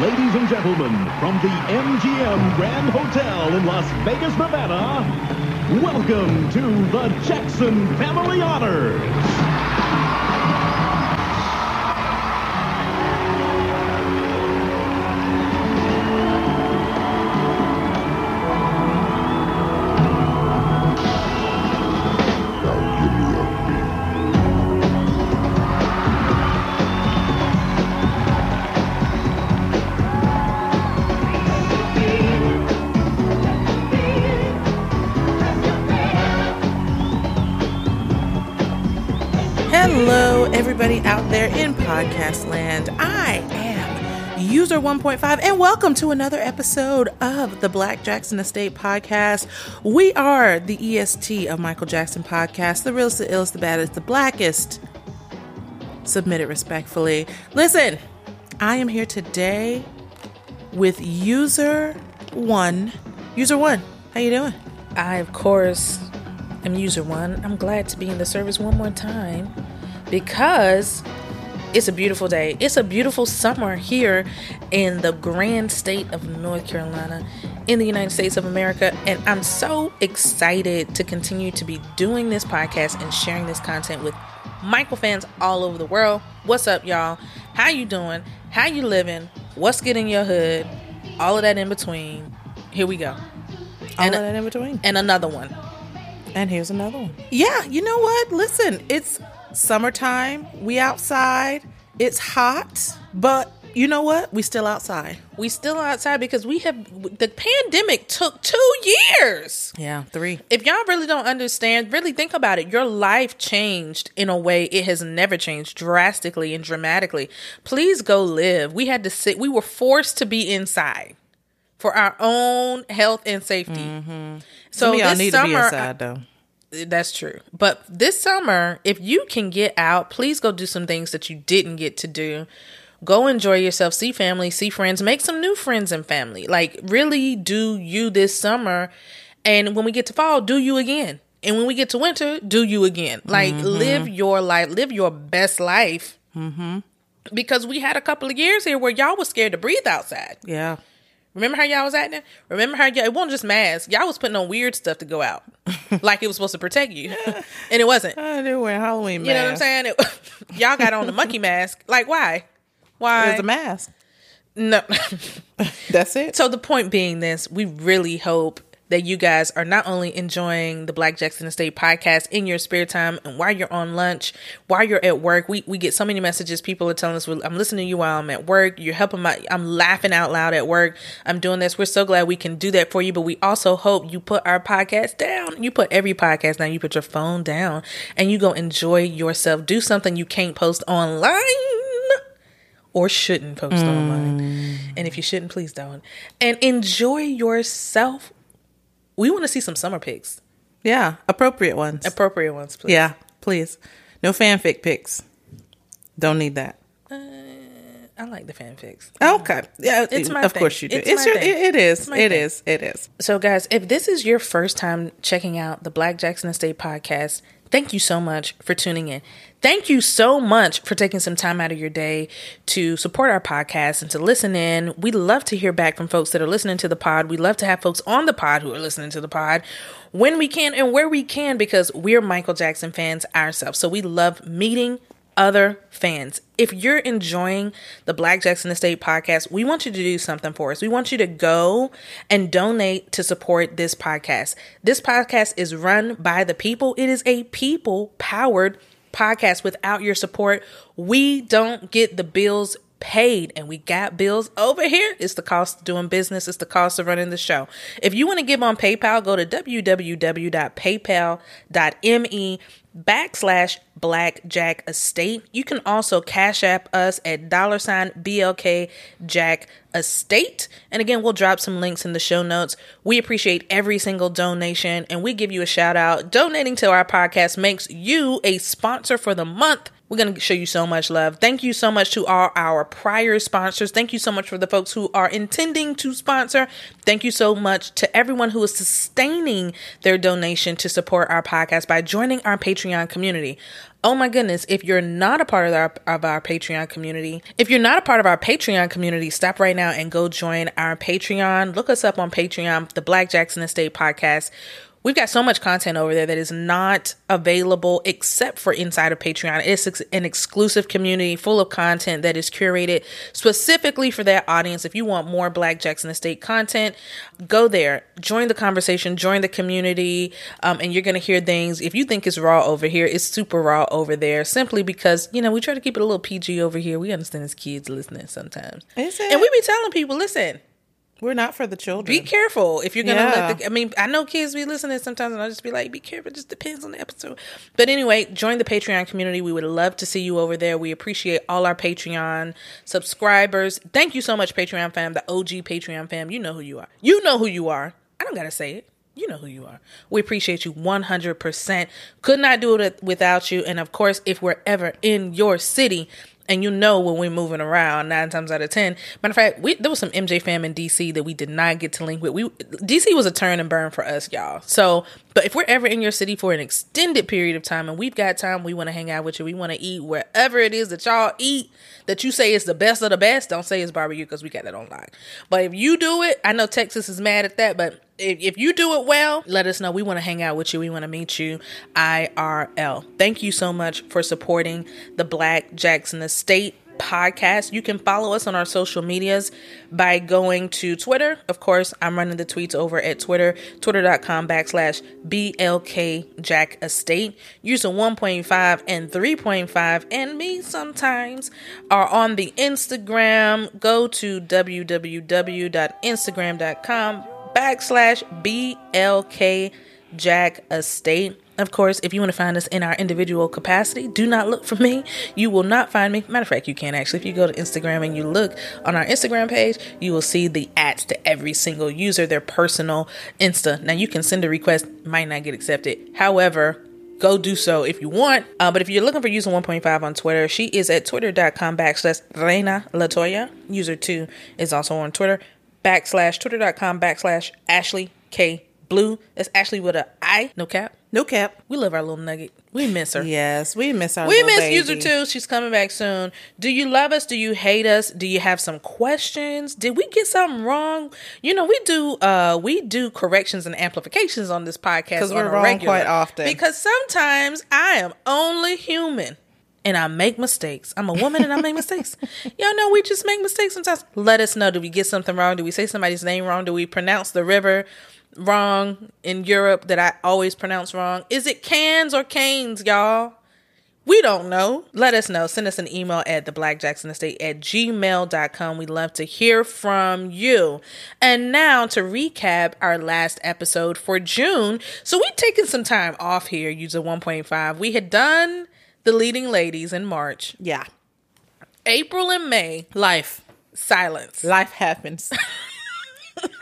Ladies and gentlemen, from the MGM Grand Hotel in Las Vegas, Nevada, welcome to the Jackson Family Honors. Everybody out there in podcast land. I am User 1.5, and welcome to another episode of the Black Jackson Estate Podcast. We are the EST of Michael Jackson Podcast, the realest, the illest, the baddest, the blackest. Submit it respectfully. Listen, I am here today with User One. User One, how you doing? I, of course, am user one. I'm glad to be in the service one more time because it's a beautiful day. It's a beautiful summer here in the grand state of North Carolina in the United States of America. And I'm so excited to continue to be doing this podcast and sharing this content with Michael fans all over the world. What's up, y'all? How you doing? How you living? What's getting your hood? All of that in between. Here we go. All And- of that in between. And another one. And here's another one. Yeah, you know what? Listen, it's summertime. We outside. It's hot, but you know what? We still outside. We still outside because we have the pandemic took two years. Yeah, three. If y'all really don't understand, really think about it. Your life changed in a way it has never changed drastically and dramatically. Please go live. We had to sit. We were forced to be inside for our own health and safety. Mm-hmm. So Some y'all this need summer, to be inside though. That's true. But this summer, if you can get out, please go do some things that you didn't get to do. Go enjoy yourself, see family, see friends, make some new friends and family. Like, really do you this summer. And when we get to fall, do you again. And when we get to winter, do you again. Like, live your life, live your best life. Mm-hmm. Because we had a couple of years here where y'all was scared to breathe outside. Yeah. Remember how y'all was acting? Remember how y'all, it wasn't just masks. Y'all was putting on weird stuff to go out. like it was supposed to protect you. and it wasn't. I do wear Halloween mask. You know what I'm saying? It, y'all got on the monkey mask. Like why? Why? It's a mask. no. That's it. so the point being this, we really hope that you guys are not only enjoying the Black Jackson Estate podcast in your spare time and while you're on lunch, while you're at work. We we get so many messages. People are telling us, well, I'm listening to you while I'm at work. You're helping my, I'm laughing out loud at work. I'm doing this. We're so glad we can do that for you. But we also hope you put our podcast down. You put every podcast down. You put your phone down and you go enjoy yourself. Do something you can't post online or shouldn't post online. Mm. And if you shouldn't, please don't. And enjoy yourself. We want to see some summer pics. Yeah, appropriate ones. Appropriate ones, please. yeah, please. No fanfic pics. Don't need that. Uh, I like the fanfics. Oh, okay. Yeah, It's my of thing. course you do. It's It's, your, thing. it, it is. It is. It is. So, guys, if this is your first time checking out the Black Jackson Estate podcast, thank you so much for tuning in. Thank you so much for taking some time out of your day to support our podcast and to listen in. We love to hear back from folks that are listening to the pod. We love to have folks on the pod who are listening to the pod when we can and where we can because we're Michael Jackson fans ourselves. So we love meeting other fans. If you're enjoying the Black Jackson Estate podcast, we want you to do something for us. We want you to go and donate to support this podcast. This podcast is run by the people. It is a people powered podcast. Without your support, we don't get the bills paid and we got bills over here it's the cost of doing business it's the cost of running the show if you want to give on paypal go to www.paypal.me backslash blackjack estate you can also cash app us at dollar sign blk jack estate and again we'll drop some links in the show notes we appreciate every single donation and we give you a shout out donating to our podcast makes you a sponsor for the month we're going to show you so much love. Thank you so much to all our prior sponsors. Thank you so much for the folks who are intending to sponsor. Thank you so much to everyone who is sustaining their donation to support our podcast by joining our Patreon community. Oh my goodness, if you're not a part of our of our Patreon community, if you're not a part of our Patreon community, stop right now and go join our Patreon. Look us up on Patreon, the Black Jackson Estate podcast. We've got so much content over there that is not available except for inside of Patreon. It's an exclusive community full of content that is curated specifically for that audience. If you want more Black Jackson Estate content, go there, join the conversation, join the community, um, and you're going to hear things. If you think it's raw over here, it's super raw over there simply because, you know, we try to keep it a little PG over here. We understand as kids listening sometimes. And we be telling people, listen, We're not for the children. be careful if you're gonna Yeah. let the. I mean, I know kids be listening sometimes, and I'll just be like, be careful. It just depends on the episode. But anyway, join the Patreon community. We would love to see you over there. We appreciate all our Patreon subscribers. Thank you so much, Patreon fam, the OG Patreon fam. You know who you are. You know who you are. I don't gotta say it. You know who you are. We appreciate you 100%. Could not do it without you. And of course, if we're ever in your city, and you know when we're moving around nine times out of ten. Matter of fact, we there was some MJ fam in DC that we did not get to link with. We DC was a turn and burn for us, y'all. So, but if we're ever in your city for an extended period of time and we've got time, we want to hang out with you. We want to eat wherever it is that y'all eat that you say is the best of the best. Don't say it's barbecue because we got that online. But if you do it, I know Texas is mad at that, but if, if you do it well, let us know. We want to hang out with you. We want to meet you IRL. Thank you so much for supporting the Black Jackson Estate podcast. You can follow us on our social medias by going to Twitter. Of course, I'm running the tweets over at Twitter, twitter.com backslash BLK Jack Estate. Using 1.5 and 3.5 and me sometimes are on the Instagram. Go to www.instagram.com backslash BLK Jack Estate. Of course, if you want to find us in our individual capacity, do not look for me. You will not find me. Matter of fact, you can actually. If you go to Instagram and you look on our Instagram page, you will see the ads to every single user, their personal Insta. Now, you can send a request, might not get accepted. However, go do so if you want. Uh, but if you're looking for user 1.5 on Twitter, she is at twitter.com backslash Reina Latoya. User 2 is also on Twitter backslash twitter.com backslash Ashley K Blue. That's Ashley with a I, no cap. no cap. We love our little nugget. We miss her. Yes, we miss our. We miss baby. user two. She's coming back soon. Do you love us? Do you hate us? Do you have some questions? Did we get something wrong? You know, we do uh we do corrections and amplifications on this podcast because we're wrong regular. quite often. Because sometimes I am only human. And I make mistakes. I'm a woman and I make mistakes. Y'all know we just make mistakes sometimes. Let us know. Do we get something wrong? Do we say somebody's name wrong? Do we pronounce the river wrong in Europe that I always pronounce wrong? Is it cans or canes, y'all? We don't know. Let us know. Send us an email at the Black Jackson Estate at gmail.com. We'd love to hear from you. And now to recap our last episode for June. So we've taken some time off here, user 1.5. We had done the leading ladies in March. Yeah, April and May, life, silence. life happens,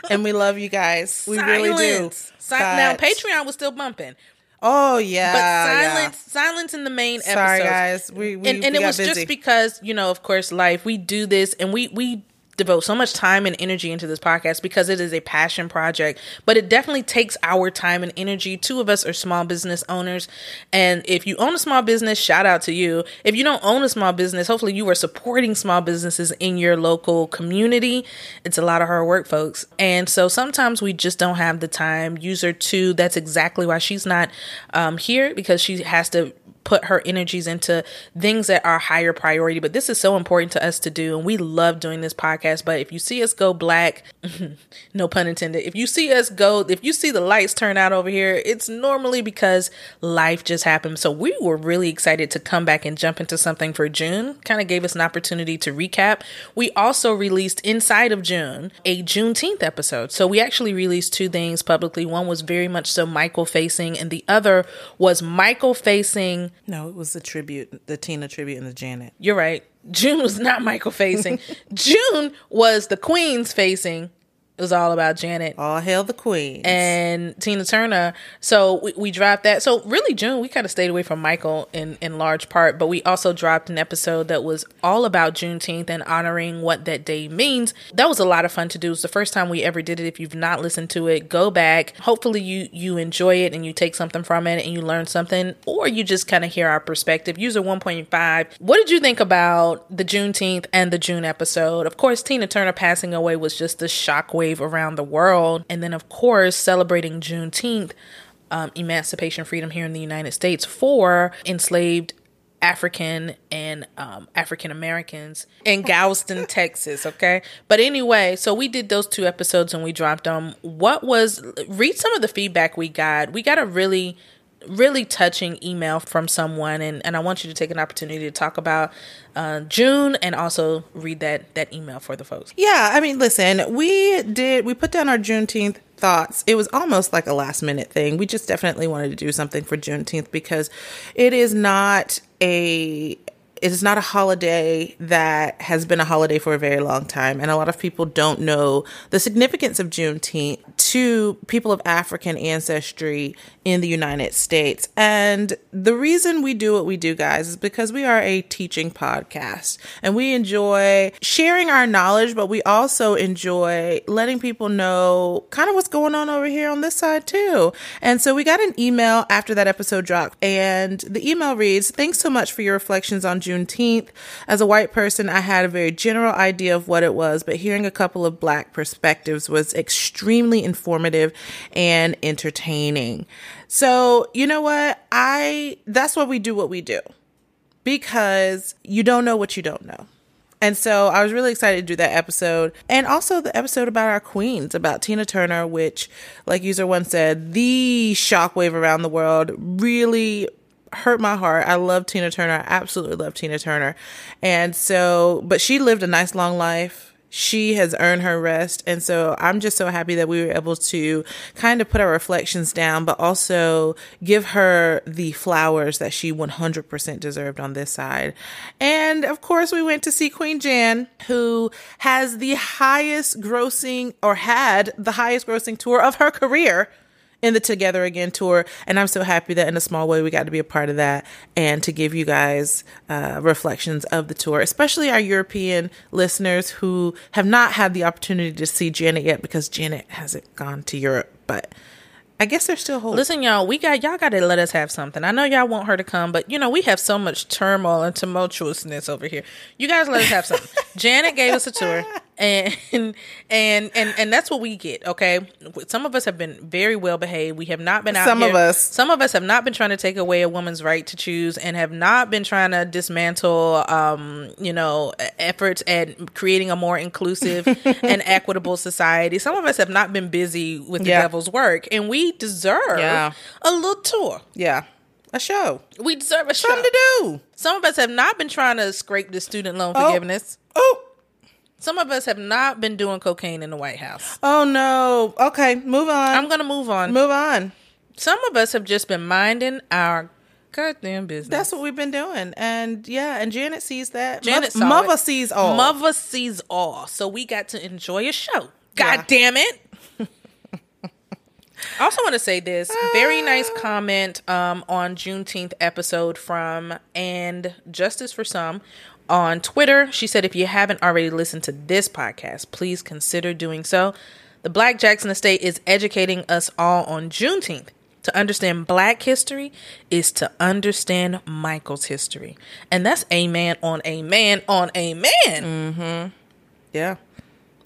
and we love you guys. We really do. Silence. Si- now Patreon was still bumping. Oh yeah, But yeah. silence silence in the main episode. Sorry, episodes. guys. We, we and, and we it was busy. just because you know of course life we do this and we we devote so much time and energy into this podcast because it is a passion project but it definitely takes our time and energy. Two of us are small business owners and if you own a small business shout out to you. If you don't own a small business hopefully you are supporting small businesses in your local community. It's a lot of hard work folks. And so sometimes we just don't have the time. User two that's exactly why she's not um, here because she has to put her energies into things that are higher priority. But this is so important to us to do. And we love doing this podcast. But if you see us go black, no pun intended, if you see us go, if you see the lights turn out over here, it's normally because life just happened. So we were really excited to come back and jump into something for June. Kind of gave us an opportunity to recap. We also released inside of June a Juneteenth episode. So we actually released two things publicly. One was very much so Michael facing, and the other was Michael facing No, it was the tribute, the Tina tribute, and the Janet. you're right. June was not Michael facing. June was the Queen's facing It was all about Janet All hail the queen. and Tina Turner. So we, we dropped that. So really, June, we kind of stayed away from Michael in, in large part, but we also dropped an episode that was all about Juneteenth and honoring what that day means. That was a lot of fun to do. It was the first time we ever did it. If you've not listened to it, go back. Hopefully you you enjoy it and you take something from it and you learn something, or you just kind of hear our perspective. User 1.5. What did you think about the Juneteenth and the June episode? Of course, Tina Turner passing away was just the shockwave around the world. And then, of course, celebrating Juneteenth, um, emancipation freedom here in the United States for enslaved African and um, African Americans in Galveston, Texas. Okay. But anyway, so we did those two episodes and we dropped them. What was, read some of the feedback we got. We got a really, really touching email from someone and, and I want you to take an opportunity to talk about uh, June and also read that that email for the folks. Yeah, I mean, listen, we did we put down our Juneteenth thoughts. It was almost like a last minute thing. We just definitely wanted to do something for Juneteenth because it is not a it is not a holiday that has been a holiday for a very long time, and a lot of people don't know the significance of Juneteenth to people of African ancestry in the United States. And the reason we do what we do, guys, is because we are a teaching podcast and we enjoy sharing our knowledge, but we also enjoy letting people know kind of what's going on over here on this side, too. And so we got an email after that episode dropped, and the email reads Thanks so much for your reflections on Juneteenth. As a white person, I had a very general idea of what it was, but hearing a couple of black perspectives was extremely informative and entertaining. So, you know what? I that's why we do what we do. Because you don't know what you don't know. And so I was really excited to do that episode. And also the episode about our queens, about Tina Turner, which, like user one said, the shockwave around the world really hurt my heart. I love Tina Turner. I absolutely love Tina Turner. And so, but she lived a nice long life. She has earned her rest. And so I'm just so happy that we were able to kind of put our reflections down, but also give her the flowers that she 100% deserved on this side. And of course, we went to see Queen Jan, who has the highest grossing or had the highest grossing tour of her career in the Together Again tour. And I'm so happy that in a small way we got to be a part of that and to give you guys uh, reflections of the tour, especially our European listeners who have not had the opportunity to see Janet yet because Janet hasn't gone to Europe. But I guess they're still holding. Listen, y'all, we got y'all got to let us have something. I know y'all want her to come, but you know we have so much turmoil and tumultuousness over here. You guys let us have something. Janet gave us a tour, and and and and that's what we get. Okay, some of us have been very well behaved. We have not been out. Some of us. some of us have not been trying to take away a woman's right to choose, and have not been trying to dismantle, um, you know, efforts at creating a more inclusive and equitable society. Some of us have not been busy with the Yeah. devil's work, and we deserve Yeah. a little tour. yeah, a show. We deserve a show. Something to do. Some of us have not been trying to scrape the student loan Oh. forgiveness. Oh. Some of us have not been doing cocaine in the White House. Oh no. Okay, move on. I'm gonna move on. move on. Some of us have just been minding our goddamn business. That's what we've been doing. And yeah, and Janet sees that. Janet Mo- Mother sees all. Mother sees all. So we got to enjoy a show. Yeah. God damn it. I also want to say this very nice comment um, on Juneteenth episode from and Justice for Some on Twitter. She said, if you haven't already listened to this podcast, please consider doing so. The Black Jackson Estate is educating us all on Juneteenth. To understand black history is to understand Michael's history. And that's a man on a man on a man. Mm-hmm. yeah.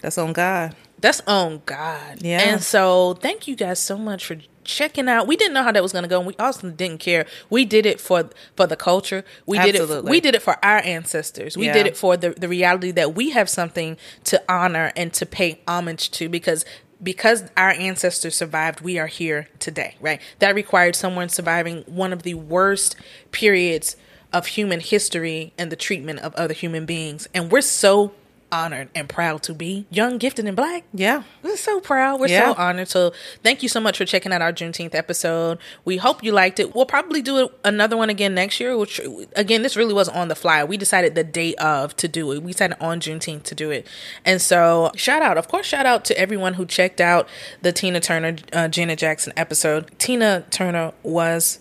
That's on God. That's on God. Yeah. And so thank you guys so much for checking out. We didn't know how that was going to go. And we also didn't care. We did it for for the culture. We did it Absolutely. we did it for our ancestors. We Yeah. did it for the the reality that we have something to honor and to pay homage to because because our ancestors survived, we are here today, right? That required someone surviving one of the worst periods of human history and the treatment of other human beings. And we're so honored and proud to be young, gifted, and black. Yeah. We're so proud. We're Yeah. so honored. So thank you so much for checking out our Juneteenth episode. We hope you liked it. We'll probably do another one again next year. Which again, this really was on the fly. We decided the day of to do it. We decided on Juneteenth to do it. And so shout out, of course, shout out to everyone who checked out the Tina Turner, uh, Janet Jackson episode. Tina Turner was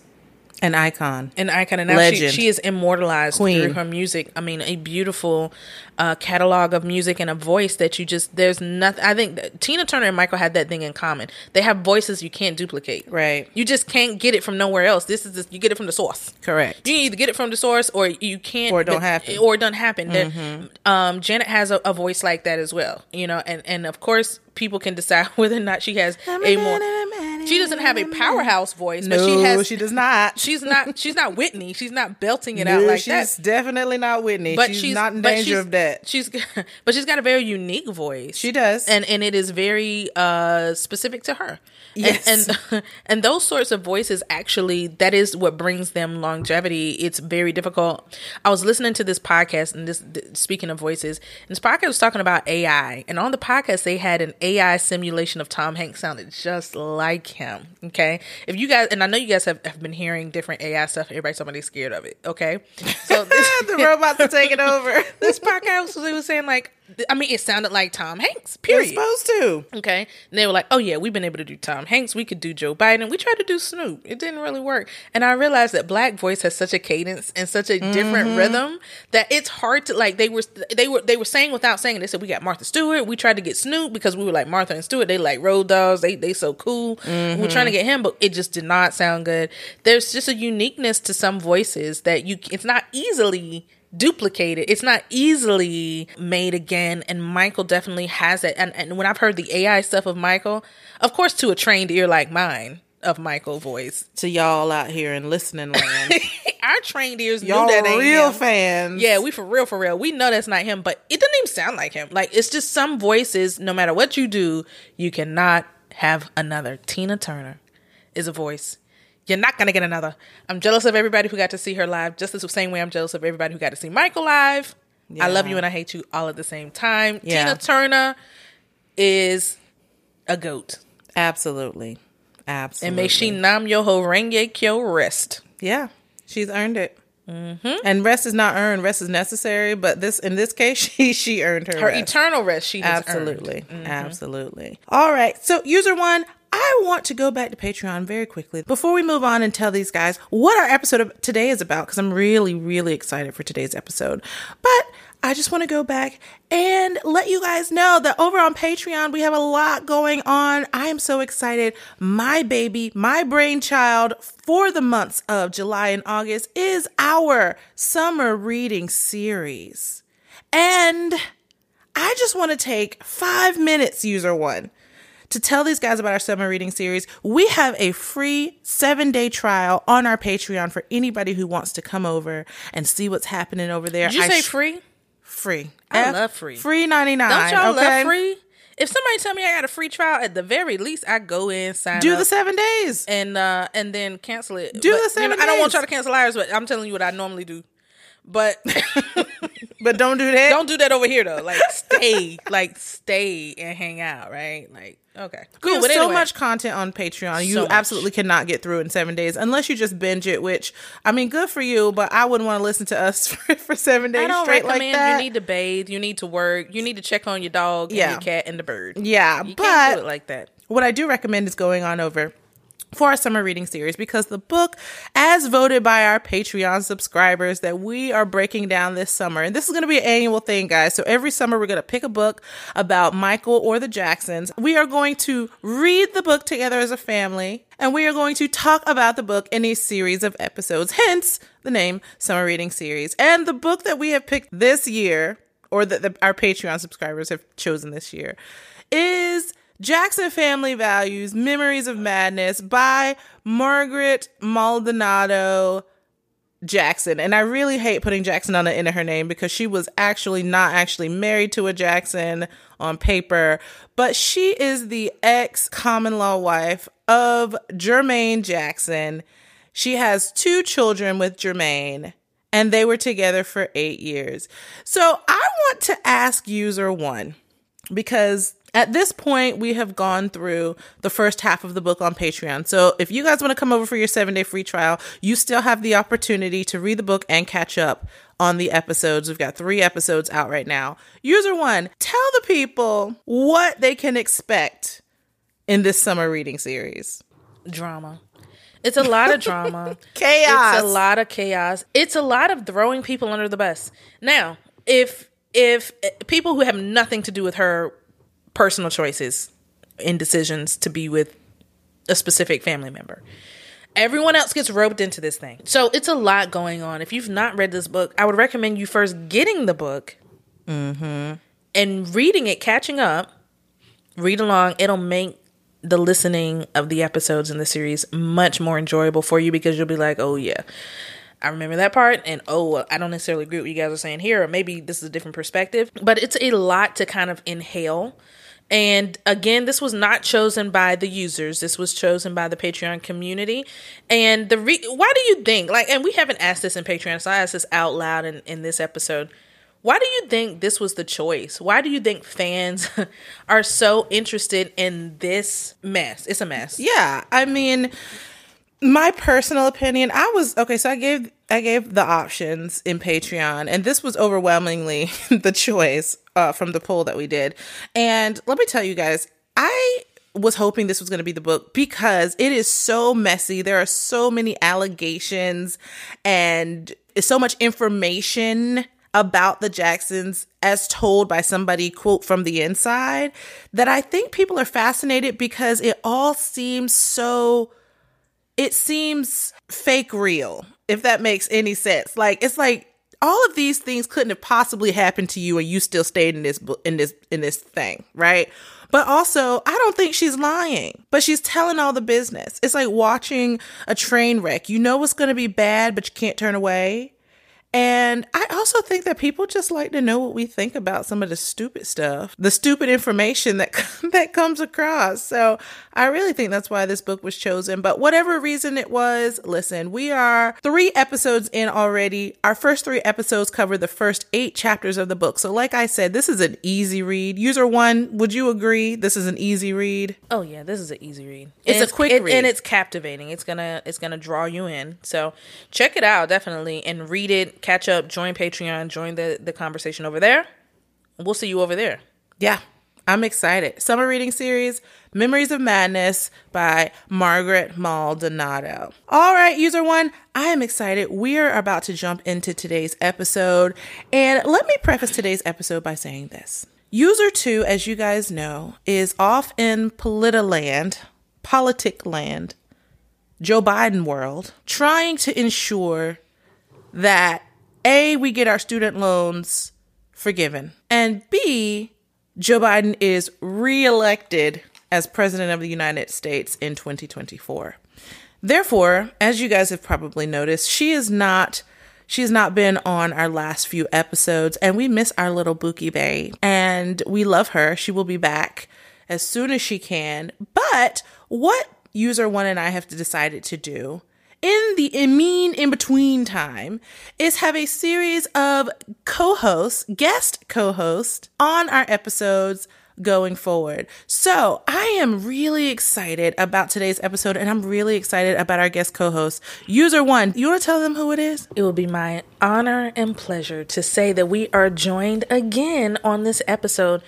An icon. an icon, and now she, Legend. she is immortalized Queen. through her music. I mean, a beautiful uh, catalog of music and a voice that you just there's nothing. I think that Tina Turner and Michael had that thing in common. They have voices you can't duplicate. Right. You just can't get it from nowhere else. This is this, you get it from the source. Correct. You either get it from the source or you can't, Or it don't happen. Mm-hmm. or it doesn't happen. There- um, Janet has a, a voice like that as well, you know, and and of course people can decide whether or not she has a more. She doesn't have a powerhouse voice, but no, she has. she does not. She's not. She's not Whitney. She's not belting it No, out like she's that. definitely not Whitney. But she's, she's not in danger of that. She's, but she's got a very unique voice. She does. and and it is very uh specific to her. Yes. and and, and those sorts of voices actually that is what brings them longevity. It's very difficult. I was listening to this podcast, and this th- speaking of voices, and this podcast was talking about AI, and on the podcast they had an AI simulation of Tom Hanks sounded just like him. Okay, if you guys, and I know you guys have, have been hearing different AI stuff. Everybody's somebody's scared of it. Okay, so this, the robots are taking over. this podcast was, saying like, I mean, it sounded like Tom Hanks. Period. supposed to. Okay. And they were like, oh, yeah, we've been able to do Tom Hanks. We could do Joe Biden. We tried to do Snoop. It didn't really work. And I realized that black voice has such a cadence and such a different mm-hmm. rhythm that it's hard to like they were they were they were saying without saying it. They said we got Martha Stewart. We tried to get Snoop because we were like Martha and Stewart. They like road dogs. They they so cool. We We're trying to mm-hmm. get him, but it just did not sound good. There's just a uniqueness to some voices that you it's not easily duplicated. It's not easily made again. And Michael definitely has it. And, and when I've heard the AI stuff of Michael, of course, to a trained ear like mine of Michael voice, To y'all out here in listening land. our trained ears y'all knew that ain't real him. fans. Yeah, we for real, for real. We know that's not him, but it doesn't even sound like him. Like it's just some voices. No matter what you do, you cannot have another. Tina Turner is a voice. You're not gonna get another. I'm jealous of everybody who got to see her live, just the same way I'm jealous of everybody who got to see Michael live. I love you and I hate you all at the same time. Yeah. Tina Turner is a goat, Absolutely. Absolutely. and may she nam myoho renge kyo rest. Yeah, she's earned it. Mm-hmm. And rest is not earned; rest is necessary. But this, in this case, she she earned her, Her rest. eternal rest. She Absolutely, earned. absolutely. All right, so user one. I want to go back to Patreon very quickly before we move on and tell these guys what our episode of today is about because I'm really, really excited for today's episode. But I just want to go back and let you guys know that over on Patreon, we have a lot going on. I am so excited. My baby, my brainchild for the months of July and August is our summer reading series. And I just want to take five minutes, user one, to tell these guys about our summer reading series. We have a free seven day trial on our Patreon for anybody who wants to come over and see what's happening over there. Did you I say sh- free? free? I love free. Free 99. Don't y'all okay? love free? If somebody tell me I got a free trial, at the very least, I go in, sign Do the seven days. and uh, and then cancel it. Do But, the you seven know, I don't want y'all to cancel ours, but I'm telling you what I normally do. But But don't do that. don't do that over here though. Like stay, like stay and hang out, right? Like okay, cool. so anyway, much content on Patreon. You So absolutely cannot get through in seven days unless you just binge it. Which I mean, good for you, but I wouldn't want to listen to us for, for seven days I don't straight recommend. like that. You need to bathe. You need to work. You need to check on your dog, Yeah. your cat, and the bird. yeah, you but can't do it like that. what I do recommend is going on over for our summer reading series because the book, as voted by our Patreon subscribers, that we are breaking down this summer, and this is going to be an annual thing, guys. So every summer we're going to pick a book about Michael or the Jacksons. We are going to read the book together as a family, and we are going to talk about the book in a series of episodes. Hence the name Summer Reading Series. And the book that we have picked this year, or that our Patreon subscribers have chosen this year, is Jackson Family Values Memories of Madness by Margaret Maldonado Jackson. And I really hate putting Jackson on the end of her name because she was actually not actually married to a Jackson on paper, but she is the ex common law wife of Jermaine Jackson. She has two children with Jermaine. and they were together for eight years. So I want to ask user one because at this point we have gone through the first half of the book on Patreon. So if you guys want to come over for your seven day free trial, you still have the opportunity to read the book and catch up on the episodes. We've got three episodes out right now. User one, tell the people what they can expect in this summer reading series. Drama. It's a lot of drama. Chaos. It's a lot of chaos. It's a lot of throwing people under the bus. Now, if if eh, people who have nothing to do with her personal choices and decisions to be with a specific family member. Everyone else gets roped into this thing. So it's a lot going on. If you've not read this book, I would recommend you first getting the book mm-hmm. and reading it, catching up, read along. It'll make the listening of the episodes in the series much more enjoyable for you because you'll be like, oh, yeah. I remember that part, and oh, I don't necessarily agree with what you guys are saying here, or maybe this is a different perspective, but it's a lot to kind of inhale. And again, this was not chosen by the users. This was chosen by the Patreon community. And the re- why do you think like, and we haven't asked this in Patreon, so I asked this out loud in, in this episode. Why do you think this was the choice? Why do you think fans are so interested in this mess? It's a mess. Yeah, I mean, my personal opinion, I was okay. So I gave I gave the options in Patreon, and this was overwhelmingly the choice uh, from the poll that we did. And let me tell you guys, I was hoping this was going to be the book because it is so messy. There are so many allegations and so much information about the Jacksons as told by somebody quote from the inside that I think people are fascinated because it all seems so it seems fake real if that makes any sense. Like it's like all of these things couldn't have possibly happened to you and you still stayed in this in this in this thing right? But also i don't think she's lying but she's telling all the business. It's like watching a train wreck. You know it's going to be bad but you can't turn away and I also think that people just like to know what we think about some of the stupid stuff, the stupid information that that comes across. So I really think that's why this book was chosen. But whatever reason it was, listen, we are three episodes in already. Our first three episodes cover the first eight chapters of the book. So like I said, this is an easy read. User one, would you agree? This is an easy read. Oh yeah, this is an easy read. It's And a quick it- read. and it's captivating. It's gonna it's gonna draw you in. So check it out definitely and read it. Catch up. Join Patreon. Join the the conversation over there. We'll see you over there. Yeah, I'm excited. Summer reading series, Memories of Madness by Margaret Maldonado. All right, user one, I am excited. We are about to jump into today's episode. And let me preface today's episode by saying this. User two, as you guys know, is off in Politiland, politic land, Joe Biden world, trying to ensure that A, we get our student loans forgiven, and B, Joe Biden is reelected as President of the United States in 2024. Therefore, as you guys have probably noticed, she is not she has not been on our last few episodes and we miss our little Bookie Bay and we love her. She will be back as soon as she can. But what user one and I have decided to do in the in mean in between time is have a series of co-hosts, guest co-hosts on our episodes going forward. So I am really excited about today's episode and I'm really excited about our guest co-host. User one, you want to tell them who it is? It will be my honor and pleasure to say that we are joined again on this episode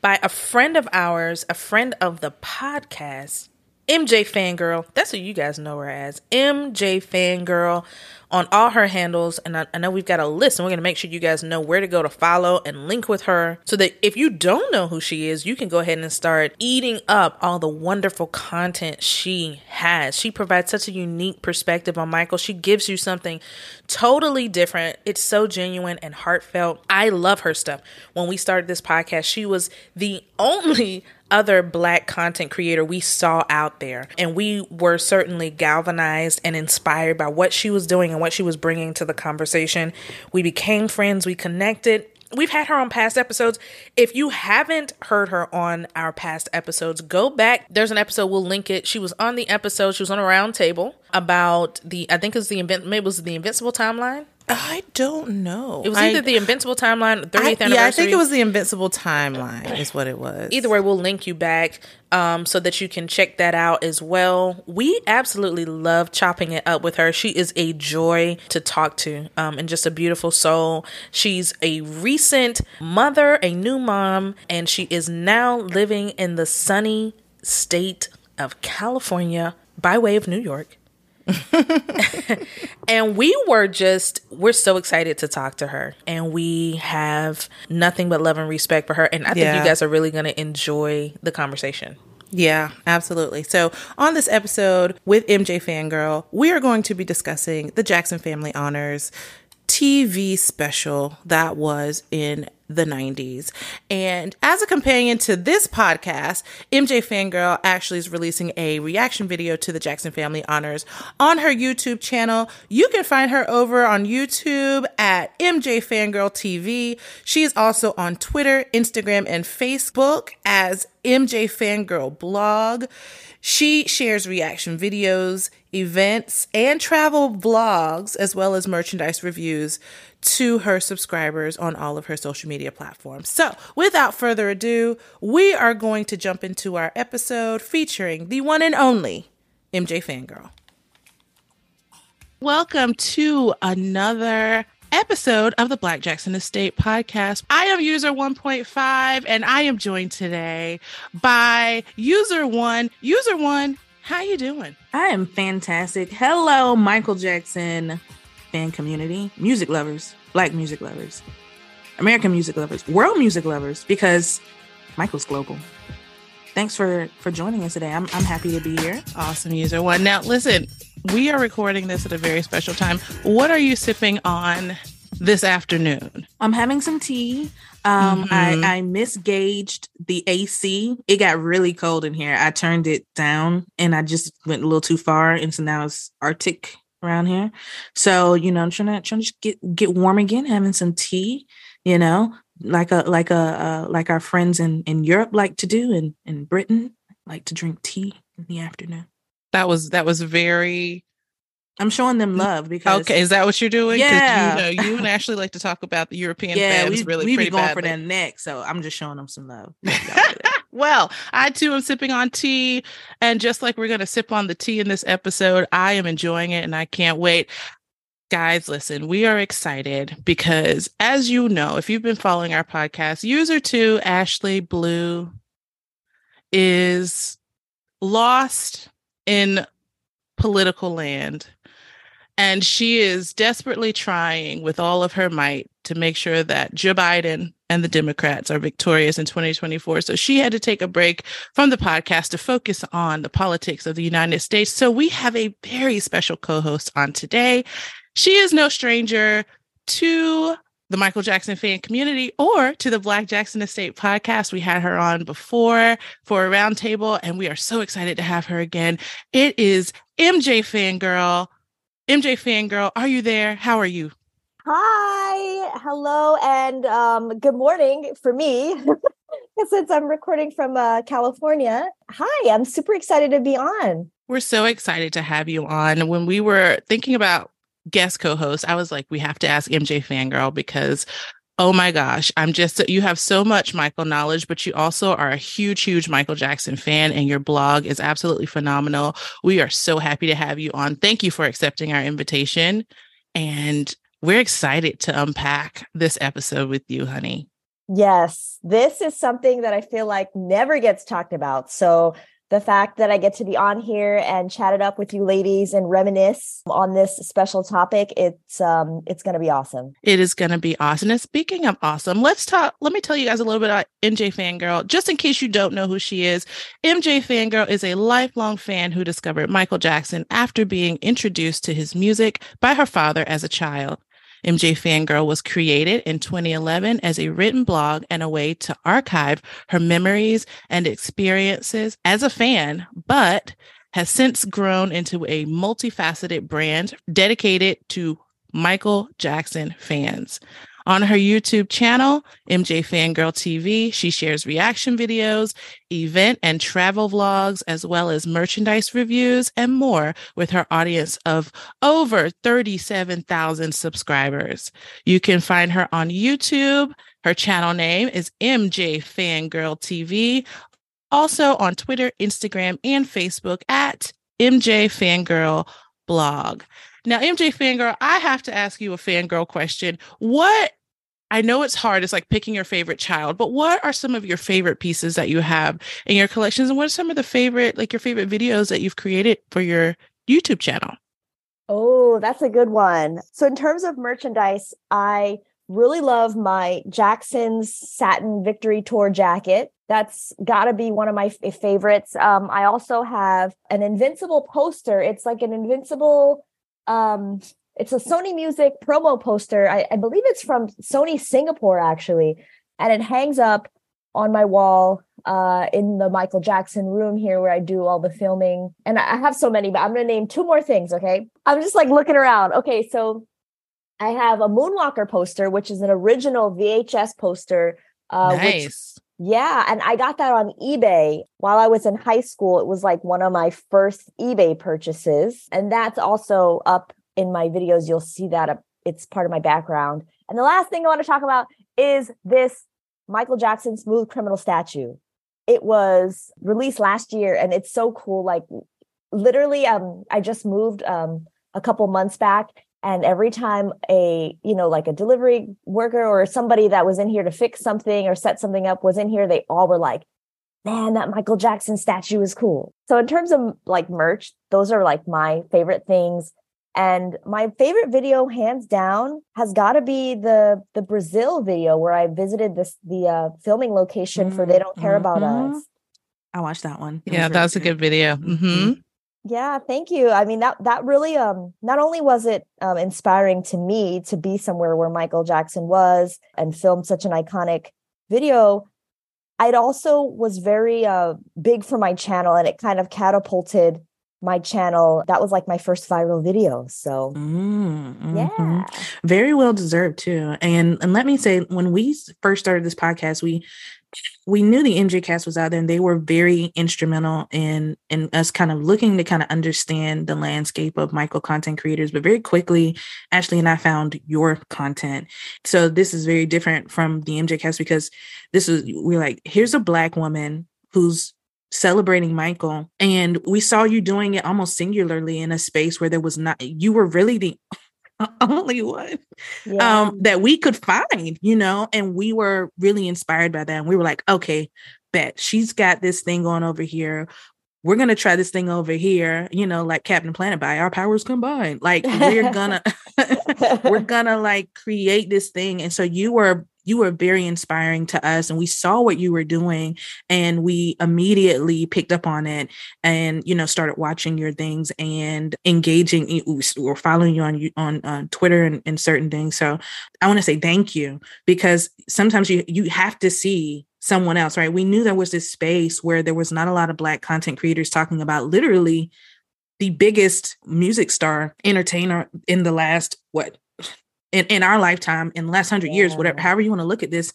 by a friend of ours, a friend of the podcast, MJ Fangirl. That's what you guys know her as. MJ Fangirl on all her handles. And I, I know we've got a list, and we're going to make sure you guys know where to go to follow and link with her so that if you don't know who she is, you can go ahead and start eating up all the wonderful content she has. She provides such a unique perspective on Michael. She gives you something totally different. It's so genuine and heartfelt. I love her stuff. When we started this podcast, she was the only other black content creator we saw out there. And we were certainly galvanized and inspired by what she was doing and what she was bringing to the conversation. We became friends, we connected. We've had her on past episodes. If you haven't heard her on our past episodes, go back. There's an episode, we'll link it. She was on the episode, she was on a round table about the, I think it was the, invent, maybe it was the Invincible timeline. I don't know. It was I- either the Invincible timeline, 30th I- anniversary. Yeah, I think it was the Invincible timeline. Is what it was. Either way, we'll link you back um, so that you can check that out as well. We absolutely love chopping it up with her. She is a joy to talk to um, and just a beautiful soul. She's a recent mother, a new mom, and she is now living in the sunny state of California by way of New York. and we were just we're so excited to talk to her and we have nothing but love and respect for her and i think Yeah. you guys are really going to enjoy the conversation Yeah, absolutely. So, on this episode with MJ Fangirl, we are going to be discussing the Jackson Family Honors TV special that was in the 90s. And as a companion to this podcast, MJ Fangirl actually is releasing a reaction video to the Jackson Family Honors on her YouTube channel. You can find her over on YouTube at MJ Fangirl TV. She is also on Twitter, Instagram, and Facebook as MJ Fangirl Blog. She shares reaction videos, events, and travel vlogs, as well as merchandise reviews to her subscribers on all of her social media platforms. So, without further ado, we are going to jump into our episode featuring the one and only MJ Fangirl. Welcome to another episode of the Black Jackson Estate podcast. I am user 1.5 and I am joined today by user 1. User 1, how you doing? i am fantastic hello michael jackson fan community music lovers black music lovers american music lovers world music lovers because michael's global thanks for for joining us today i'm, I'm happy to be here Awesome user 1. Now, listen, we are recording this at a very special time. What are you sipping on this afternoon? I'm having some tea. Um, Mhm. I, I misgauged the AC. It got really cold in here. I turned it down and I just went a little too far. And so now it's Arctic around here. So, you know, I'm trying to trying to just get get warm again, having some tea, you know, like a like a uh, like our friends in, in Europe like to do and in Britain like to drink tea in the afternoon. That was that was very I'm showing them mm, love because okay. Is that what you're doing? Yeah. you know, you and Ashley like to talk about the European yeah, we, really we pretty be going badly. for that next. So I'm just showing them some love. Y'all do that. Well, I too am sipping on tea. And just like we're going to sip on the tea in this episode, I am enjoying it and I can't wait. Guys, listen, we are excited because, as you know, if you've been following our podcast, user two, Ashley Blue, is lost in political land. And she is desperately trying with all of her might to make sure that Joe Biden and the Democrats are victorious in 2024. So she had to take a break from the podcast to focus on the politics of the United States. So we have a very special co host on today. She is no stranger to the Michael Jackson fan community or to the Black Jackson Estate podcast. We had her on before for a roundtable, and we are so excited to have her again. It is MJ Fangirl. MJ Fangirl, are you there? How are you? Hi, hello, and um, good morning for me. Since I'm recording from uh, California. Hi, I'm super excited to be on. We're so excited to have you on. When we were thinking about guest co-host, I was like, we have to ask MJ Fangirl because oh my gosh, I'm just you have so much Michael knowledge, but you also are a huge, huge Michael Jackson fan, and your blog is absolutely phenomenal. We are so happy to have you on. Thank you for accepting our invitation. And we're excited to unpack this episode with you, honey. Yes, this is something that I feel like never gets talked about. So the fact that I get to be on here and chat it up with you ladies and reminisce on this special topic, it's um it's to be awesome. It is to be awesome. And speaking of awesome, let's talk. Let me tell you guys a little bit about MJ Fangirl, just in case you don't know who she is. MJ Fangirl is a lifelong fan who discovered Michael Jackson after being introduced to his music by her father as a child. MJ Fangirl was created in 2011 as a written blog and a way to archive her memories and experiences as a fan, but has since grown into a multifaceted brand dedicated to Michael Jackson fans. On her YouTube channel, MJ Fangirl TV, she shares reaction videos, event and travel vlogs, as well as merchandise reviews and more with her audience of over 37,000 subscribers. You can find her on YouTube. Her channel name is MJ Fangirl TV. Also on Twitter, Instagram, and Facebook at MJ Fangirl Blog. Now, MJ Fangirl, I have to ask you a fangirl question. What I know it's hard. It's like picking your favorite child, but what are some of your favorite pieces that you have in your collections? And what are some of the favorite, like your favorite videos that you've created for your YouTube channel? Oh, that's a good one. So, in terms of merchandise, I really love my Jackson's satin victory tour jacket. That's got to be one of my f- favorites. Um, I also have an invincible poster. It's like an invincible um it's a Sony Music promo poster. I, I believe it's from Sony Singapore actually, and it hangs up on my wall uh, in the Michael Jackson room here where I do all the filming. And I have so many, but I'm going to name two more things. Okay. I'm just like looking around. Okay. So I have a Moonwalker poster, which is an original VHS poster. Uh, nice. Which, yeah. And I got that on eBay while I was in high school. It was like one of my first eBay purchases. And that's also up in my videos, you'll see that it's part of my background. And the last thing I want to talk about is this Michael Jackson Smooth Criminal statue. It was released last year and it's so cool. Like literally, um, I just moved um a couple months back and every time a you know like a delivery worker or somebody that was in here to fix something or set something up was in here they all were like man that michael jackson statue is cool so in terms of like merch those are like my favorite things and my favorite video, hands down, has got to be the the Brazil video where I visited this the uh, filming location mm-hmm. for "They Don't Care mm-hmm. About Us." I watched that one. It yeah, was that was a good video. Mm-hmm. Yeah, thank you. I mean that that really um not only was it um, inspiring to me to be somewhere where Michael Jackson was and film such an iconic video, it also was very uh, big for my channel and it kind of catapulted my channel. That was like my first viral video so mm-hmm. yeah. Very well deserved too. And and let me say when we first started this podcast we we knew the MJ cast was out there and they were very instrumental in in us kind of looking to kind of understand the landscape of micro content creators. But very quickly Ashley and I found your content. So this is very different from the MJ cast because this is we're like here's a black woman who's celebrating Michael. And we saw you doing it almost singularly in a space where there was not, you were really the only one yeah. um, that we could find, you know, and we were really inspired by that. And we were like, okay, bet she's got this thing going over here. We're gonna try this thing over here, you know, like Captain Planet by our powers combined. Like we're gonna we're gonna like create this thing. And so you were you were very inspiring to us and we saw what you were doing and we immediately picked up on it and you know started watching your things and engaging or following you on on, on Twitter and, and certain things. So I want to say thank you because sometimes you you have to see someone else right? We knew there was this space where there was not a lot of black content creators talking about literally the biggest music star entertainer in the last what in, in our lifetime in the last hundred years, whatever, however you want to look at this.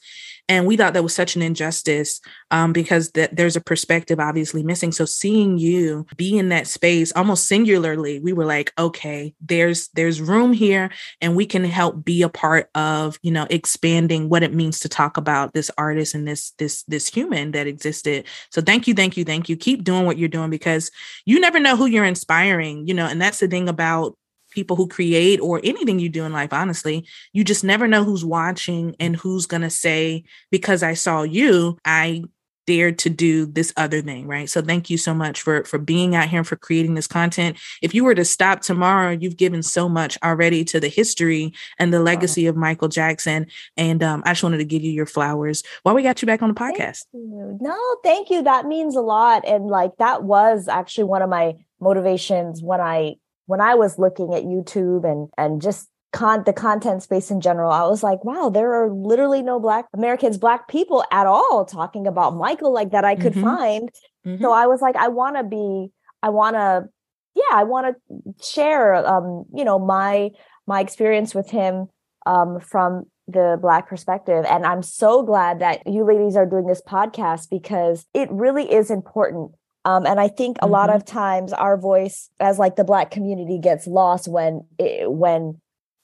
And we thought that was such an injustice um, because that there's a perspective obviously missing. So seeing you be in that space almost singularly, we were like, okay, there's there's room here, and we can help be a part of you know expanding what it means to talk about this artist and this this this human that existed. So thank you, thank you, thank you. Keep doing what you're doing because you never know who you're inspiring, you know, and that's the thing about people who create or anything you do in life honestly you just never know who's watching and who's going to say because i saw you i dared to do this other thing right? So thank you so much for for being out here and for creating this content. If you were to stop tomorrow you've given so much already to the history and the legacy of michael jackson and um, i just wanted to give you your flowers while we got you back on the podcast. thank no thank you. That means a lot and like that was actually one of my motivations when i when I was looking at YouTube and and just con the content space in general, I was like, wow, there are literally no black Americans, black people at all talking about Michael like that I could mm-hmm. find. Mm-hmm. So I was like, I want to be, I want to, yeah, I want to share, um, you know, my my experience with him um, from the black perspective and i'm so glad that you ladies are doing this podcast because it really is important um, and i think a mm-hmm. lot of times our voice as like the black community gets lost when it, when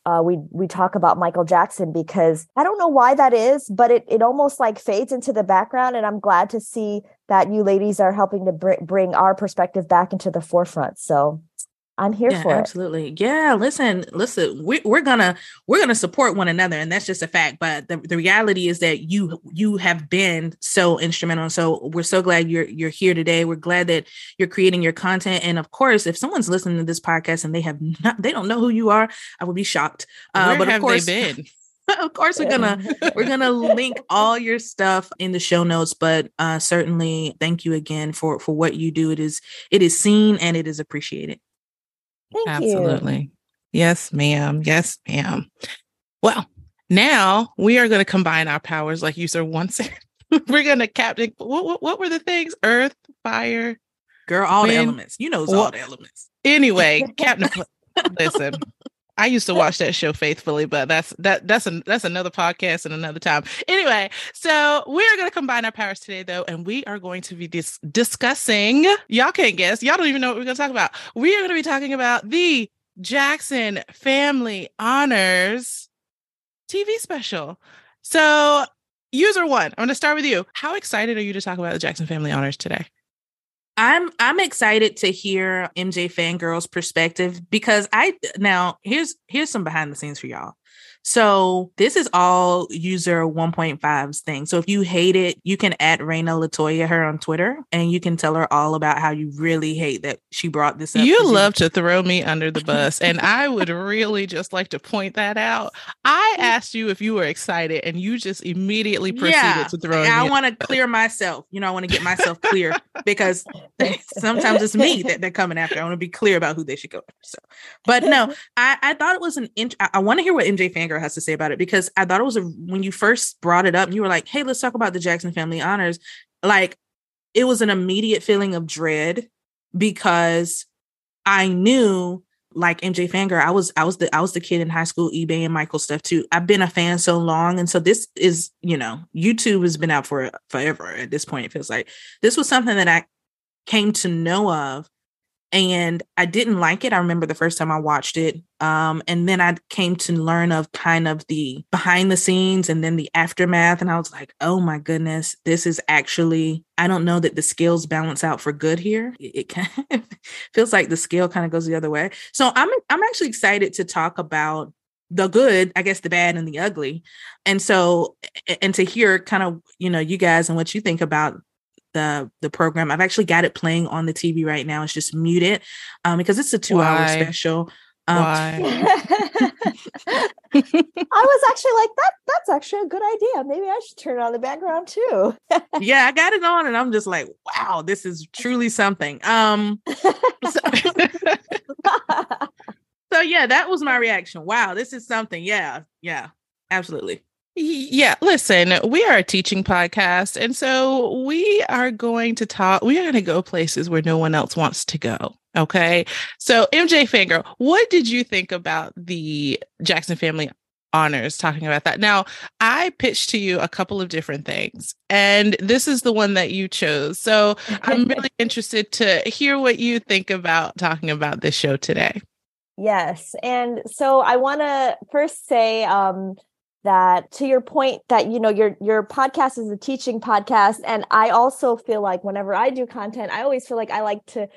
uh, we we talk about Michael Jackson because I don't know why that is, but it it almost like fades into the background, and I'm glad to see that you ladies are helping to br- bring our perspective back into the forefront. So I'm here yeah, for absolutely. it. Yeah, listen, listen, we, we're gonna we're gonna support one another, and that's just a fact. But the, the reality is that you you have been so instrumental. So we're so glad you're you're here today. We're glad that you're creating your content. And of course, if someone's listening to this podcast and they have not they don't know who you are, I would be shocked. Uh, Where but of course, been? of course we're gonna we're gonna link all your stuff in the show notes but uh certainly thank you again for for what you do it is it is seen and it is appreciated Thank Absolutely. You. Yes, ma'am. Yes, ma'am. Well, now we are going to combine our powers, like you said once. we're going to captain. What, what, what, were the things? Earth, fire, girl, all wind. the elements. You know, well, all the elements. Anyway, Captain. listen, I used to watch that show faithfully, but that's that that's a, that's another podcast and another time. Anyway, so we are going to combine our powers today, though, and we are going to be dis- discussing. Y'all can't guess. Y'all don't even know what we're going to talk about. We are going to be talking about the Jackson Family Honors TV special. So, user one, I'm going to start with you. How excited are you to talk about the Jackson Family Honors today? I'm I'm excited to hear MJ fangirl's perspective because I now here's here's some behind the scenes for y'all. So this is all user 1.5's thing. So if you hate it, you can add Raina Latoya her on Twitter and you can tell her all about how you really hate that she brought this up. You love to throw me under the bus. and I would really just like to point that out. I asked you if you were excited and you just immediately proceeded yeah, to throw I want to clear myself. You know, I want to get myself clear because sometimes it's me that they're coming after. I want to be clear about who they should go after. So, but no, I, I thought it was an int- I, I want to hear what MJ Fangirl has to say about it because I thought it was a when you first brought it up you were like, "Hey, let's talk about the Jackson Family Honors." Like it was an immediate feeling of dread because I knew like MJ Fangirl, I was I was the I was the kid in high school, eBay and Michael stuff too. I've been a fan so long, and so this is you know YouTube has been out for forever at this point. It feels like this was something that I came to know of and I didn't like it. I remember the first time I watched it. Um, and then I came to learn of kind of the behind the scenes and then the aftermath. And I was like, oh my goodness, this is actually, I don't know that the scales balance out for good here. It, it kind of feels like the scale kind of goes the other way. So I'm I'm actually excited to talk about the good, I guess the bad and the ugly. And so and to hear kind of, you know, you guys and what you think about the the program. I've actually got it playing on the TV right now. It's just muted um, because it's a two Why? hour special. Um, Why? I was actually like that. That's actually a good idea. Maybe I should turn on the background too. yeah, I got it on, and I'm just like, wow, this is truly something. Um, so, so yeah, that was my reaction. Wow, this is something. Yeah, yeah, absolutely. Yeah, listen, we are a teaching podcast. And so we are going to talk, we are going to go places where no one else wants to go. Okay. So, MJ Fangirl, what did you think about the Jackson family honors talking about that? Now, I pitched to you a couple of different things, and this is the one that you chose. So, I'm really interested to hear what you think about talking about this show today. Yes. And so I want to first say, um, that to your point that you know your your podcast is a teaching podcast. And i also feel like whenever i do content i always feel like i like to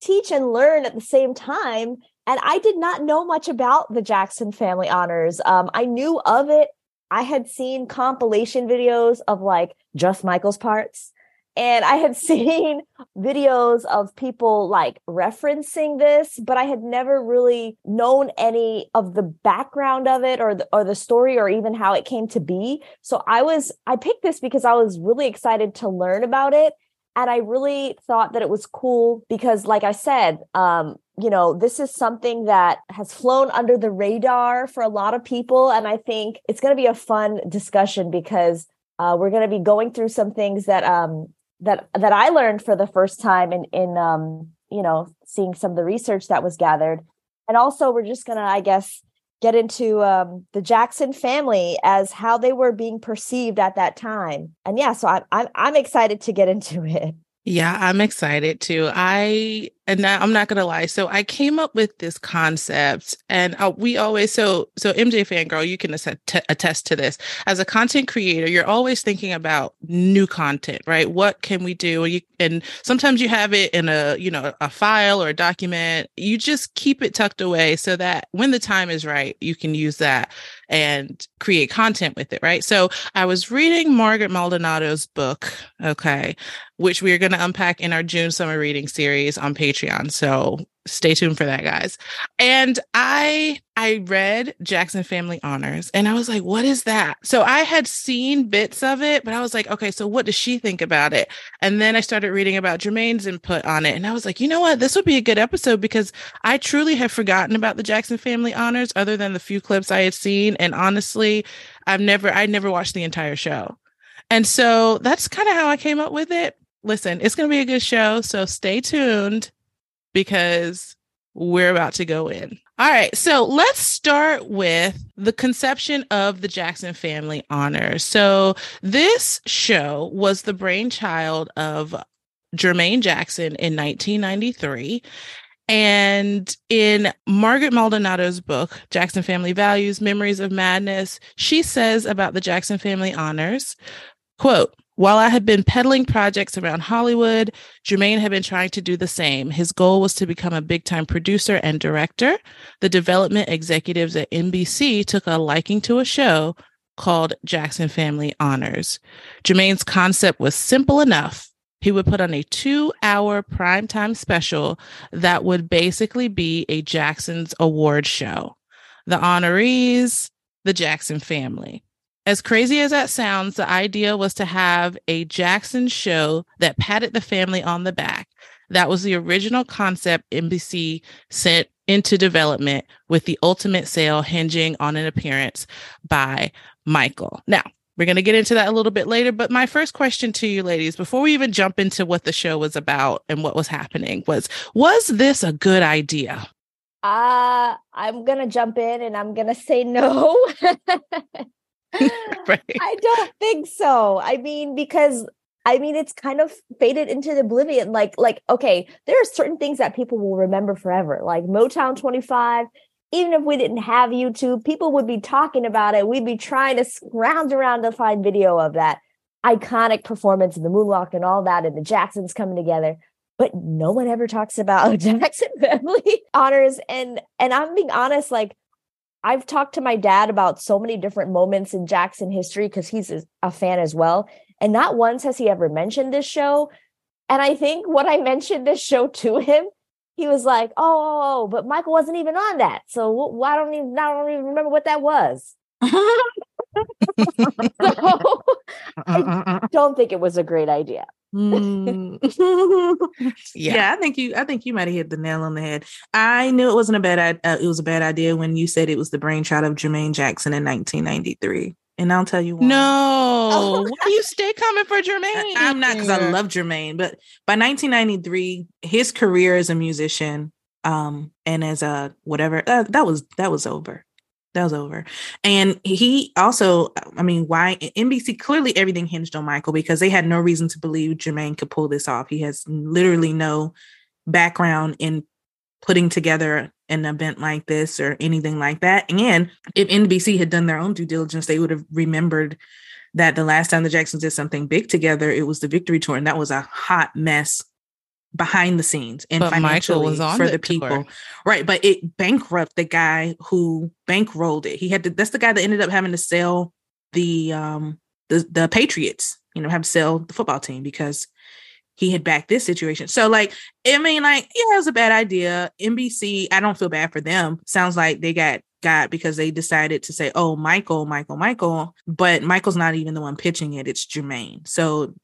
teach and learn at the same time. And i did not know much about the jackson family honors. Um, i knew of it. I had seen compilation videos of like just michael's parts and I had seen videos of people like referencing this, but I had never really known any of the background of it or the, or the story or even how it came to be. So I was I picked this because I was really excited to learn about it and I really thought that it was cool because like I said, um you know, this is something that has flown under the radar for a lot of people and I think it's going to be a fun discussion because uh, we're going to be going through some things that um, that that I learned for the first time in in um, you know seeing some of the research that was gathered, and also we're just gonna I guess get into um, the Jackson family as how they were being perceived at that time. And yeah, so I'm I'm I'm excited to get into it. Yeah, I'm excited too. I and I'm not gonna lie. So I came up with this concept, and we always so so MJ fangirl, you can attest, attest to this. As a content creator, you're always thinking about new content, right? What can we do? And, you, and sometimes you have it in a you know a file or a document. You just keep it tucked away so that when the time is right, you can use that and create content with it, right? So I was reading Margaret Maldonado's book, okay, which we are going to unpack in our June summer reading series on Patreon. So stay tuned for that guys. And i i read jackson family honors and i was like what is that? So i had seen bits of it but i was like okay so what does she think about it? And then i started reading about jermaine's input on it and i was like you know what? This would be a good episode because i truly have forgotten about the jackson family honors other than the few clips i had seen and honestly i've never i never watched the entire show. And so that's kind of how i came up with it. Listen it's going to be a good show so stay tuned because we're about to go in. All right, so let's start with the conception of the Jackson Family Honors. So, this show was the brainchild of Jermaine Jackson in 1993. And in Margaret Maldonado's book, Jackson Family Values Memories of Madness, she says about the Jackson Family Honors, quote, while I had been peddling projects around Hollywood, Jermaine had been trying to do the same. His goal was to become a big time producer and director. The development executives at NBC took a liking to a show called Jackson Family Honors. Jermaine's concept was simple enough. He would put on a two hour primetime special that would basically be a Jackson's award show. The honorees, the Jackson family. As crazy as that sounds, the idea was to have a Jackson show that patted the family on the back. That was the original concept NBC sent into development with the ultimate sale hinging on an appearance by Michael. Now, we're going to get into that a little bit later, but my first question to you ladies before we even jump into what the show was about and what was happening was was this a good idea? Uh, I'm going to jump in and I'm going to say no. right. I don't think so. I mean, because I mean, it's kind of faded into the oblivion. Like, like, okay, there are certain things that people will remember forever, like Motown 25. Even if we didn't have YouTube, people would be talking about it. We'd be trying to scrounge around to find video of that iconic performance and the moonwalk and all that, and the Jacksons coming together. But no one ever talks about Jackson family honors. And and I'm being honest, like I've talked to my dad about so many different moments in Jackson history because he's a fan as well. And not once has he ever mentioned this show. And I think when I mentioned this show to him, he was like, "Oh, oh, oh but Michael wasn't even on that, so why don't even I don't even remember what that was." so uh, uh, I uh, don't think it was a great idea. Mm. yeah. yeah. I think you. I think you might have hit the nail on the head. I knew it wasn't a bad. Uh, it was a bad idea when you said it was the brainchild of Jermaine Jackson in 1993. And I'll tell you why. No, why you stay coming for Jermaine? I, am not because I love Jermaine, but by 1993, his career as a musician, um, and as a whatever, uh, that was that was over that was over. And he also, I mean, why NBC clearly everything hinged on Michael because they had no reason to believe Jermaine could pull this off. He has literally no background in putting together an event like this or anything like that. And if NBC had done their own due diligence, they would have remembered that the last time the Jacksons did something big together, it was the Victory Tour, and that was a hot mess behind the scenes and but financially for the, the people. Right. But it bankrupt the guy who bankrolled it. He had to that's the guy that ended up having to sell the um the the Patriots, you know, have to sell the football team because he had backed this situation. So like I mean like yeah, it was a bad idea. NBC, I don't feel bad for them. Sounds like they got got because they decided to say, "Oh, Michael, Michael, Michael," but Michael's not even the one pitching it. It's Jermaine. So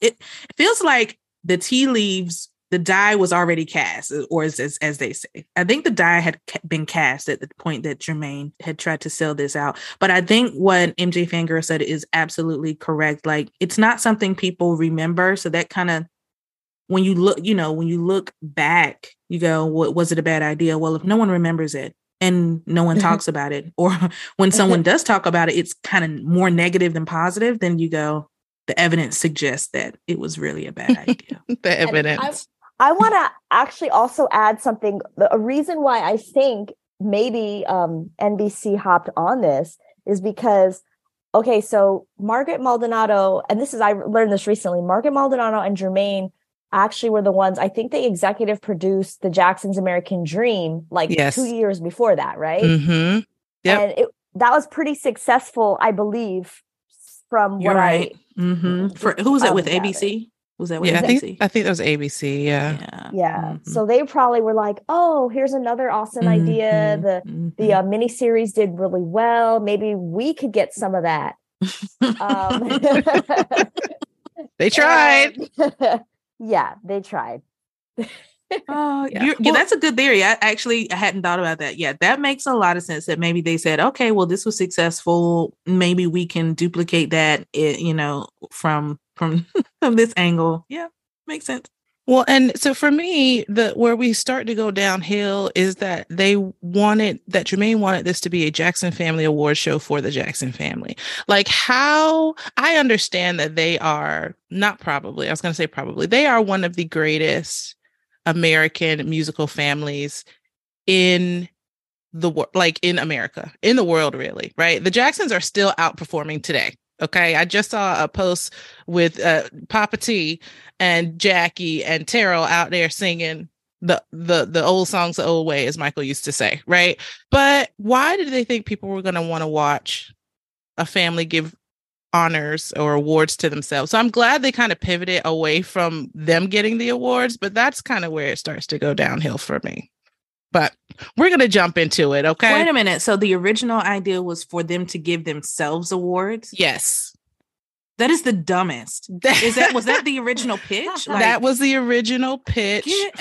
it, it feels like the tea leaves the die was already cast, uh, or as, as, as they say. I think the die had been cast at the point that Jermaine had tried to sell this out. But I think what MJ Fangirl said is absolutely correct. Like it's not something people remember, so that kind of when you look, you know, when you look back, you go, "What was it a bad idea?" Well, if no one remembers it, and no one Mm-hmm. talks about it. Or when someone does talk about it, it's kind of more negative than positive. Then you go, the evidence suggests that it was really a bad idea. the evidence. I want to actually also add something. The- A reason why I think maybe um, NBC hopped on this is because, okay, so Margaret Maldonado, and this is, I learned this recently, Margaret Maldonado and Jermaine actually were the ones, I think they executive produced the Jackson's American Dream like Yes. two years before that, right? mm-hmm. Yep. And it, that was pretty successful, I believe, from You're what right. hmm For who was that with gather. ABC? Was that with Yeah, I ABC? think I think that was ABC. Yeah. yeah. I, yeah. Mhm. So they probably were like, oh, here's another awesome idea. Mhm, The mhm. the uh, miniseries did really well. Maybe we could get some of that. Um, They tried. and- yeah, they tried. Oh, Yeah. you're- yeah, that's a good theory. I actually I hadn't thought about that. Yeah, that makes a lot of sense. That maybe they said, okay, well, this was successful. Maybe we can duplicate that. It, you know, from from from this angle. Yeah, makes sense. Well, and so for me, the where we start to go downhill is that they wanted that Jermaine wanted this to be a Jackson Family Award show for the Jackson family. Like how I understand that they are not probably, I was going to say probably, they are one of the greatest American musical families in the world, like in America, in the world, really, right? The Jacksons are still outperforming today. Okay. I just saw a post with uh, Papa T and Jackie and Terrell out there singing the the the old songs the old way, as Michael used to say, right? But why did they think people were going to want to watch a family give honors or awards to themselves? So I'm glad they kind of pivoted away from them getting the awards, but that's kind of where it starts to go downhill for me. But we're going to jump into it, okay? Wait a minute. So the original idea was for them to give themselves awards. yes. That is the dumbest. Is that was that the original pitch? that was the original pitch for.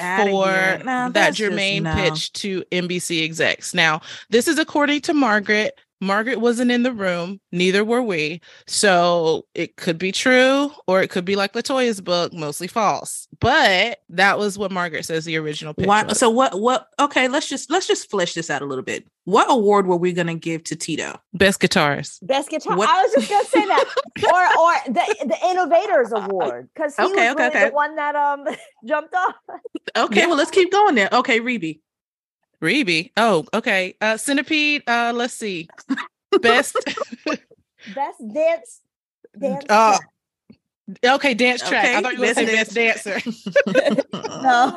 No, that Jermaine no. pitched to NBC execs. Now, this is according to Margaret. Margaret wasn't in the room, neither were we. So it could be true or it could be like Latoya's book, mostly false. But that was what Margaret says the original pitch. Why, was. so what what okay, let's just let's just flesh this out a little bit. What award were we gonna give to Tito? best guitarist. Best guitar. What- I was just gonna say that, or or the the Innovators Award because he Okay, was okay, really okay. the one that um jumped off. Okay, Yeah. well let's keep going there. Okay, Rebbie. Rebbie. Oh, okay. Uh Centipede. Uh let's see. Best Best dance dance. Track. okay, dance track. I thought you were gonna say best best dancer. no.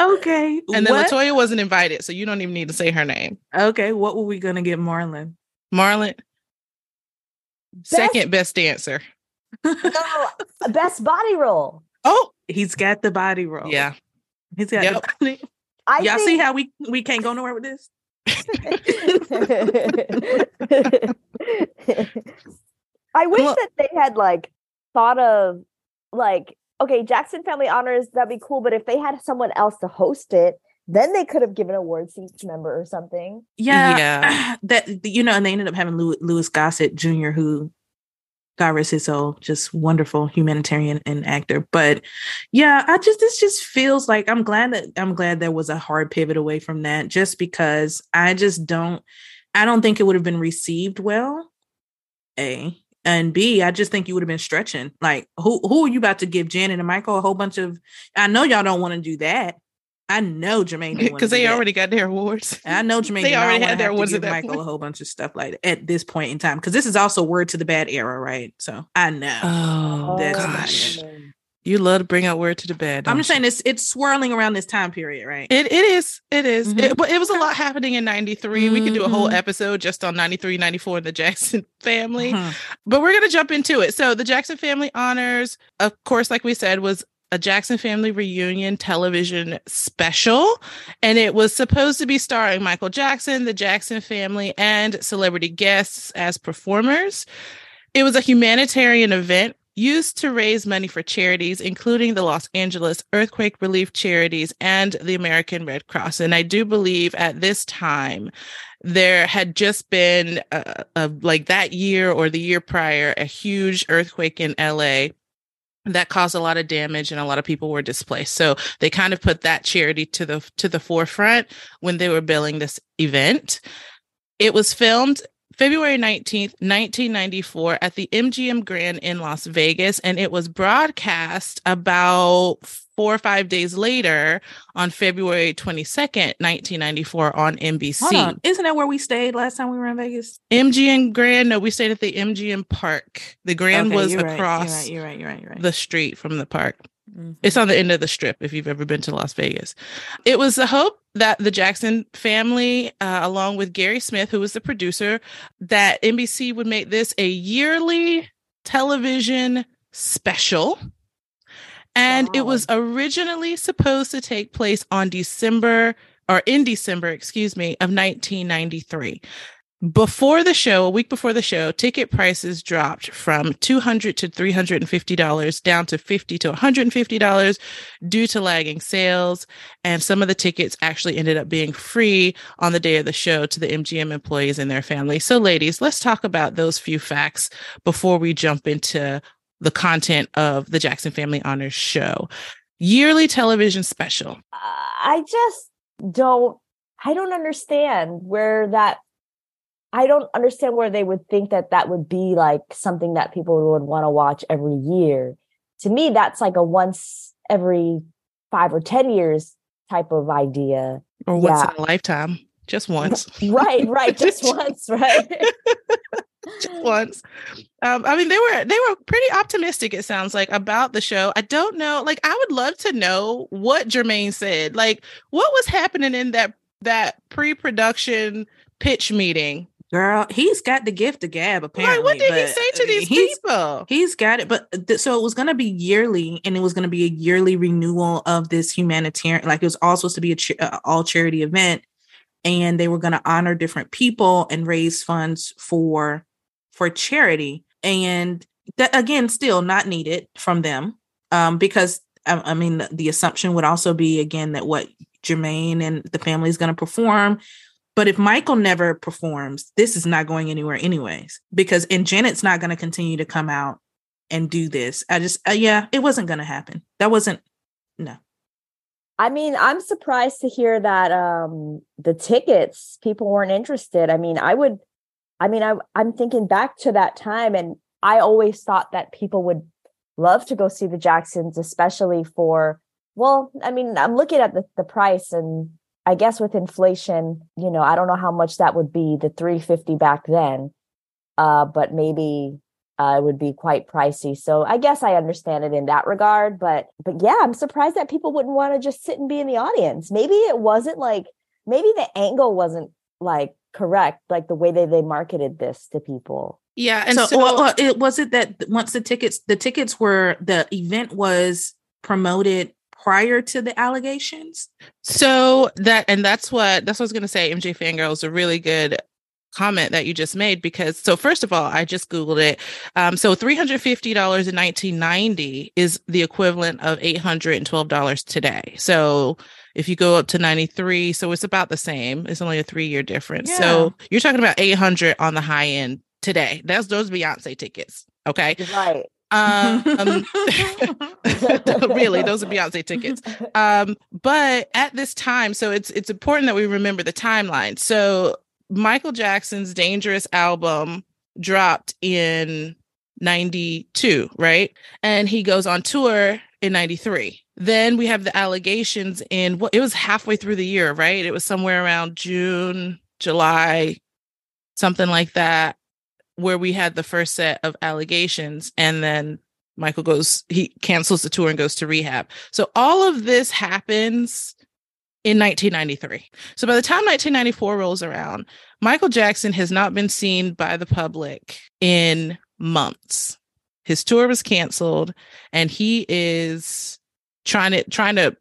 okay. And then what? Latoya wasn't invited, so you don't even need to say her name. Okay, what were we gonna get, Marlon? Marlon, second best dancer. no, best body roll. Oh, He's got the body roll. yeah. He's got Yep. the body. I Y'all see how we we can't go nowhere with this? I wish Well- that they had like thought of like okay, Jackson Family Honors that'd be cool, but if they had someone else to host it, then they could have given awards to each member or something. Yeah. Yeah. that you know, and they ended up having Louis, Louis Gossett Jr., who His soul, just wonderful humanitarian and actor. But yeah, I just this just feels like I'm glad that I'm glad there was a hard pivot away from that, just because I just don't I don't think it would have been received well. A and B, I just think you would have been stretching. Like, who who are you about to give Janet and Michael a whole bunch of? I know y'all don't want to do that. I know Jermaine Because do they that. already got their awards. And I know Jermaine They already had their awards at give Michael point. a whole bunch of stuff like that at this point in time because this is also word to the Badd era, right? So I know. Oh, That's gosh. You love to bring out word to the Badd. I'm just you? saying it's it's swirling around this time period, right? It, it is. It is. Mhm. It- but it was a lot happening in 93. We could do a whole Mhm. episode just on 93, 94 and the Jackson family. Mhm. But we're going to jump into it. So, the Jackson Family Honors, of course, like we said, was a Jackson Family reunion television special. And it was supposed to be starring Michael Jackson, the Jackson family, and celebrity guests as performers. It was a humanitarian event used to raise money for charities, including the Los Angeles Earthquake Relief Charities and the American Red Cross. And I do believe at this time, there had just been uh, uh, like that year or the year prior a huge earthquake in LA that caused a lot of damage and a lot of people were displaced. So they kind of put that charity to the to the forefront when they were billing this event. It was filmed February 19th, 1994 at the MGM Grand in Las Vegas and it was broadcast about 4 or 5 days later on February 22nd, 1994 on NBC. On. Isn't that where we stayed last time we were in Vegas? MGM Grand, no, we stayed at the MGM Park. The Grand Okay, was you're across right. You're right. You're right. You're right. the street from the park. Mhm. It's on the end of the strip if you've ever been to Las Vegas. It was the hope that the Jackson family, uh, along with Gary Smith, who was the producer, that NBC would make this a yearly television special. And it was originally supposed to take place on December or in December, excuse me, of 1993. Before the show, a week before the show, ticket prices dropped from 200 to $350 down to 50 to $150 due to lagging sales. And some of the tickets actually ended up being free on the day of the show to the MGM employees and their families. So, ladies, let's talk about those few facts before we jump into the content of the Jackson Family Honors show. Yearly television special. I just don't I don't understand where that I don't understand where they would think that that would be like something that people would want to watch every year. To me that's like a once every 5 or 10 years type of idea. Or once Yeah. in a lifetime. Just once. Right, right, just once, right? just once. Um, I mean, they were they were pretty optimistic. It sounds like about the show. I don't know. Like, I would love to know what Jermaine said. Like, what was happening in that that pre production pitch meeting? Girl, he's got the gift of gab. Apparently, like, what did he say to these he's- people? He's got it, but th- so it was going to be yearly, and it was going to be a yearly renewal of this humanitarian. Like it was all supposed to be a uh, all charity event, and they were going to honor different people and raise funds for for charity. And that again, still not needed from them, um, because I, I mean, the, the assumption would also be again that what Jermaine and the family is going to perform. But if Michael never performs, this is not going anywhere, anyways. Because and Janet's not going to continue to come out and do this. I just, uh, yeah, it wasn't going to happen. That wasn't. No. I mean, I'm surprised to hear that um the tickets people weren't interested. I mean, I would I mean, I I'm thinking back to that time and I always thought that people would love to go see the Jacksons especially for well, I mean, I'm looking at the the price and I guess with inflation, you know, I don't know how much that would be the 350 back then. Uh but maybe uh, it would be quite pricey. So I guess I understand it in that regard. But but yeah, I'm surprised that people wouldn't want to just sit and be in the audience. Maybe it wasn't like maybe the angle wasn't like correct, like the way they they marketed this to people. Yeah, and so, so, well, well, it was it that once the tickets, the tickets were the event was promoted prior to the allegations. So that and that's what that's what I was gonna say. MJ Fangirl is a really good comment that you just made because so first of all, I just googled it. Um, so three hundred fifty dollars in nineteen ninety is the equivalent of eight hundred and twelve dollars today. So if you go up to ninety three, so it's about the same. It's only a three year difference. So you're talking about eight hundred on the high end today. That's those Beyonce tickets. Okay. Right. Um, really, those are Beyonce tickets. Um, but at this time, so it's it's important that we remember the timeline. So Michael Jackson's Dangerous album dropped in 92, right? And he goes on tour in 93. Then we have the allegations in what it was halfway through the year, right? It was somewhere around June, July, something like that, where we had the first set of allegations. And then Michael goes, he cancels the tour and goes to rehab. So all of this happens in 1993. So by the time 1994 rolls around, Michael Jackson has not been seen by the public in months. His tour was canceled and he is trying to trying to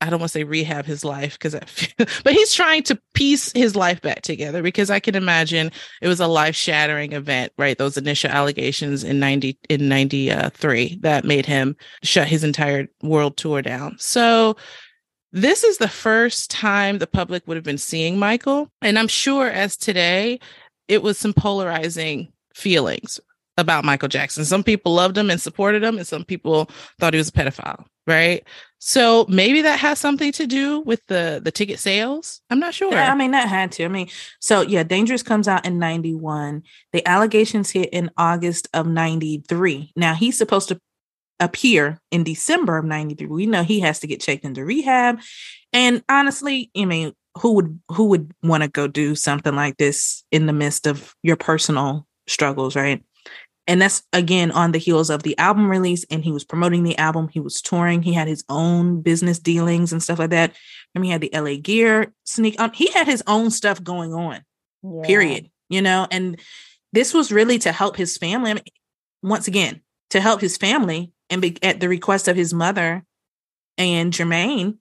I don't want to say rehab his life because I feel, but he's trying to piece his life back together because I can imagine it was a life shattering event, right? Those initial allegations in 90 in 93 that made him shut his entire world tour down. So this is the first time the public would have been seeing Michael. And I'm sure as today, it was some polarizing feelings. About Michael Jackson. Some people loved him and supported him, and some people thought he was a pedophile, right? So maybe that has something to do with the the ticket sales. I'm not sure. Yeah, I mean, that had to. I mean, so yeah, Dangerous comes out in 91. The allegations hit in August of 93. Now he's supposed to appear in December of 93. We know he has to get checked into rehab. And honestly, I mean, who would who would want to go do something like this in the midst of your personal struggles, right? And that's again on the heels of the album release, and he was promoting the album. He was touring. He had his own business dealings and stuff like that. And he had the LA Gear sneak. Um, he had his own stuff going on. Yeah. Period. You know, and this was really to help his family. I mean, once again, to help his family and be at the request of his mother and Jermaine.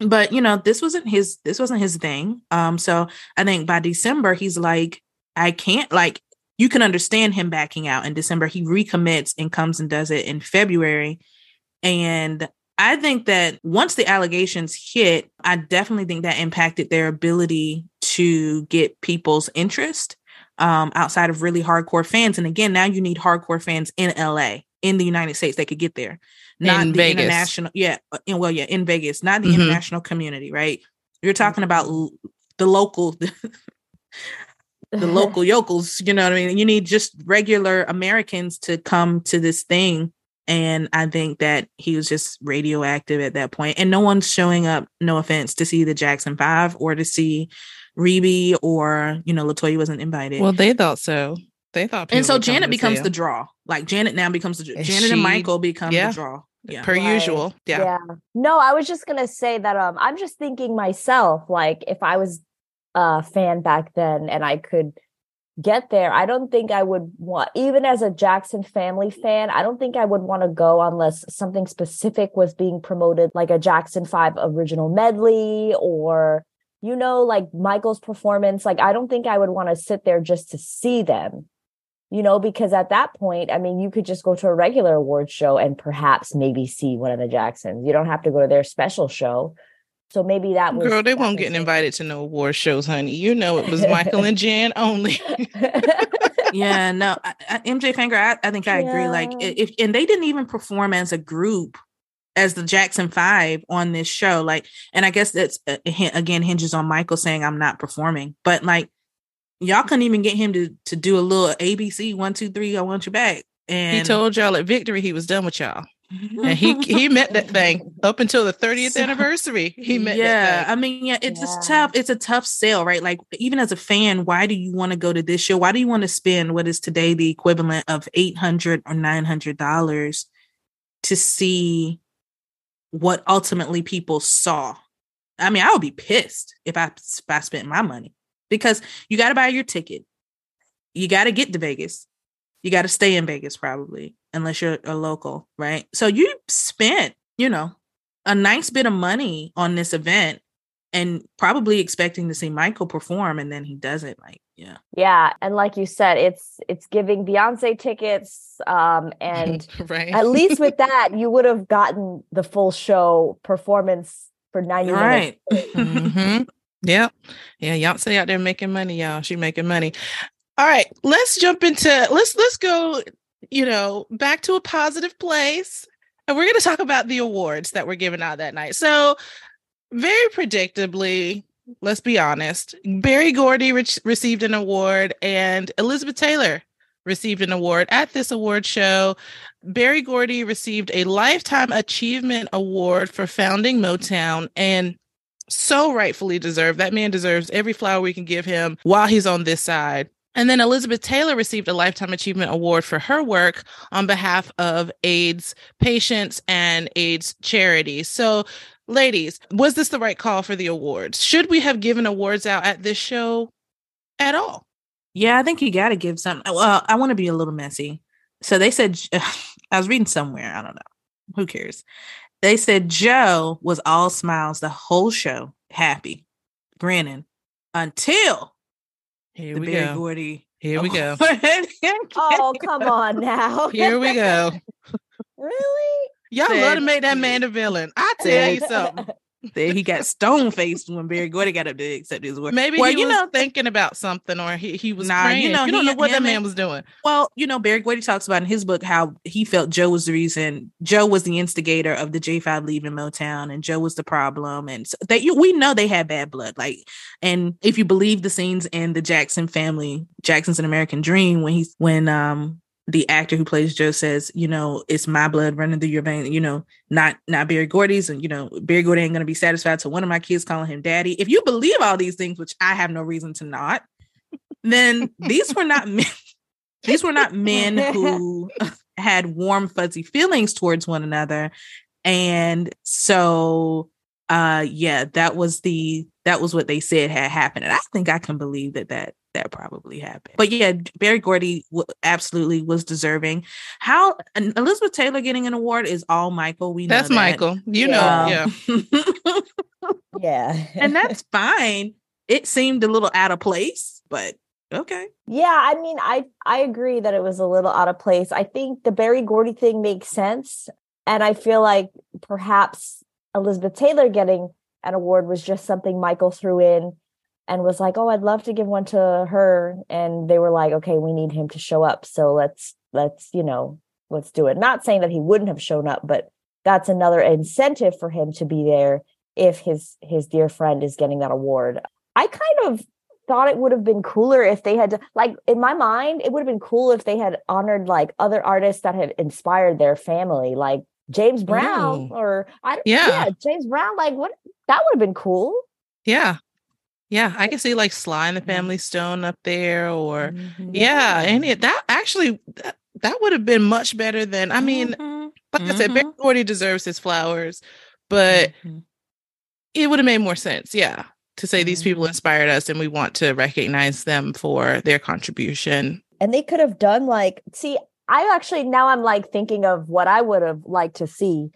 But you know, this wasn't his this wasn't his thing. Um, so I think by December he's like, I can't like you can understand him backing out in December. He recommits and comes and does it in February. And I think that once the allegations hit, I definitely think that impacted their ability to get people's interest um, outside of really hardcore fans. And again, now you need hardcore fans in LA in the United States they could get there, not in the Vegas. international. Yeah, in, well, yeah, in Vegas, not the mm-hmm. international community, right? You're talking about l- the local. the local yokels, you know what I mean? You need just regular Americans to come to this thing. And I think that he was just radioactive at that point. And no one's showing up, no offense, to see the Jackson Five or to see Rebbie or, you know, Latoya wasn't invited. Well, they thought so. They thought, and so Janet becomes the draw. Like Janet now becomes the Janet she, and Michael become yeah, the draw. Yeah. Per right. usual. Yeah. Yeah. No, I was just gonna say that um I'm just thinking myself, like if I was a fan back then and I could get there, I don't think I would want even as a Jackson family fan, I don't think I would want to go unless something specific was being promoted, like a Jackson 5 original medley or you know, like Michael's performance. Like, I don't think I would want to sit there just to see them you know, because at that point, I mean, you could just go to a regular award show and perhaps maybe see one of the Jacksons. You don't have to go to their special show. So maybe that was girl. They won't get invited to no award shows, honey. You know it was Michael and Jan only. yeah, no, I, I, MJ Fangirl. I, I think I yeah. agree. Like, if and they didn't even perform as a group as the Jackson Five on this show. Like, and I guess that's uh, again hinges on Michael saying I'm not performing, but like y'all couldn't even get him to to do a little ABC one two three. I want you back. And he told y'all at Victory he was done with y'all. And he he met that thing up until the 30th so, anniversary. He met yeah. I mean, yeah, it's yeah. tough. It's a tough sale, right? Like even as a fan, why do you want to go to this show? Why do you want to spend what is today the equivalent of eight hundred or nine hundred dollars to see what ultimately people saw? I mean, I would be pissed if I if I spent my money because you got to buy your ticket. You got to get to Vegas. You got to stay in Vegas probably, unless you're a local, right? So you spent, you know, a nice bit of money on this event and probably expecting to see Michael perform and then he does it like yeah. Yeah, and like you said it's it's giving Beyonce tickets um and right. at least with that you would have gotten the full show performance for 90 right. minutes. mm-hmm. Yeah. Yeah. Beyonce out there making money, y'all. She making money. All right. Let's jump into let's let's go, you know, back to a positive place. And we're gonna talk about the awards that were given out that night. So very predictably, let's be honest, Berry Gordy re- received an award and Elizabeth Taylor received an award at this award show. Berry Gordy received a Lifetime Achievement Award for founding Motown. And so rightfully deserved. That man deserves every flower we can give him while he's on this side. And then Elizabeth Taylor received a Lifetime Achievement Award for her work on behalf of AIDS patients and AIDS charities. So, ladies, was this the right call for the awards? Should we have given awards out at this show at all? Yeah, I think you got to give some. Well, I want to be a little messy. So they said, I was reading somewhere, I don't know. Who cares? They said Joe was all smiles the whole show, happy, grinning, until here the we go. Here we go. oh, come on now. Here we go. really? Y'all love to make that man a villain. I tell you something. There he got stone faced when Berry Gordy got up to accept his award. Maybe well, he you was know, thinking about something, or he, he was Nah, praying. you know, you don't he- know what that man and- was doing. Well, you know, Berry Gordy talks about in his book how he felt Joe was the reason. Joe was the instigator of the J5 leaving Motown, and Joe was the problem. And so that you, we know they had bad blood. Like, and if you believe the scenes in the Jackson family, Jackson's an American Dream, when he's when um the actor who plays Joe says, you know, it's my blood running through your veins, you know, not not Berry Gordy's, and you know, Berry Gordy ain't gonna be satisfied. So one of my kids calling him daddy. If you believe all these things, which I have no reason to not, then these were not men. These were not men who had warm, fuzzy feelings towards one another. And so uh yeah, that was the that was what they said had happened. And I think I can believe that that that probably happened. But yeah, Berry Gordy w- absolutely was deserving. How Elizabeth Taylor getting an award is all Michael. We know That's that. Michael. You Yeah. know, um, yeah. yeah. and that's fine. It seemed a little out of place, but okay. Yeah, I mean, I I agree that it was a little out of place. I think the Berry Gordy thing makes sense, and I feel like perhaps Elizabeth Taylor getting an award was just something Michael threw in and was like, "Oh, I'd love to give one to her," and they were like, "Okay, we need him to show up, so let's let's you know let's do it." Not saying that he wouldn't have shown up, but that's another incentive for him to be there if his his dear friend is getting that award. I kind of thought it would have been cooler if they had like in my mind it would have been cool if they had honored like other artists that had inspired their family like james brown or i Yeah. james brown like what that would have been cool Yeah. Yeah. I can see like Sly and the Family Stone up there or yeah, and it that actually that, that would have been much better than I mean, Mhm. like I said, Berry. Gordy deserves his flowers, but Mhm. it would have made more sense, yeah, to say these people inspired us and we want to recognize them for their contribution. and they could have done like see i actually now i'm like thinking of what i would have liked to see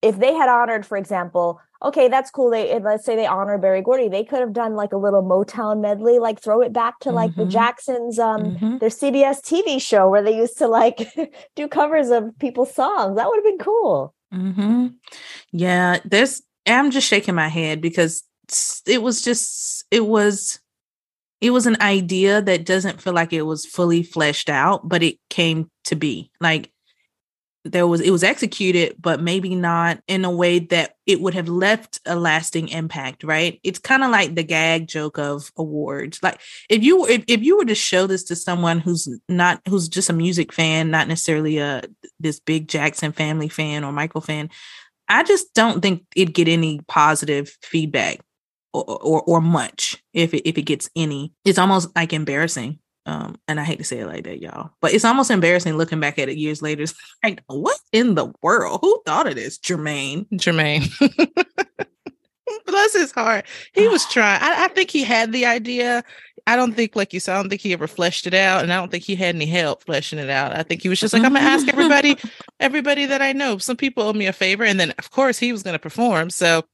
if they had honored for example okay that's cool they let's say they honor berry gordy they could have done like a little motown medley like throw it back to like the Mhm. jacksons um Mhm. their cbs tv show where they used to like do covers of people's songs that would have been cool Mm-hmm. Yeah, there's. I'm just shaking my head because it was just. It was. It was an idea that doesn't feel like it was fully fleshed out, but it came to be like there was. It was executed, but maybe not in a way that it would have left a lasting impact. Right? It's kind of like the gag joke of awards. Like if you if, if you were to show this to someone who's not who's just a music fan, not necessarily a this big Jackson family fan or Michael fan, I just don't think it'd get any positive feedback or or, or much if it, if it gets any. It's almost like embarrassing. Um, and I hate to say it like that, y'all, but it's almost embarrassing looking back at it years later. It's like, what in the world? Who thought of this, Jermaine? Jermaine. Bless his heart. He was trying. I, I think he had the idea. I don't think, like you said, I don't think he ever fleshed it out, and I don't think he had any help fleshing it out. I think he was just like, I'm gonna ask everybody, everybody that I know. Some people owe me a favor, and then of course he was gonna perform. So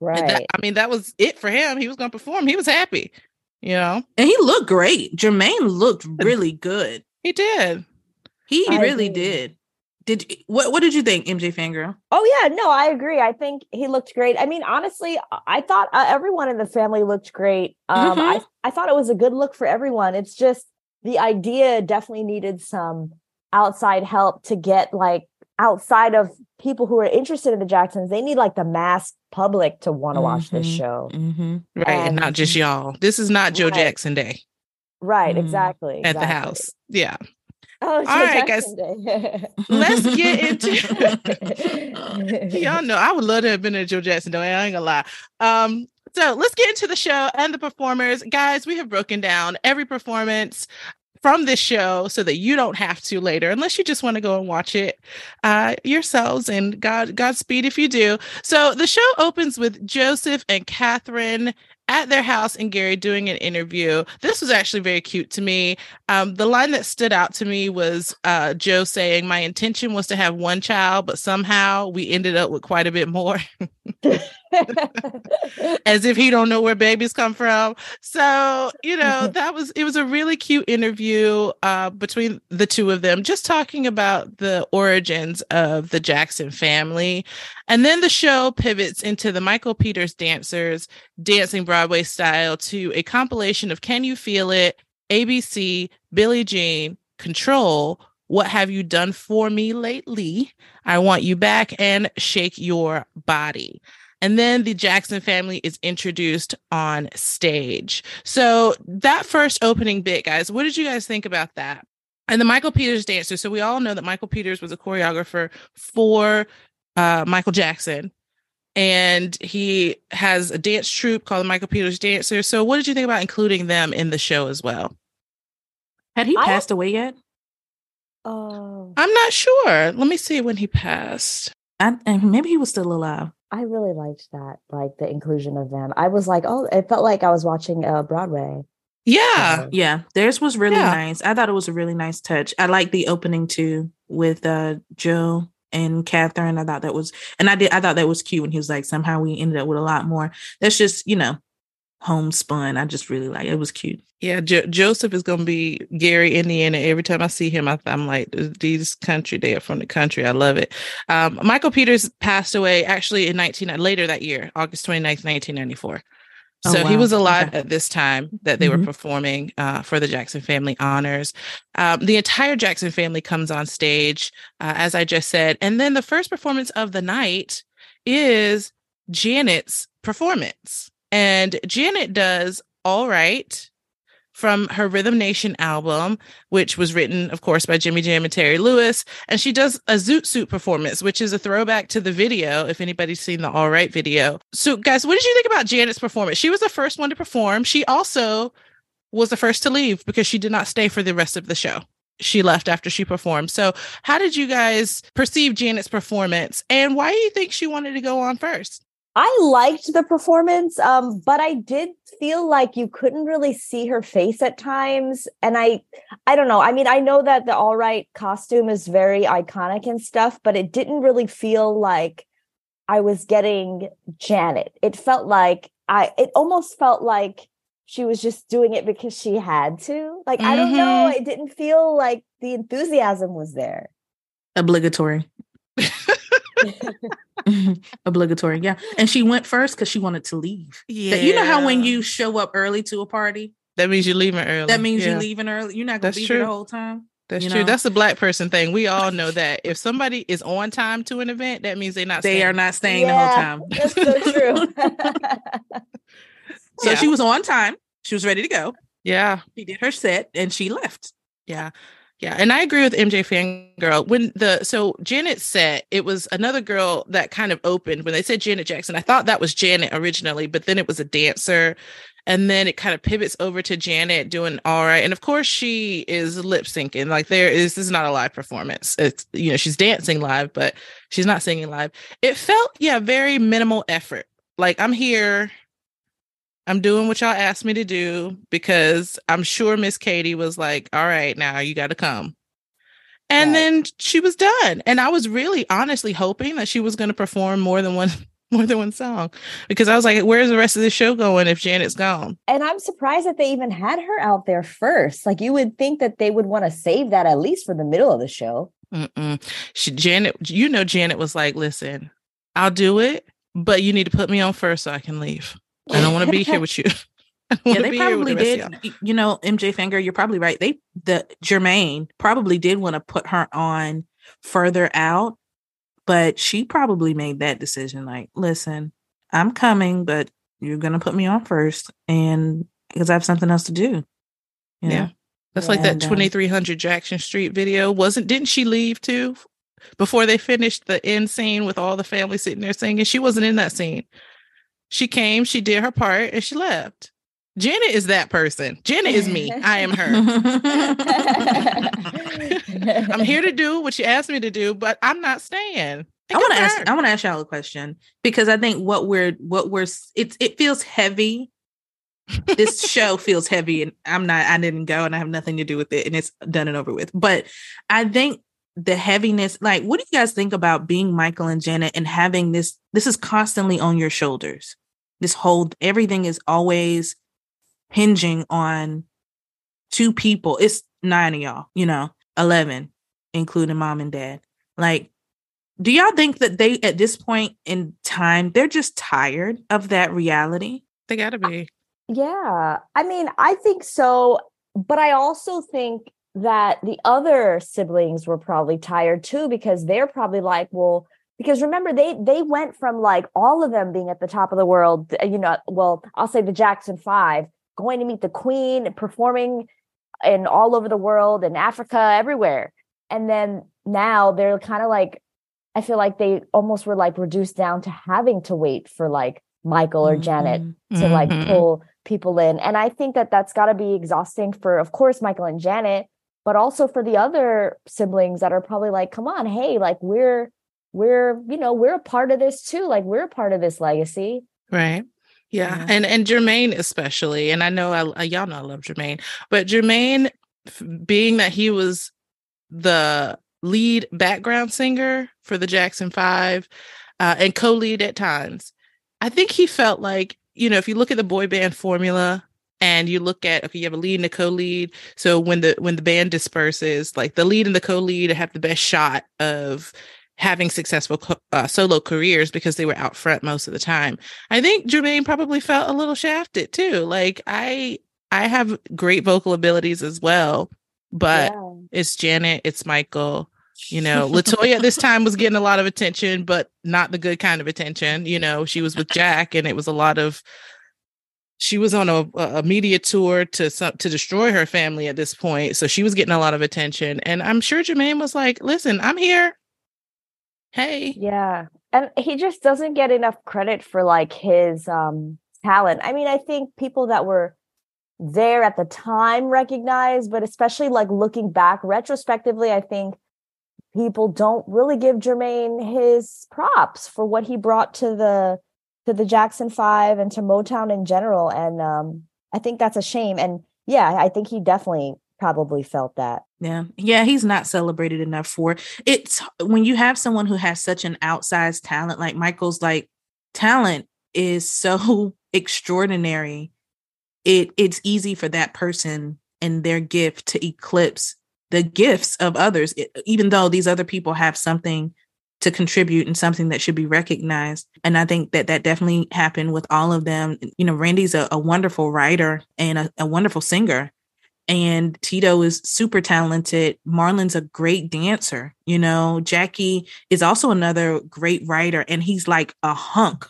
right that- I mean, that was it for him. He was gonna perform. He was happy. You know, And he looked great. Jermaine looked really good. he did. He I really agree. did. Did what? What did you think, MJ Fangirl? Oh yeah, no, I agree. I think he looked great. I mean, honestly, I thought uh, everyone in the family looked great. Um, I I thought it was a good look for everyone. It's just the idea definitely needed some outside help to get like outside of people who are interested in the Jacksons. They need like the mass public to want to watch this Mhm. show. Mm-hmm. Right, and not just y'all. This is not Joe Right. Jackson Day Right, Mhm. exactly. at the house. Yeah. Oh, All right, guys. guys. Let's get into Y'all know I would love to have been at Joe Jackson Day. I ain't gonna lie. Um, so let's get into the show and the performers. Guys, we have broken down every performance from this show so that you don't have to later, unless you just want to go and watch it uh, yourselves. And God, Godspeed if you do. So the show opens with Joseph and Catherine at their house and Gary doing an interview. This was actually very cute to me. Um, the line that stood out to me was uh, Joe saying, My intention was to have one child, but somehow we ended up with quite a bit more. as if he don't know where babies come from. So, you know, that was it was a really cute interview uh, between the two of them, just talking about the origins of the Jackson family. And then the show pivots into the Michael Peters dancers dancing Broadway style to a compilation of Can You Feel It, ABC, Billie Jean, Control, What Have You Done For Me Lately? I Want You Back, and Shake Your Body. And then the Jackson family is introduced on stage. So that first opening bit, guys, what did you guys think about that? And the Michael Peters dancer. So we all know that Michael Peters was a choreographer for uh, Michael Jackson. And he has a dance troupe called the Michael Peters Dancers. So what did you think about including them in the show as well? Had he I- passed away yet? oh, I'm not sure. Let me see when he passed. I, and maybe he was still alive. I really liked that, like the inclusion of them. I was like, oh, it felt like I was watching uh, Broadway. Yeah. Yeah, theirs was really Yeah. nice. I thought it was a really nice touch. I like the opening too with uh Joe and Catherine. I thought that was, and I did. I thought that was cute when he was like, somehow we ended up with a lot more. That's just you know, homespun. I just really like it. Was cute. Yeah, jo- Joseph is going to be Gary, Indiana. Every time I see him, I, I'm like, these country, they are from the country. I love it. Um, Michael Peters passed away actually in 19, later that year, August 29th, 1994. Oh, So he was alive Okay. at this time that they were Mhm. performing uh, for the Jackson Family Honors. Um, the entire Jackson family comes on stage, uh, as I just said. And then the first performance of the night is Janet's performance. And Janet does All Right from her Rhythm Nation album, which was written, of course, by Jimmy Jam and Terry Lewis. And she does a Zoot Suit performance, which is a throwback to the video, if anybody's seen the All Right video. So, guys, what did you think about Janet's performance? She was the first one to perform. She also was the first to leave because she did not stay for the rest of the show. She left after she performed. So, how did you guys perceive Janet's performance? And why do you think she wanted to go on first? I liked the performance, um, but I did feel like you couldn't really see her face at times. And I, I don't know. I mean, I know that the All Right costume is very iconic and stuff, but it didn't really feel like I was getting Janet. It felt like I. It almost felt like she was just doing it because she had to. Like I don't know. It didn't feel like the enthusiasm was there. Obligatory. Obligatory, yeah. And she went first because she wanted to leave. Yeah. You know how when you show up early to a party, that means you're leaving early. that means Yeah. you're leaving early. You're not gonna That's be here the whole time. That's you true. know? That's a black person thing. We all know that. If somebody is on time to an event, that means they're not. They staying. are not staying the whole time. That's so true. So Yeah. she was on time. She was ready to go. Yeah, She did her set and she left. yeah, yeah. And I agree with MJ Fangirl. When the so Janet said it was another girl that kind of opened when they said Janet Jackson. I thought that was Janet originally, but then it was a dancer. And then it kind of pivots over to Janet doing all right. And of course, she is lip syncing. Like, there is, this is not a live performance. It's, you know, she's dancing live, but she's not singing live. It felt, yeah, very minimal effort. Like, I'm here. I'm doing what y'all asked me to do because I'm sure Miss Katie was like, all right, now you got to come. And Right. then she was done. And I was really honestly hoping that she was going to perform more than one more than one song because I was like, where's the rest of the show going if Janet's gone? and I'm surprised that they even had her out there first. Like you would think that they would want to save that at least for the middle of the show. Mm-mm. She Janet, you know, Janet was like, listen, I'll do it, but you need to put me on first so I can leave. I don't want to be here with you. Yeah, they be here with probably did. You know, MJ Fangirl, you're probably right. They the Jermaine probably did want to put her on further out, but she probably made that decision. Like, listen, I'm coming, but you're gonna put me on first, and because I have something else to do. You know? Yeah. That's like that And, um, 2300 Jackson Street video. Wasn't, didn't she leave too before they finished the end scene with all the family sitting there singing? She wasn't in that scene. She came, she did her part, and she left. Janet is that person. Janet is me. I am her. I'm here to do what you asked me to do, but I'm not staying. I want to ask. I want to ask y'all a question because I think what we're what we're s- it's it feels heavy. this show feels heavy, and I'm not. I didn't go, and I have nothing to do with it, and it's done and over with. But I think the heaviness like what do you guys think about being michael and janet and having this this is constantly on your shoulders this whole everything is always hinging on two people. It's nine of y'all you know 11 including mom and dad. Like do y'all think that they at this point in time they're just tired of that reality? They gotta be. Yeah i mean i think so but i also think that the other siblings were probably tired too because they're probably like well because remember they they went from like all of them being at the top of the world you know well i'll say the jackson 5 going to meet the queen performing in all over the world in africa everywhere and then now they're kind of like i feel like they almost were like reduced down to having to wait for like michael or mm-hmm. janet to mm-hmm. like pull people in and i think that that's got to be exhausting for of course michael and janet but also for the other siblings that are probably like come on hey like we're we're you know we're a part of this too like we're a part of this legacy right yeah. yeah. and and jermaine especially and i know I, y'all know i love jermaine but jermaine being that he was the lead background singer for the jackson five uh, and co-lead at times i think he felt like you know if you look at the boy band formula and you look at okay you have a lead and a co-lead so when the when the band disperses like the lead and the co-lead have the best shot of having successful uh, solo careers because they were out front most of the time i think jermaine probably felt a little shafted too like i i have great vocal abilities as well but yeah. it's janet it's michael you know latoya at this time was getting a lot of attention but not the good kind of attention you know she was with jack and it was a lot of she was on a, a media tour to to destroy her family at this point, so she was getting a lot of attention. And I'm sure Jermaine was like, "Listen, I'm here. Hey, yeah." And he just doesn't get enough credit for like his um talent. I mean, I think people that were there at the time recognize, but especially like looking back retrospectively, I think people don't really give Jermaine his props for what he brought to the to the Jackson Five and to Motown in general. And um, I think that's a shame. And yeah, I think he definitely probably felt that. Yeah. Yeah, he's not celebrated enough for it's when you have someone who has such an outsized talent, like Michael's like talent is so extraordinary. It it's easy for that person and their gift to eclipse the gifts of others, even though these other people have something to contribute and something that should be recognized. And I think that that definitely happened with all of them. You know, Randy's a, a wonderful writer and a, a wonderful singer. And Tito is super talented. Marlon's a great dancer. You know, Jackie is also another great writer, and he's like a hunk.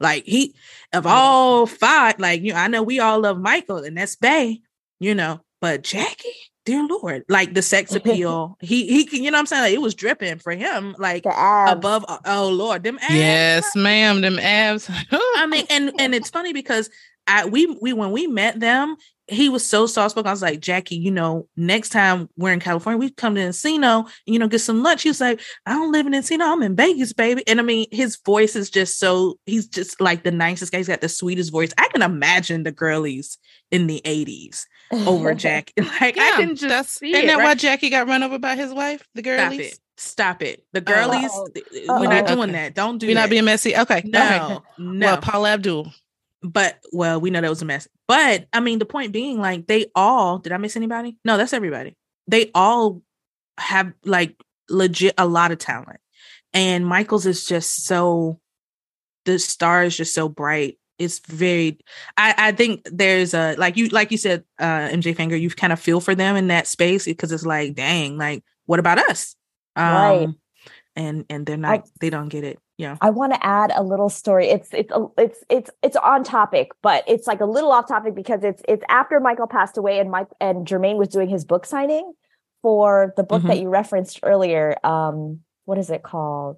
Like he, of all five, like you, know, I know we all love Michael, and that's Bay. You know, but Jackie, dear lord like the sex appeal he he can you know what i'm saying like, it was dripping for him like above uh, oh lord them abs yes ma'am them abs i mean and and it's funny because I we we when we met them he was so soft spoken. I was like, Jackie, you know, next time we're in California, we come to Encino, and, you know, get some lunch. He was like, I don't live in Encino, I'm in Vegas, baby. And I mean, his voice is just so he's just like the nicest guy. He's got the sweetest voice. I can imagine the girlies in the 80s over Jack. Like yeah, I can just that's, see isn't it, that right? why Jackie got run over by his wife? The girlies. Stop it. Stop it. The oh, girlies, oh, we're not doing okay. that. Don't do We're that. not being messy. Okay. No, okay. no. Well, Paula Abdul. But well, we know that was a mess. But I mean, the point being, like, they all did I miss anybody? No, that's everybody. They all have like legit a lot of talent. And Michael's is just so the star is just so bright it's very I, I think there's a like you like you said uh mj fangirl you kind of feel for them in that space because it's like dang like what about us um right. and and they're not I, they don't get it yeah i want to add a little story it's it's it's it's it's on topic but it's like a little off topic because it's it's after michael passed away and mike and jermaine was doing his book signing for the book mm-hmm. that you referenced earlier um what is it called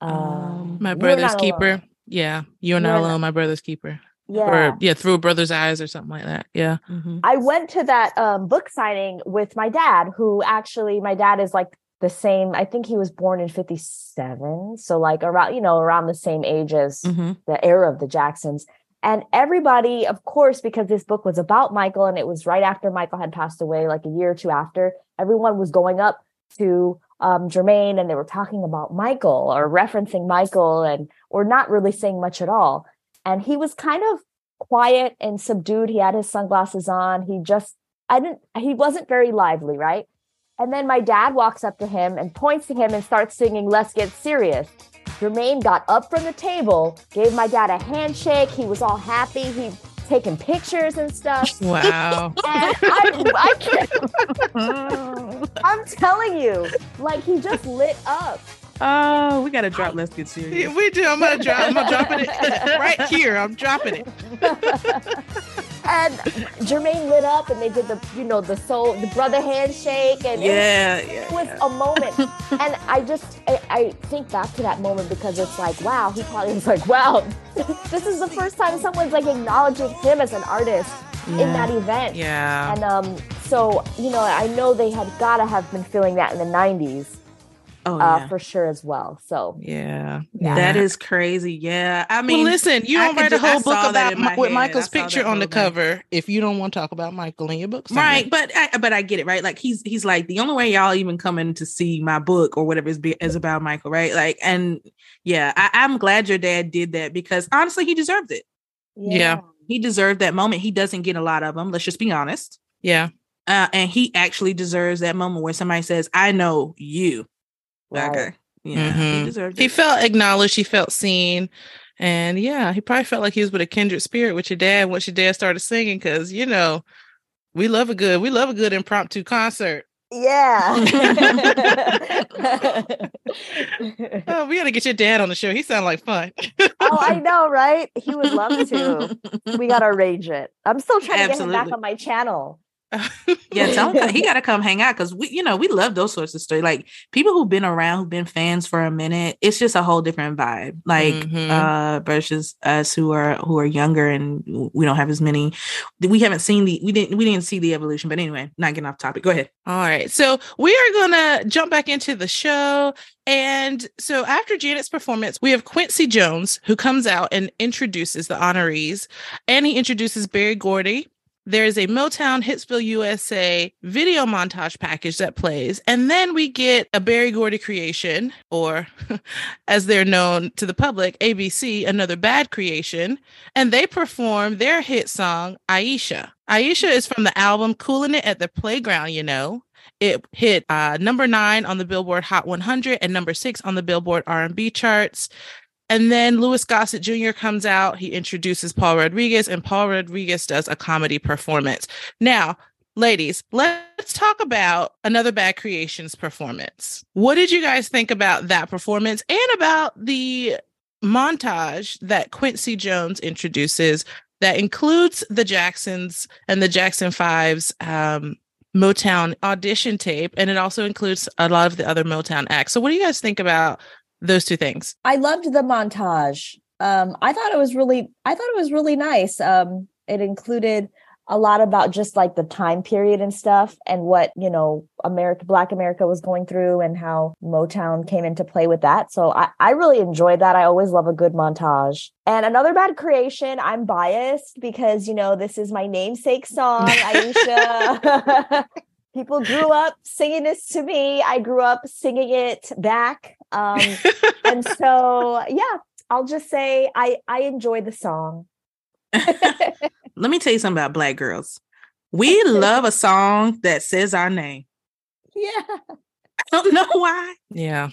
um, my brother's keeper alone. Yeah, you're not alone, my brother's keeper. Yeah, or yeah, through a brother's eyes or something like that. Yeah, mm-hmm. I went to that um, book signing with my dad, who actually my dad is like the same. I think he was born in '57, so like around you know around the same age as mm-hmm. the era of the Jacksons. And everybody, of course, because this book was about Michael and it was right after Michael had passed away, like a year or two after, everyone was going up to um, Jermaine and they were talking about Michael or referencing Michael and or not really saying much at all. And he was kind of quiet and subdued. He had his sunglasses on. He just I didn't he wasn't very lively, right? And then my dad walks up to him and points to him and starts singing Let's Get Serious. Jermaine got up from the table, gave my dad a handshake. He was all happy. He taking pictures and stuff. Wow. And I, I can't I'm telling you, like he just lit up. Oh, we gotta drop. Let's get serious. we do. I'm gonna drop. I'm gonna dropping it right here. I'm dropping it. And Jermaine lit up, and they did the, you know, the soul, the brother handshake, and Yeah, it, yeah, it was yeah. a moment. and I just, I, I think back to that moment because it's like, wow, he probably was like, wow, this is the first time someone's like acknowledging him as an artist in that event. Yeah. And um, so you know, I know they had gotta have been feeling that in the '90s Oh uh, for sure as well. So yeah. Yeah. That is crazy. Yeah. I mean, well, listen, you don't could write a whole book about my with head. Michael's picture on the whole thing. cover if you don't want to talk about Michael in your book. Simon. right but I, but i get it right like he's he's like the only way y'all even coming to see my book or whatever is, be, is about michael right like and yeah I, i'm glad your dad did that because honestly he deserved it Yeah. he deserved that moment he doesn't get a lot of them let's just be honest Yeah. uh, and he actually deserves that moment where somebody says i know you Right. okay yeah he Mhm. deserved He felt acknowledged. He felt seen. And yeah, he probably felt like he was with a kindred spirit with your dad once your dad started singing. Cause you know, we love a good, we love a good impromptu concert. Yeah. Oh, we gotta get your dad on the show. He sounded like fun. oh, I know, right? He would love to. We gotta arrange it. I'm still trying to get him back on my channel. yeah, tell him he got to come hang out because we, you know, we love those sorts of stories. Like people who've been around, who've been fans for a minute. It's just a whole different vibe. Like Mhm. uh versus us who are who are younger and we don't have as many. We haven't seen the we didn't we didn't see the evolution. But anyway, not getting off topic. Go ahead. All right. So we are going to jump back into the show. And so after Janet's performance, we have Quincy Jones, who comes out and introduces the honorees, and he introduces Berry Gordy. There's a Motown Hitsville USA video montage package that plays. And then we get a Berry Gordy creation, or as they're known to the public, ABC, another bad creation. And they perform their hit song, Aisha. Aisha is from the album Cooling It at the Playground, you know. It hit uh, number nine on the Billboard Hot 100 and number six on the Billboard R&B charts. And then Louis Gossett Jr. comes out. He introduces Paul Rodriguez, and Paul Rodriguez does a comedy performance. Now, ladies, let's talk about another Bad Creations performance. What did you guys think about that performance and about the montage that Quincy Jones introduces that includes the Jacksons and the Jackson Fives um, Motown audition tape, and it also includes a lot of the other Motown acts. So, what do you guys think about those two things? I loved the montage. Um, I thought it was really, I thought it was really nice. Um, it included a lot about just like the time period and stuff, and what you know, America, Black America was going through, and how Motown came into play with that. So I, I really enjoyed that. I always love a good montage. And another bad creation. I'm biased because you know this is my namesake song, Aisha. People grew up singing this to me. I grew up singing it back. Um, and so yeah i'll just say i i enjoy the song Let me tell you something about black girls. We love a song that says our name. yeah I don't know why, Yeah.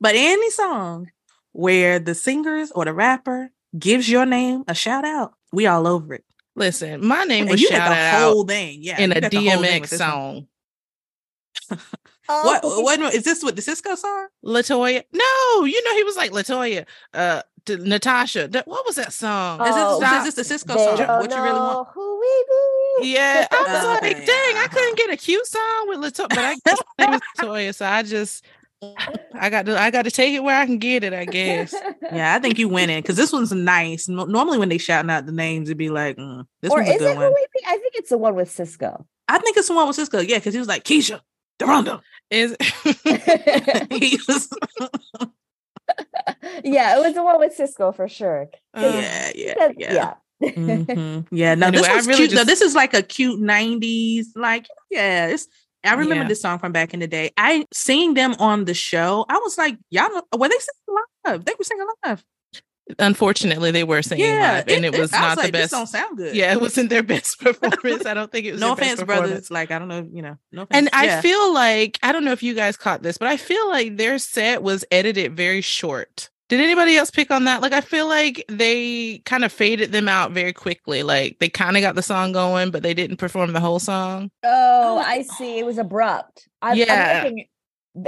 but any song where the singers or the rapper gives your name a shout out, we all over it. Listen, my name was you got shouted the out whole thing, yeah, in a got the whole thing DMX with this one. song. What? Oh. What? Is this what the Cisco song? Latoya. No, you know he was like Latoya. Uh, to Natasha. That, what was that song? Is Oh, this, is this the Cisco song? What you really want? who we be Yeah, I was Okay, like, dang, I couldn't get a cute song with Latoya, but I guess her name is Latoya, so I just, I got to, I got to take it where I can get it, I guess. Yeah, I think you win it because this one's nice. No- Normally, when they shouting out the names, it'd be like, mm, "This or one's a good it who one." we be i think it's the one with cisco I think it's the one with Cisco. Yeah, because he was like Keisha, Deronda. Is he yeah it was the one with cisco for sure Uh, yeah, yeah, Because- yeah. Mhm. Yeah, no, this Anyway, I one's really cute. though. just- This is like a cute '90s, like yeah, I remember Yeah. this song from back in the day. I seeing them on the show. I was like, y'all were they singing live? They were singing live. Unfortunately, they were singing live, and it, was I not the like, This best. don't sound good. Yeah, it wasn't their best performance. I don't think it was. no their offense, performance. brothers. Like I don't know, you know. No offense. And I Yeah. feel like I don't know if you guys caught this, but I feel like their set was edited very short. Did anybody else pick on that? Like I feel like they kind of faded them out very quickly. Like they kind of got the song going, but they didn't perform the whole song. Oh, oh I see. It was abrupt. I'm, Yeah. I'm, looking,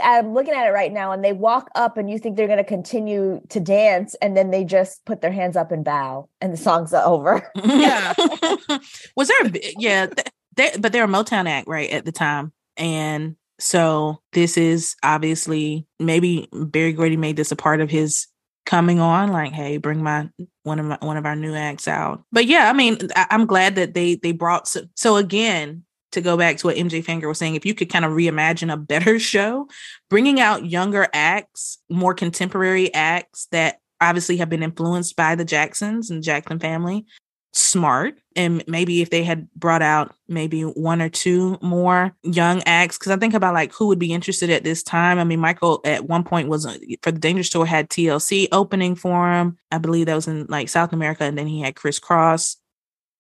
I'm looking at it right now, and they walk up, and you think they're going to continue to dance, and then they just put their hands up and bow, and the song's over. Yeah. was there? A, yeah, th- they, but they're a Motown act right at the time, and so this is obviously maybe Berry Gordy made this a part of his coming on. Like, hey, bring my one of my one of our new acts out. But yeah, I mean, I, I'm glad that they they brought so, so again. To go back to what MJ Fangirl was saying, if you could kind of reimagine a better show, bringing out younger acts, more contemporary acts that obviously have been influenced by the Jacksons and Jackson family, smart and maybe if they had brought out maybe one or two more young acts because i think about like who would be interested at this time? I mean michael at one point was uh, for the dangerous tour had tlc opening for him. I believe that was in like south america and then he had kris kross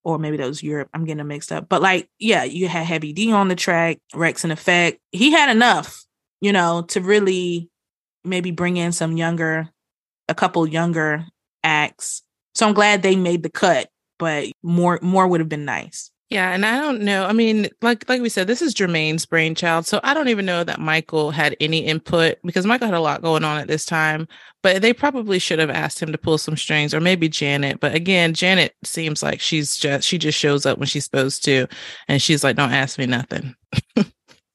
or maybe that was europe i'm getting them mixed up but like yeah you had heavy d on the track wreckx-n-effect he had enough you know to really maybe bring in some younger a couple younger acts so i'm glad they made the cut but more more would have been nice. Yeah, and I don't know. I mean, like like we said, this is Jermaine's brainchild, so I don't even know that Michael had any input because Michael had a lot going on at this time. But they probably should have asked him to pull some strings, or maybe Janet. But again, Janet seems like she's just she just shows up when she's supposed to, and she's like, "Don't ask me nothing."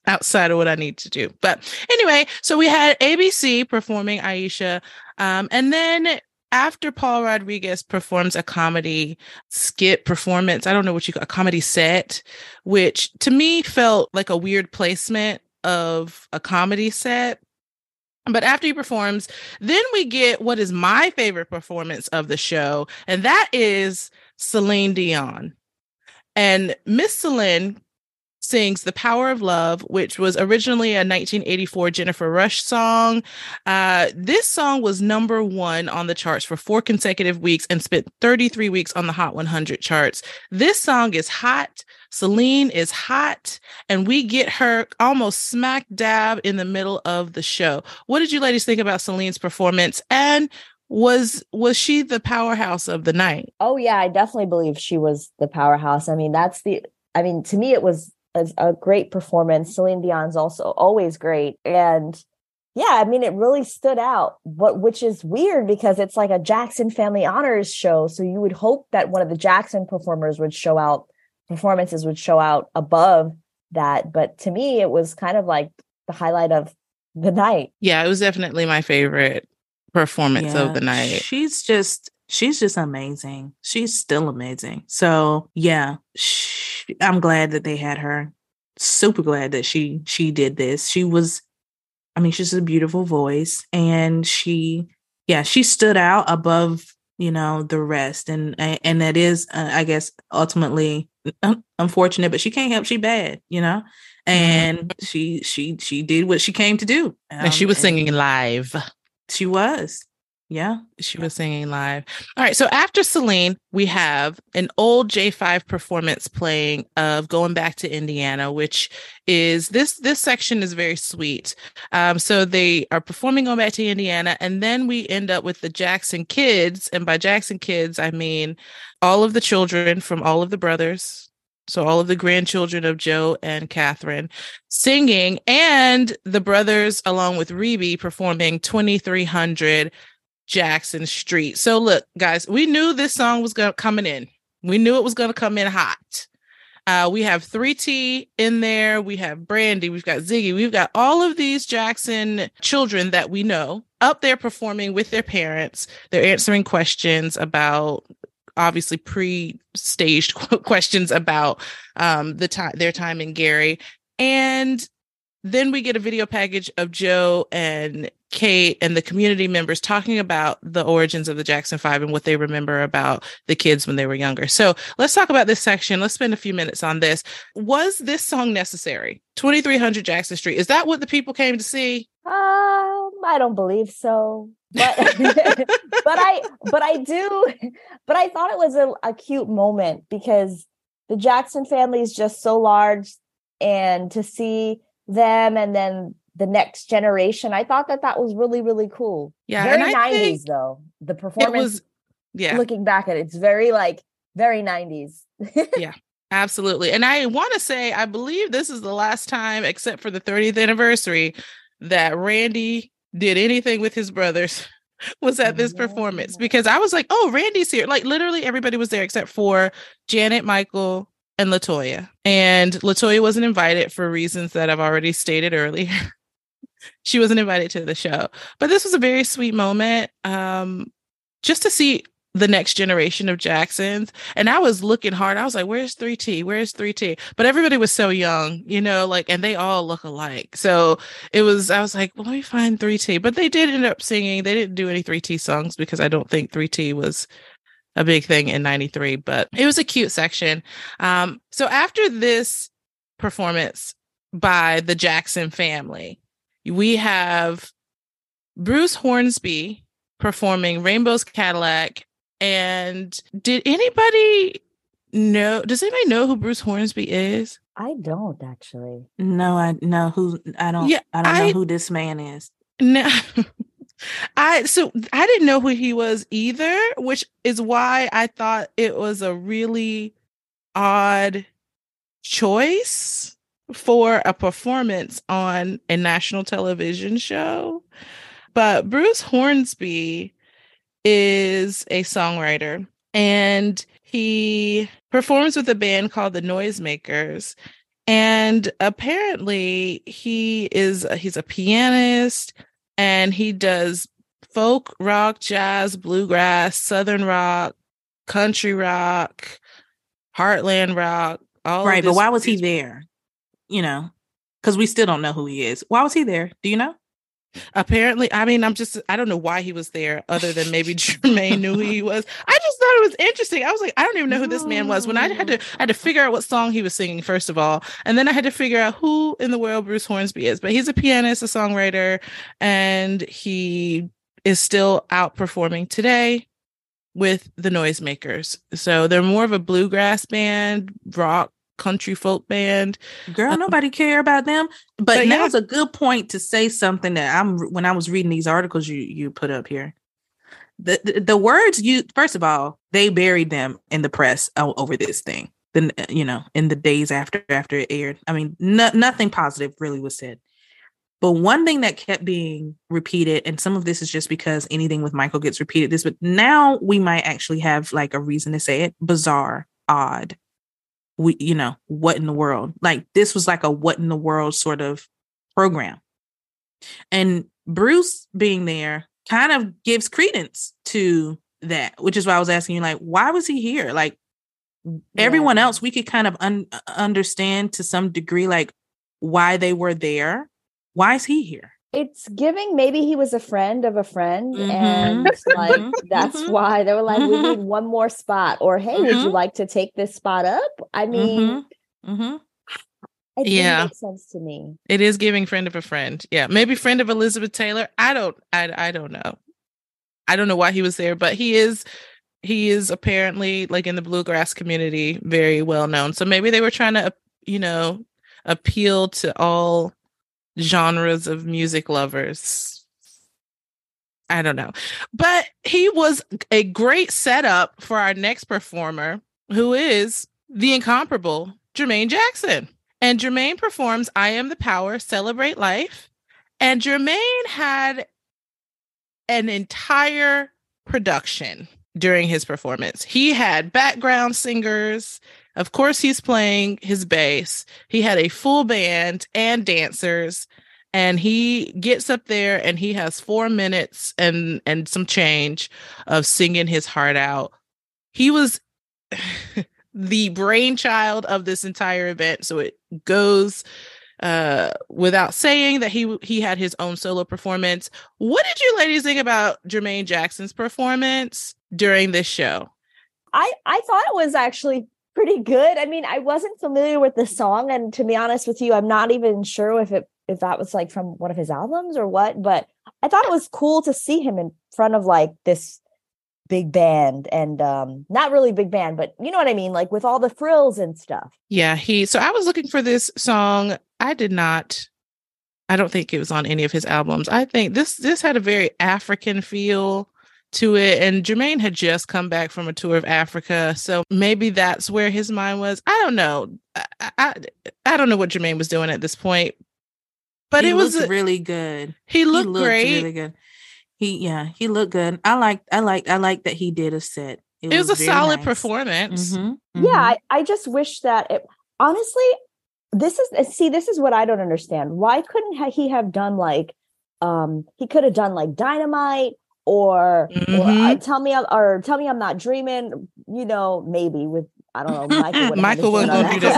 outside of what I need to do. But anyway, so we had ABC performing Aisha. Um, and then after Paul Rodriguez performs a comedy skit performance, I don't know what you call a comedy set, which to me felt like a weird placement of a comedy set. But after he performs, then we get what is my favorite performance of the show, and that is Celine Dion. And Miss Celine sings The Power of Love, which was originally a 1984 Jennifer Rush song. Uh, this song was number one on the charts for four consecutive weeks and spent 33 weeks on the Hot 100 charts. This song is hot. Celine is hot, and we get her almost smack dab in the middle of the show. What did you ladies think about Celine's performance? And was was she the powerhouse of the night? Oh yeah, I definitely believe she was the powerhouse. I mean, that's the. I mean, to me, it was a, a great performance. Celine Dion's also always great, and yeah, I mean, it really stood out. But which is weird because it's like a Jackson Family Honors show, so you would hope that one of the Jackson performers would show out, performances would show out above that. But to me, it was kind of like the highlight of the night. Yeah, it was definitely my favorite performance of the night. She's just she's just amazing. She's still amazing. So yeah, sh I'm glad that they had her. Super glad that she she did this. She was, I mean, she's a beautiful voice, and she, yeah, she stood out above you know the rest, and and that is, uh, I guess, ultimately unfortunate, but she can't help. She bad, you know. And she she she did what she came to do, and she Um, was singing live. She was, yeah. She was singing live. All right. So after Celine, we have an old J5 performance playing of Going Back to Indiana, which is this this section is very sweet. Um, so they are performing Going Back to Indiana, and then we end up with the Jackson kids. And by Jackson kids, I mean all of the children from all of the brothers. So all of the grandchildren of Joe and Catherine singing, and the brothers along with Rebbie performing 2300 Jackson Street. So look, guys, we knew this song was going coming in. We knew it was going to come in hot. Uh, we have 3T in there. We have Brandy. We've got Ziggy. We've got all of these Jackson children that we know up there performing with their parents. They're answering questions about obviously pre-staged questions about um, the time their time in Gary. And then we get a video package of Joe and Kate and the community members talking about the origins of the Jackson Five and what they remember about the kids when they were younger. So let's talk about this section. Let's spend a few minutes on this. Was this song necessary? 2300 Jackson Street. Is that what the people came to see? Um, I don't believe so. But but I but I do but I thought it was a, a cute moment because the Jackson family is just so large and to see them and then the next generation. I thought that that was really really cool. Yeah, very nineties though. The performance. It was, yeah. Looking back at it, it's very like very nineties. yeah. Absolutely. And I want to say, I believe this is the last time, except for the 30th anniversary, that Randy did anything with his brothers was at this performance because I was like, oh, Randy's here. Like literally everybody was there except for Janet, Michael, and Latoya. And Latoya wasn't invited for reasons that I've already stated earlier. she wasn't invited to the show. But this was a very sweet moment. Um, just to see the next generation of Jacksons. And I was looking hard. I was like, where's 3T? Where's 3T? But everybody was so young, you know, like, and they all look alike. So it was, I was like, well, let me find 3T. But they did end up singing. They didn't do any 3T songs because I don't think 3T was a big thing in 93, but it was a cute section. Um, so after this performance by the Jackson family, we have Bruce Hornsby performing Rainbow's Cadillac. And did anybody know? Does anybody know who Bruce Hornsby is? I don't actually. No, I know who. I don't. Yeah, I don't know who this man is. No. I so I didn't know who he was either, which is why I thought it was a really odd choice for a performance on a national television show. But Bruce Hornsby is a songwriter and he performs with a band called the Noisemakers. And apparently he is he's a pianist and he does folk, rock, jazz, bluegrass, southern rock, country rock, heartland rock. All right, but why was he there? You know, because we still don't know who he is. Why was he there? Do you know? Apparently, I mean, I'm just, I don't know why he was there other than maybe Jermaine knew who he was. I just thought it was interesting. I was like, I don't even know who this man was. When I had to, I had to figure out what song he was singing, first of all. And then I had to figure out who in the world Bruce Hornsby is. But he's a pianist, a songwriter, and he is still out performing today with the noisemakers. So they're more of a bluegrass band, rock country folk band. Girl, um, nobody care about them. But, but now's yeah. a good point to say something that I'm when I was reading these articles you you put up here. The, the, the words you first of all they buried them in the press over this thing then you know in the days after after it aired i mean no, nothing positive really was said but one thing that kept being repeated and some of this is just because anything with michael gets repeated this but now we might actually have like a reason to say it bizarre odd we you know what in the world? Like this was like a what in the world sort of program. And bruce being there kind of gives credence to that which is why i was asking you like why was he here? Like yeah. everyone else we could kind of un- uh, understand to some degree like why they were there. Why is he here it's giving maybe he was a friend of a friend mm-hmm. and like mm-hmm. that's mm-hmm. why they were like we need mm-hmm. one more spot or hey would you mm-hmm. like to take this spot up i mean it yeah makes sense to me it is giving friend of a friend yeah maybe friend of elizabeth taylor i don't i, I don't know i don't know why he was there but he is he is apparently like in the bluegrass community very well known so maybe they were trying to you know appeal to all genres of music lovers. I don't know. But he was a great setup for our next performer, who is the incomparable Jermaine Jackson. And Jermaine performs I Am the Power, Celebrate Life. And Jermaine had an entire production during his performance. He had background singers, of course, he's playing his bass. He had a full band and dancers, and he gets up there and he has four minutes and and some change of singing his heart out. He was the brainchild of this entire event, so it goes uh, without saying that he he had his own solo performance. What did you ladies think about Jermaine Jackson's performance during this show? I I thought it was actually pretty good. I mean, I wasn't familiar with the song, and to be honest with you, I'm not even sure if it if that was like from one of his albums or what. But I thought it was cool to see him in front of like this big band and um not really big band but you know what i mean like with all the frills and stuff yeah he so i was looking for this song i did not i don't think it was on any of his albums i think this this had a very african feel to it. And Jermaine had just come back from a tour of Africa. So maybe that's where his mind was. I don't know. I, I, I don't know what Jermaine was doing at this point. But he it was really good. He looked, he looked great. Really good. He yeah, he looked good. I like I like I like that he did a set. It, it was, was, a solid nice. performance. Mm-hmm. Mm-hmm. Yeah, I, I just wish that it honestly this is see this is what I don't understand. Why couldn't he have done like um he could have done like dynamite or, mm-hmm. or uh, mm-hmm. tell me or tell me I'm not dreaming. You know, maybe with I don't know. Michael, Michael was going to do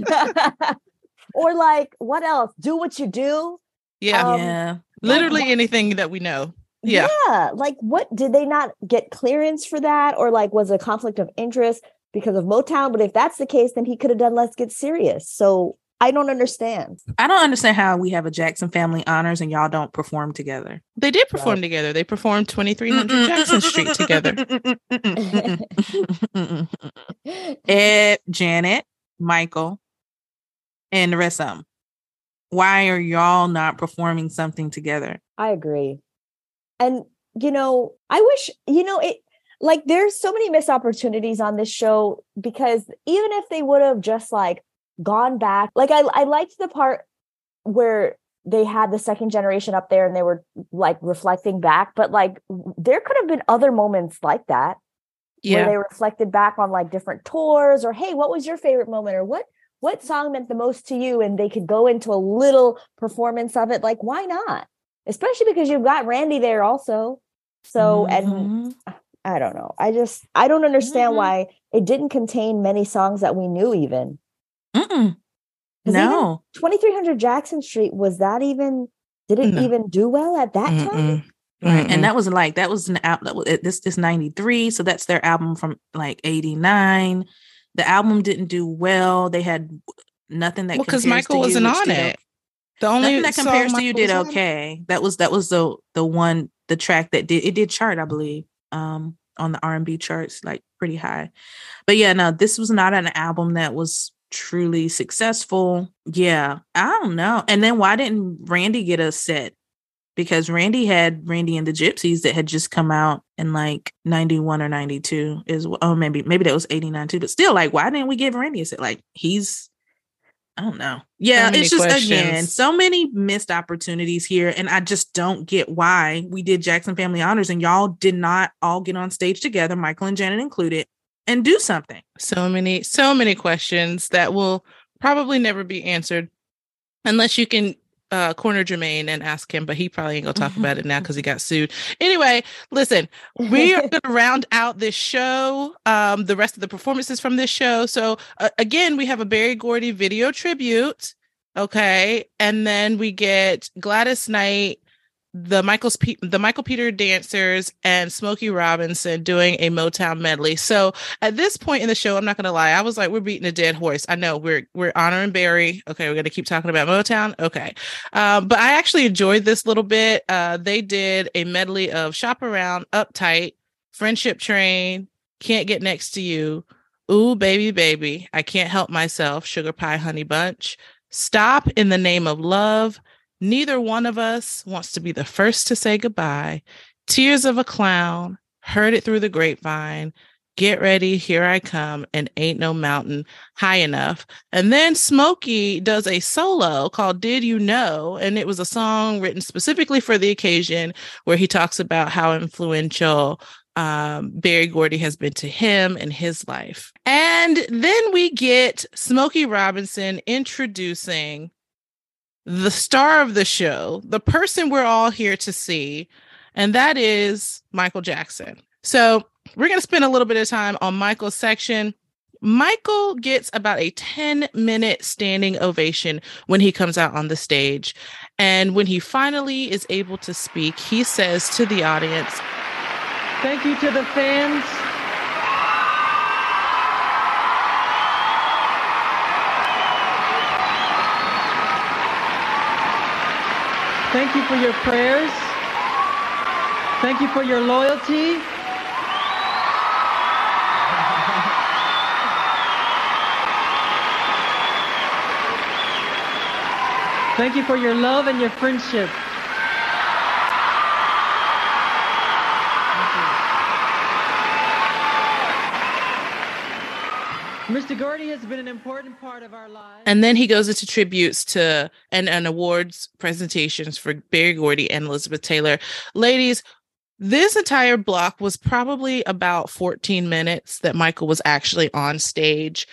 that. or like what else? Do what you do. Yeah, um, yeah. Literally like, anything that we know. Yeah. Yeah. Like what did they not get clearance for that? Or like was a conflict of interest because of Motown? But if that's the case, then he could have done Let's Get Serious. So I don't understand. I don't understand how we have a Jackson family honors and y'all don't perform together. They did perform right. together. They performed 2300 Jackson Street together. Ed, Janet, Michael, and the rest of them. Why are y'all not performing something together? I agree. And, you know, I wish, you know, it, like there's so many missed opportunities on this show because even if they would have just like gone back. Like I I liked the part where they had the second generation up there and they were like reflecting back, but like there could have been other moments like that. Yeah. Where they reflected back on like different tours or hey, what was your favorite moment or what what song meant the most to you and they could go into a little performance of it like why not? Especially because you've got Randy there also. So mm-hmm. and I don't know. I just I don't understand mm-hmm. why it didn't contain many songs that we knew even. Mm-mm. No. 2300 Jackson Street, was that even, did it no. even do well at that Mm-mm. time? Right. And that was like, that was an album, that was, this, this 93. So that's their album from like 89. The album didn't do well. They had nothing that, well, because Michael wasn't on it. The only nothing that compares to you did okay. That was, that was the, the one, the track that did, it did chart, I believe. Um, on the R&B charts like pretty high. But yeah, no, this was not an album that was truly successful. Yeah, I don't know. And then why didn't Randy get a set? Because Randy had Randy and the Gypsies that had just come out in like 91 or 92 is oh maybe maybe that was 89 too, but still like why didn't we give Randy a set? Like he's I don't know. Yeah, so it's just questions. again so many missed opportunities here, and I just don't get why we did Jackson Family Honors and y'all did not all get on stage together, Michael and Janet included, and do something. So many, so many questions that will probably never be answered unless you can uh, corner Jermaine and ask him, but he probably ain't gonna talk about it now because he got sued. Anyway, listen, we are gonna round out this show, um, the rest of the performances from this show. So uh, again, we have a Berry Gordy video tribute, okay, and then we get Gladys Knight the Michael's the Michael Peter dancers and Smokey Robinson doing a Motown medley. So at this point in the show, I'm not gonna lie, I was like, we're beating a dead horse. I know we're we're honoring Berry. Okay, we're gonna keep talking about Motown. Okay, um, but I actually enjoyed this little bit. Uh, they did a medley of "Shop Around," "Uptight," "Friendship Train," "Can't Get Next to You," "Ooh Baby Baby," "I Can't Help Myself," "Sugar Pie Honey Bunch," "Stop in the Name of Love." Neither one of us wants to be the first to say goodbye. Tears of a clown, heard it through the grapevine. Get ready, here I come, and ain't no mountain high enough. And then Smokey does a solo called Did You Know? And it was a song written specifically for the occasion where he talks about how influential um, Berry Gordy has been to him and his life. And then we get Smokey Robinson introducing the star of the show, the person we're all here to see, and that is Michael Jackson. So we're going to spend a little bit of time on Michael's section. Michael gets about a 10 minute standing ovation when he comes out on the stage. And when he finally is able to speak, he says to the audience, Thank you to the fans. Thank you for your prayers. Thank you for your loyalty. Thank you for your love and your friendship. Mr. Gordy has been an important part of our lives. And then he goes into tributes to and, and awards presentations for Berry Gordy and Elizabeth Taylor. Ladies, this entire block was probably about 14 minutes that Michael was actually on stage.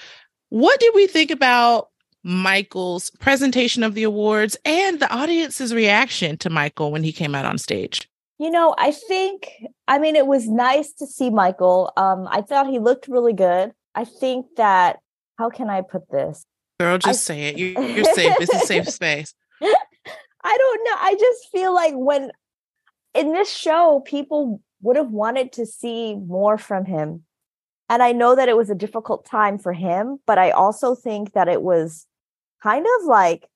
What did we think about Michael's presentation of the awards and the audience's reaction to Michael when he came out on stage? You know, I think, I mean, it was nice to see Michael. Um, I thought he looked really good. I think that how can I put this? Girl, just I, say it. You, you're safe. It's a safe space. I don't know. I just feel like when in this show, people would have wanted to see more from him. And I know that it was a difficult time for him, but I also think that it was kind of like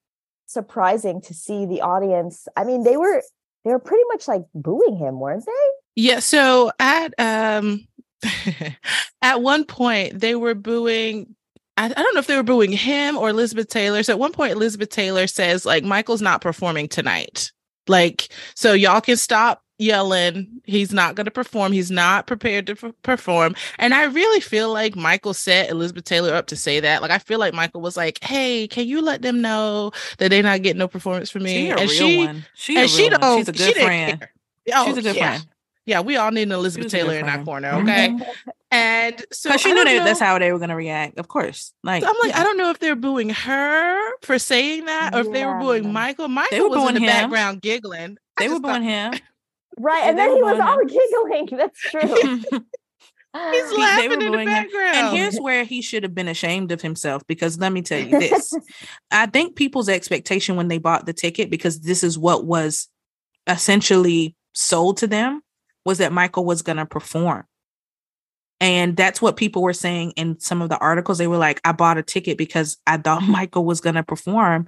surprising to see the audience. I mean, they were they were pretty much like booing him, weren't they? Yeah. So at um at one point they were booing I, don't know if they were booing him or Elizabeth Taylor. So at one point Elizabeth Taylor says like Michael's not performing tonight. Like so y'all can stop yelling. He's not going to perform. He's not prepared to f- perform. And i really feel like michael set elizabeth taylor up to say that. Like i feel like michael was like hey can you let them know that they're not getting no performance from me? She and she one. she and she don't she's a good friend. oh, she's a good yeah. friend yeah, we all need an Elizabeth Taylor in that corner, okay? Mm-hmm. And so she knew that that's how they were gonna react, of course. Like so I'm like, yeah. I don't know if they're booing her for saying that, or yeah. if they were booing Michael. Michael was in the him. background giggling. They were booing him. Right, and, and then he was all giggling. That's true. He's laughing in the background. And here's where he should have been ashamed of himself because let me tell you this. I think people's expectation when they bought the ticket, because this is what was essentially sold to them, was that Michael was going to perform. And that's what people were saying in some of the articles. They were like, I bought a ticket because I thought Michael was going to perform.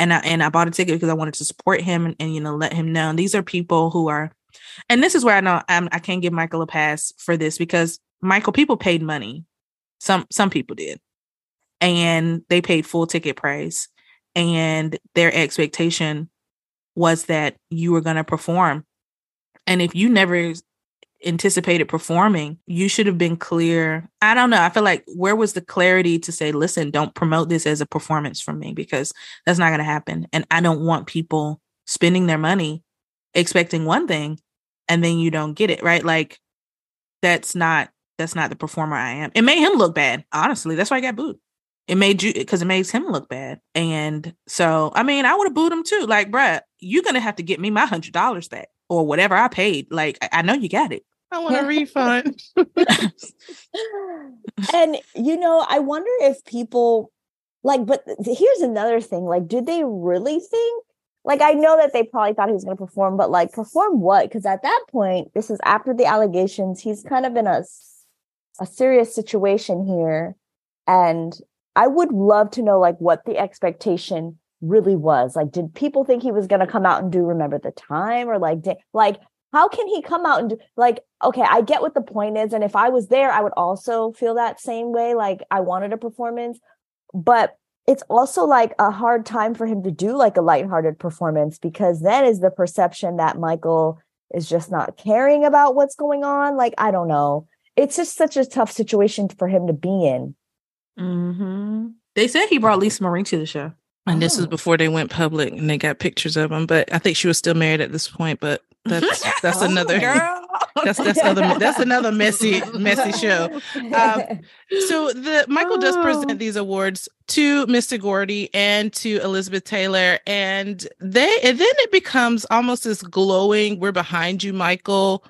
And I, and I bought a ticket because I wanted to support him and, and, you know, let him know. And these are people who are and this is where I know I'm, I can't give Michael a pass for this because Michael, people paid money. Some some people did, and they paid full ticket price, and their expectation was that you were going to perform. And if you never anticipated performing, you should have been clear. I don't know. I feel like where was the clarity to say, listen, don't promote this as a performance from me because that's not going to happen. And I don't want people spending their money expecting one thing and then you don't get it, right? Like that's not that's not the performer I am. It made him look bad, honestly. That's why I got booed. It made you because it makes him look bad. And so I mean, I would have booed him too. Like, bruh, you're gonna have to get me my hundred dollars back or whatever I paid. Like, I, I know you got it. I want a refund. and you know, I wonder if people like, but here's another thing. Like, did they really think like I know that they probably thought he was going to perform, but like perform what? Because at that point, this is after the allegations. He's kind of in a a serious situation here, and I would love to know like what the expectation really was. Like, did people think he was going to come out and do "Remember the Time" or like, did, like how can he come out and do like? Okay, I get what the point is, and if I was there, I would also feel that same way. Like I wanted a performance, but it's also like a hard time for him to do like a lighthearted performance because then is the perception that Michael is just not caring about what's going on. Like, I don't know. It's just such a tough situation for him to be in. Mm-hmm. They said he brought Lisa Marie to the show. And this is oh. before they went public and they got pictures of him. But I think she was still married at this point. But that's that's oh, another girl. that's that's another that's another messy messy show. Um, so the Michael does present oh. these awards to Mr. Gordy and to Elizabeth Taylor, and they and then it becomes almost this glowing "We're behind you, Michael."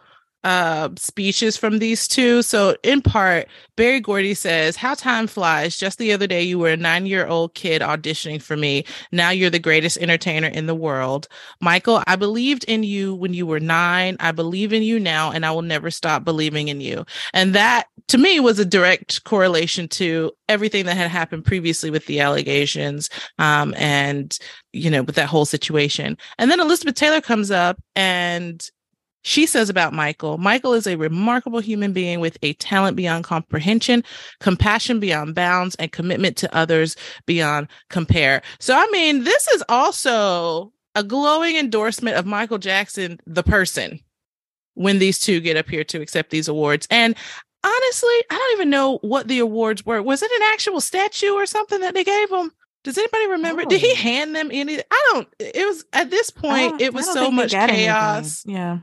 Uh, speeches from these two. So, in part, Berry Gordy says, How time flies. Just the other day, you were a nine year old kid auditioning for me. Now you're the greatest entertainer in the world. Michael, I believed in you when you were nine. I believe in you now, and I will never stop believing in you. And that, to me, was a direct correlation to everything that had happened previously with the allegations um, and, you know, with that whole situation. And then Elizabeth Taylor comes up and she says about Michael Michael is a remarkable human being with a talent beyond comprehension, compassion beyond bounds, and commitment to others beyond compare. So, I mean, this is also a glowing endorsement of Michael Jackson, the person, when these two get up here to accept these awards. And honestly, I don't even know what the awards were. Was it an actual statue or something that they gave him? Does anybody remember? Oh. Did he hand them any? I don't. It was at this point. It was so much chaos. Anything. Yeah.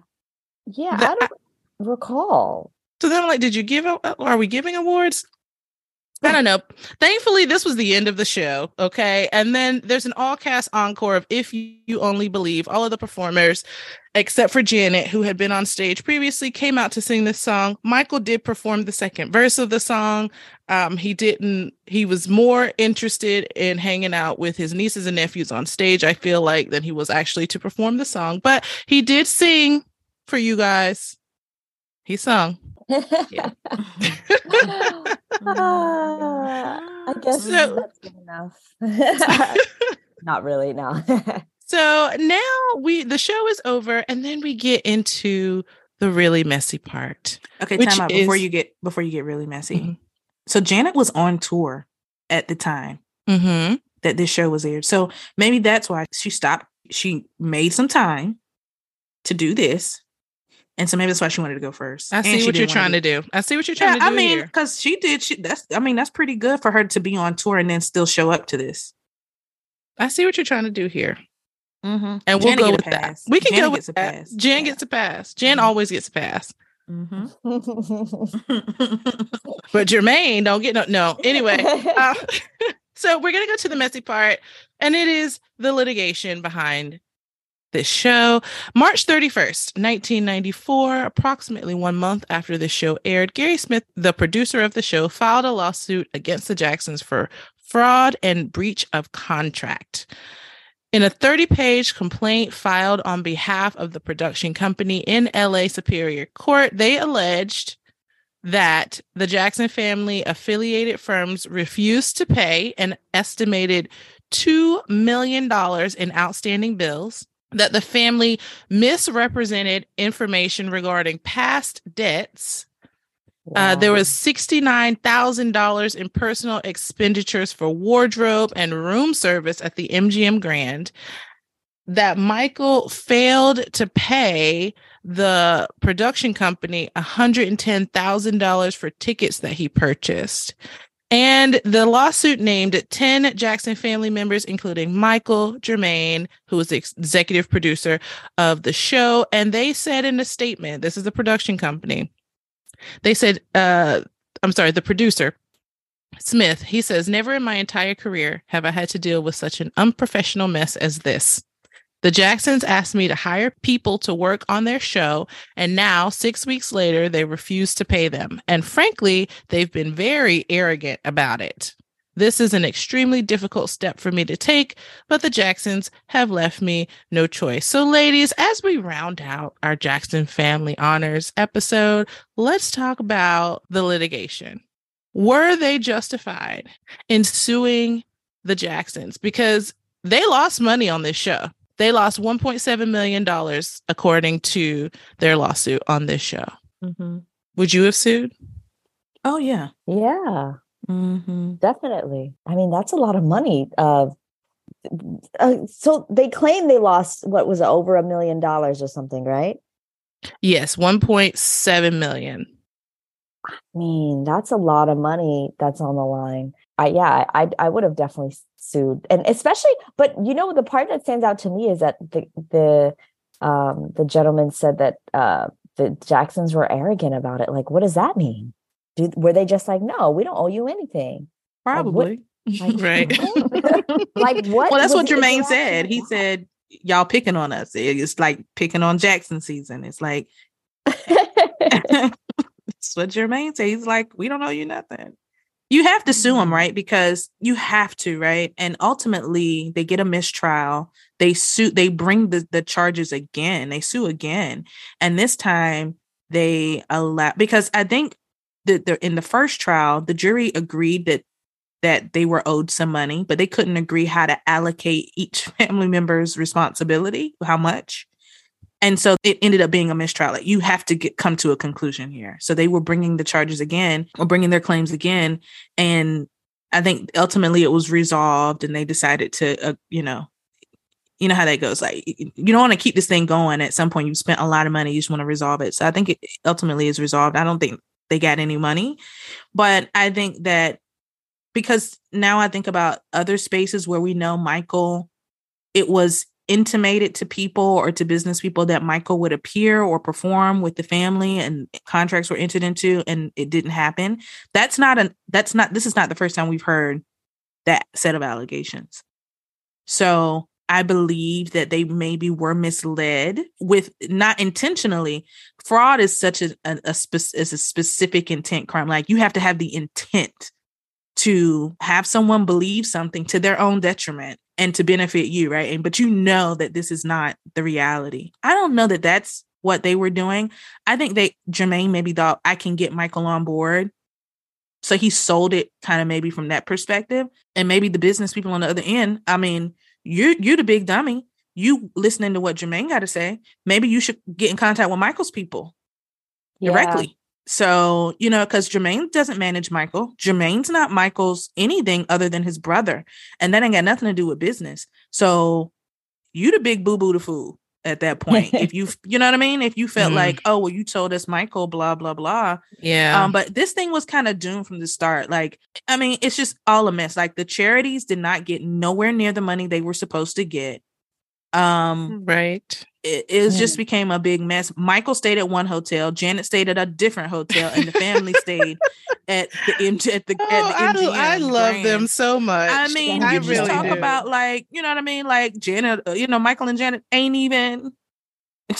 Yeah, the, I don't recall. So then I'm like, did you give? Are we giving awards? I don't know. Thankfully, this was the end of the show. Okay. And then there's an all cast encore of If You Only Believe. All of the performers, except for Janet, who had been on stage previously, came out to sing this song. Michael did perform the second verse of the song. Um, he didn't, he was more interested in hanging out with his nieces and nephews on stage, I feel like, than he was actually to perform the song. But he did sing for you guys. He sung. Yeah. uh, I guess so, that's good enough. Not really, no. so now we the show is over, and then we get into the really messy part. Okay, time out is, before you get before you get really messy. Mm-hmm. So Janet was on tour at the time mm-hmm. that this show was aired. So maybe that's why she stopped. She made some time to do this and so maybe that's why she wanted to go first. I see what you're trying to do. I see what you're trying yeah, to do. I mean, because she did. She that's. I mean, that's pretty good for her to be on tour and then still show up to this. I see what you're trying to do here. Mm-hmm. And we'll go with that. We can Jan go with that. Pass. Jan yeah. gets a pass. Jan mm-hmm. always gets a pass. Mm-hmm. but Jermaine don't get no. No. Anyway, uh, so we're gonna go to the messy part, and it is the litigation behind this show. March 31st, 1994, approximately one month after the show aired, Gary Smith, the producer of the show, filed a lawsuit against the Jacksons for fraud and breach of contract. In a 30 page complaint filed on behalf of the production company in LA Superior Court, they alleged that the Jackson family affiliated firms refused to pay an estimated $2 million in outstanding bills, that the family misrepresented information regarding past debts. Wow. Uh, there was $69,000 in personal expenditures for wardrobe and room service at the MGM Grand. That Michael failed to pay the production company $110,000 for tickets that he purchased. And the lawsuit named 10 Jackson family members, including Michael Jermaine, who was the executive producer of the show. And they said in a statement, this is the production company, they said, uh, I'm sorry, the producer, Smith, he says, Never in my entire career have I had to deal with such an unprofessional mess as this. The Jacksons asked me to hire people to work on their show, and now, six weeks later, they refuse to pay them. And frankly, they've been very arrogant about it. This is an extremely difficult step for me to take, but the Jacksons have left me no choice. So, ladies, as we round out our Jackson Family Honors episode, let's talk about the litigation. Were they justified in suing the Jacksons? Because they lost money on this show. They lost $1.7 million, according to their lawsuit on this show. Mm-hmm. Would you have sued? Oh, yeah. Yeah. Mm-hmm. Definitely. I mean, that's a lot of money. Uh, uh, so they claim they lost what was it, over a million dollars or something, right? Yes, 1.7 million. I mean, that's a lot of money that's on the line. I yeah, I I would have definitely sued, and especially, but you know, the part that stands out to me is that the the um the gentleman said that uh the Jacksons were arrogant about it. Like, what does that mean? Do, were they just like, no, we don't owe you anything? Probably. Like, what, right. like what? Well, that's what Jermaine said. He said, y'all picking on us. It's like picking on Jackson season. It's like That's what Jermaine says. He's like, we don't owe you nothing. You have to sue them, mm-hmm. right? Because you have to, right? And ultimately, they get a mistrial. They sue. They bring the the charges again. They sue again, and this time they allow because I think that the, in the first trial, the jury agreed that that they were owed some money, but they couldn't agree how to allocate each family member's responsibility, how much. And so it ended up being a mistrial. Like you have to get come to a conclusion here. So they were bringing the charges again or bringing their claims again, and I think ultimately it was resolved, and they decided to, uh, you know, you know how that goes. Like you don't want to keep this thing going. At some point, you've spent a lot of money. You just want to resolve it. So I think it ultimately is resolved. I don't think they got any money, but I think that because now I think about other spaces where we know Michael, it was intimated to people or to business people that Michael would appear or perform with the family and contracts were entered into and it didn't happen. That's not a that's not this is not the first time we've heard that set of allegations. So I believe that they maybe were misled with not intentionally. Fraud is such a, a, a, spe- is a specific intent crime. Like you have to have the intent to have someone believe something to their own detriment and to benefit you, right? And but you know that this is not the reality. I don't know that that's what they were doing. I think they Jermaine maybe thought I can get Michael on board. So he sold it kind of maybe from that perspective. And maybe the business people on the other end, I mean, you you're the big dummy. You listening to what Jermaine got to say. Maybe you should get in contact with Michael's people yeah. directly. So, you know, because Jermaine doesn't manage Michael. Jermaine's not Michael's anything other than his brother. And that ain't got nothing to do with business. So you the big boo boo the fool at that point. if you you know what I mean? If you felt mm. like, oh well, you told us Michael, blah, blah, blah. Yeah. Um, but this thing was kind of doomed from the start. Like, I mean, it's just all a mess. Like the charities did not get nowhere near the money they were supposed to get. Um, right. It, it mm. just became a big mess. Michael stayed at one hotel. Janet stayed at a different hotel, and the family stayed at the at the, oh, at the MGM. I, I love Grand. them so much. I mean, I you really just talk do. about like you know what I mean. Like Janet, uh, you know, Michael and Janet ain't even. they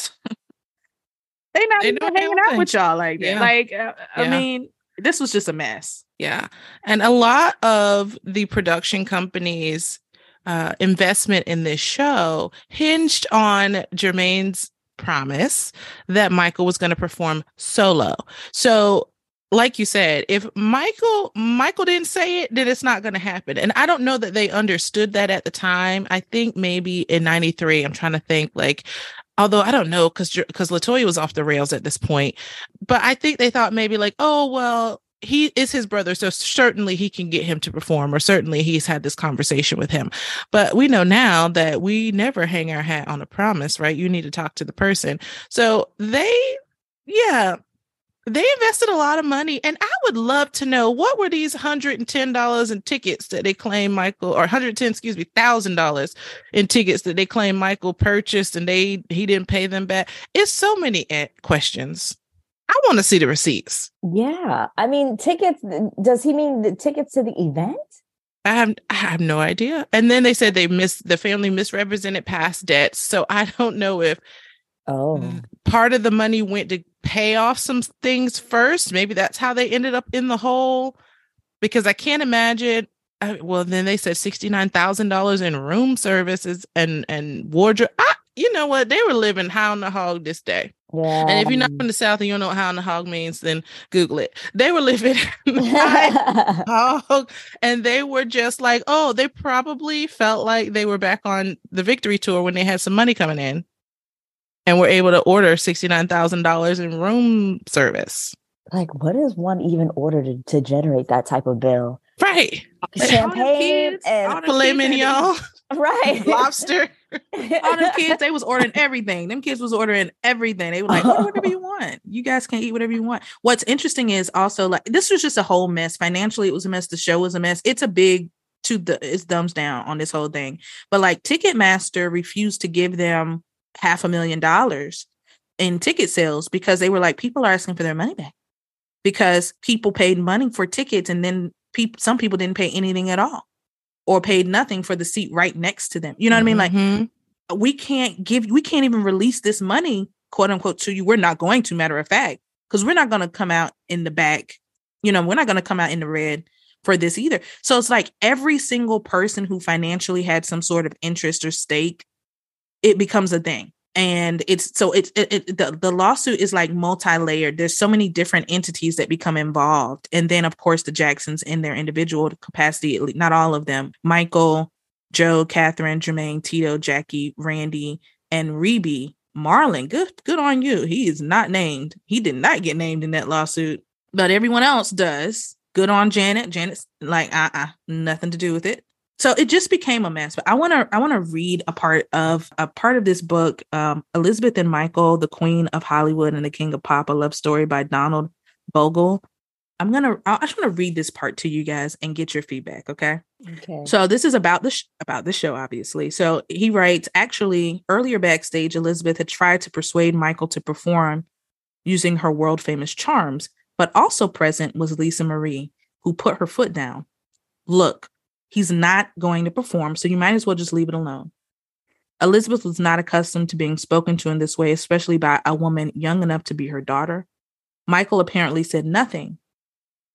not they even hanging out with y'all like that. Yeah. Like, uh, yeah. I mean, this was just a mess. Yeah, and a lot of the production companies uh, investment in this show hinged on Jermaine's promise that Michael was going to perform solo. So like you said, if Michael Michael didn't say it, then it's not going to happen. And I don't know that they understood that at the time. I think maybe in 93, I'm trying to think like although I don't know cuz cuz Latoya was off the rails at this point, but I think they thought maybe like, "Oh, well, he is his brother, so certainly he can get him to perform, or certainly he's had this conversation with him. But we know now that we never hang our hat on a promise, right? You need to talk to the person. So they, yeah, they invested a lot of money and i would love to know what were these $110 in tickets that they claim michael or 110 excuse me thousand dollars in tickets that they claim michael purchased and they he didn't pay them back it's so many eh, questions I want to see the receipts. Yeah. I mean, tickets, does he mean the tickets to the event? I have I have no idea. And then they said they missed the family misrepresented past debts. So I don't know if oh mm, part of the money went to pay off some things first. Maybe that's how they ended up in the hole. Because I can't imagine. I, well, then they said sixty nine thousand dollars in room services and and wardrobe. I, you know what? They were living high on the hog this day. Yeah. And if you're not from the South and you don't know what high on the hog means, then Google it. They were living hog, and they were just like, oh, they probably felt like they were back on the victory tour when they had some money coming in and were able to order $69,000 in room service. Like, what does one even order to, to generate that type of bill? Right. Champagne and filet mignon. Right. Lobster. All them kids, they was ordering everything. Them kids was ordering everything. They were like, whatever you want. You guys can eat whatever you want. What's interesting is also like this was just a whole mess. Financially, it was a mess. The show was a mess. It's a big to the it's thumbs down on this whole thing. But like Ticketmaster refused to give them half a million dollars in ticket sales because they were like, people are asking for their money back. Because people paid money for tickets and then people some people didn't pay anything at all or paid nothing for the seat right next to them. You know what mm-hmm. I mean? Like mm-hmm. we can't give we can't even release this money, quote unquote, to you. We're not going to, matter of fact, because we're not going to come out in the back. You know, we're not going to come out in the red for this either. So it's like every single person who financially had some sort of interest or stake, it becomes a thing. And it's so it's it, it, the, the lawsuit is like multi-layered. There's so many different entities that become involved. And then of course the Jacksons in their individual capacity, not all of them. Michael, Joe, Catherine, Jermaine, Tito, Jackie, Randy, and Rebbie Marlon, good good on you. He is not named. He did not get named in that lawsuit, but everyone else does. Good on Janet. Janet's like, uh-uh, nothing to do with it. So it just became a mess. But I want to I want to read a part of a part of this book, um, Elizabeth and Michael, the Queen of Hollywood and the King of Pop, a love story by Donald Bogle. I'm gonna I just want to read this part to you guys and get your feedback, okay? Okay. So this is about the sh- about the show, obviously. So he writes, actually, earlier backstage, Elizabeth had tried to persuade Michael to perform using her world famous charms, but also present was Lisa Marie, who put her foot down. Look, he's not going to perform, so you might as well just leave it alone. Elizabeth was not accustomed to being spoken to in this way, especially by a woman young enough to be her daughter. Michael apparently said nothing,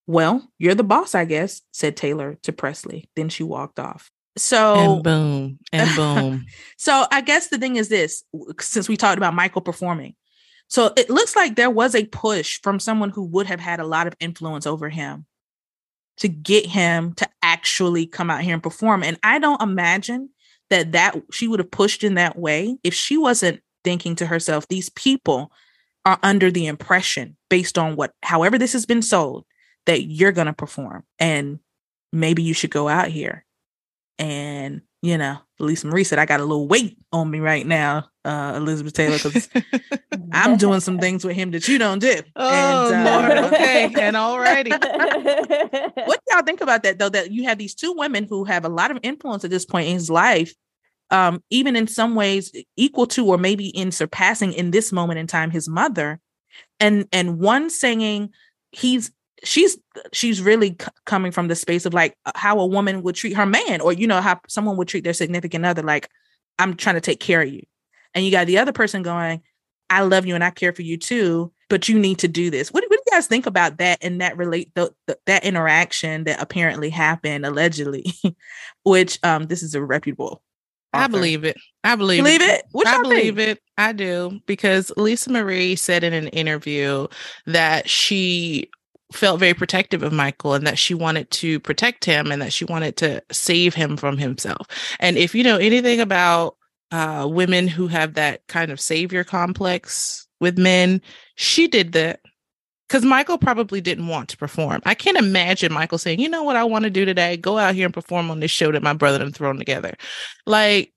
well, you're the boss, I guess, said Taylor to Presley. Then she walked off. So and boom and boom. so I guess the thing is this since we talked about Michael performing. So it looks like there was a push from someone who would have had a lot of influence over him to get him to actually come out here and perform. And I don't imagine that that she would have pushed in that way if she wasn't thinking to herself, these people are under the impression based on what, however, this has been sold, that you're going to perform and maybe you should go out here and you know lisa marie said i got a little weight on me right now uh elizabeth taylor because i'm doing some things with him that you don't do. Oh and, uh, Lord. okay. And alrighty. What y'all think about that though that you have these two women who have a lot of influence at this point in his life um even in some ways equal to or maybe in surpassing in this moment in time his mother and and one saying he's she's she's really c- coming from the space of like uh, how a woman would treat her man or you know how someone would treat their significant other like i'm trying to take care of you and you got the other person going i love you and i care for you too but you need to do this what, what do you guys think about that and that relate the, the, that interaction that apparently happened allegedly which um this is a reputable I believe it. I believe, believe it. it. I believe think? it. I do because Lisa Marie said in an interview that she felt very protective of Michael and that she wanted to protect him and that she wanted to save him from himself. And if you know anything about uh, women who have that kind of savior complex with men, she did that because Michael probably didn't want to perform. I can't imagine Michael saying, "You know what I want to do today? Go out here and perform on this show that my brother and thrown together." Like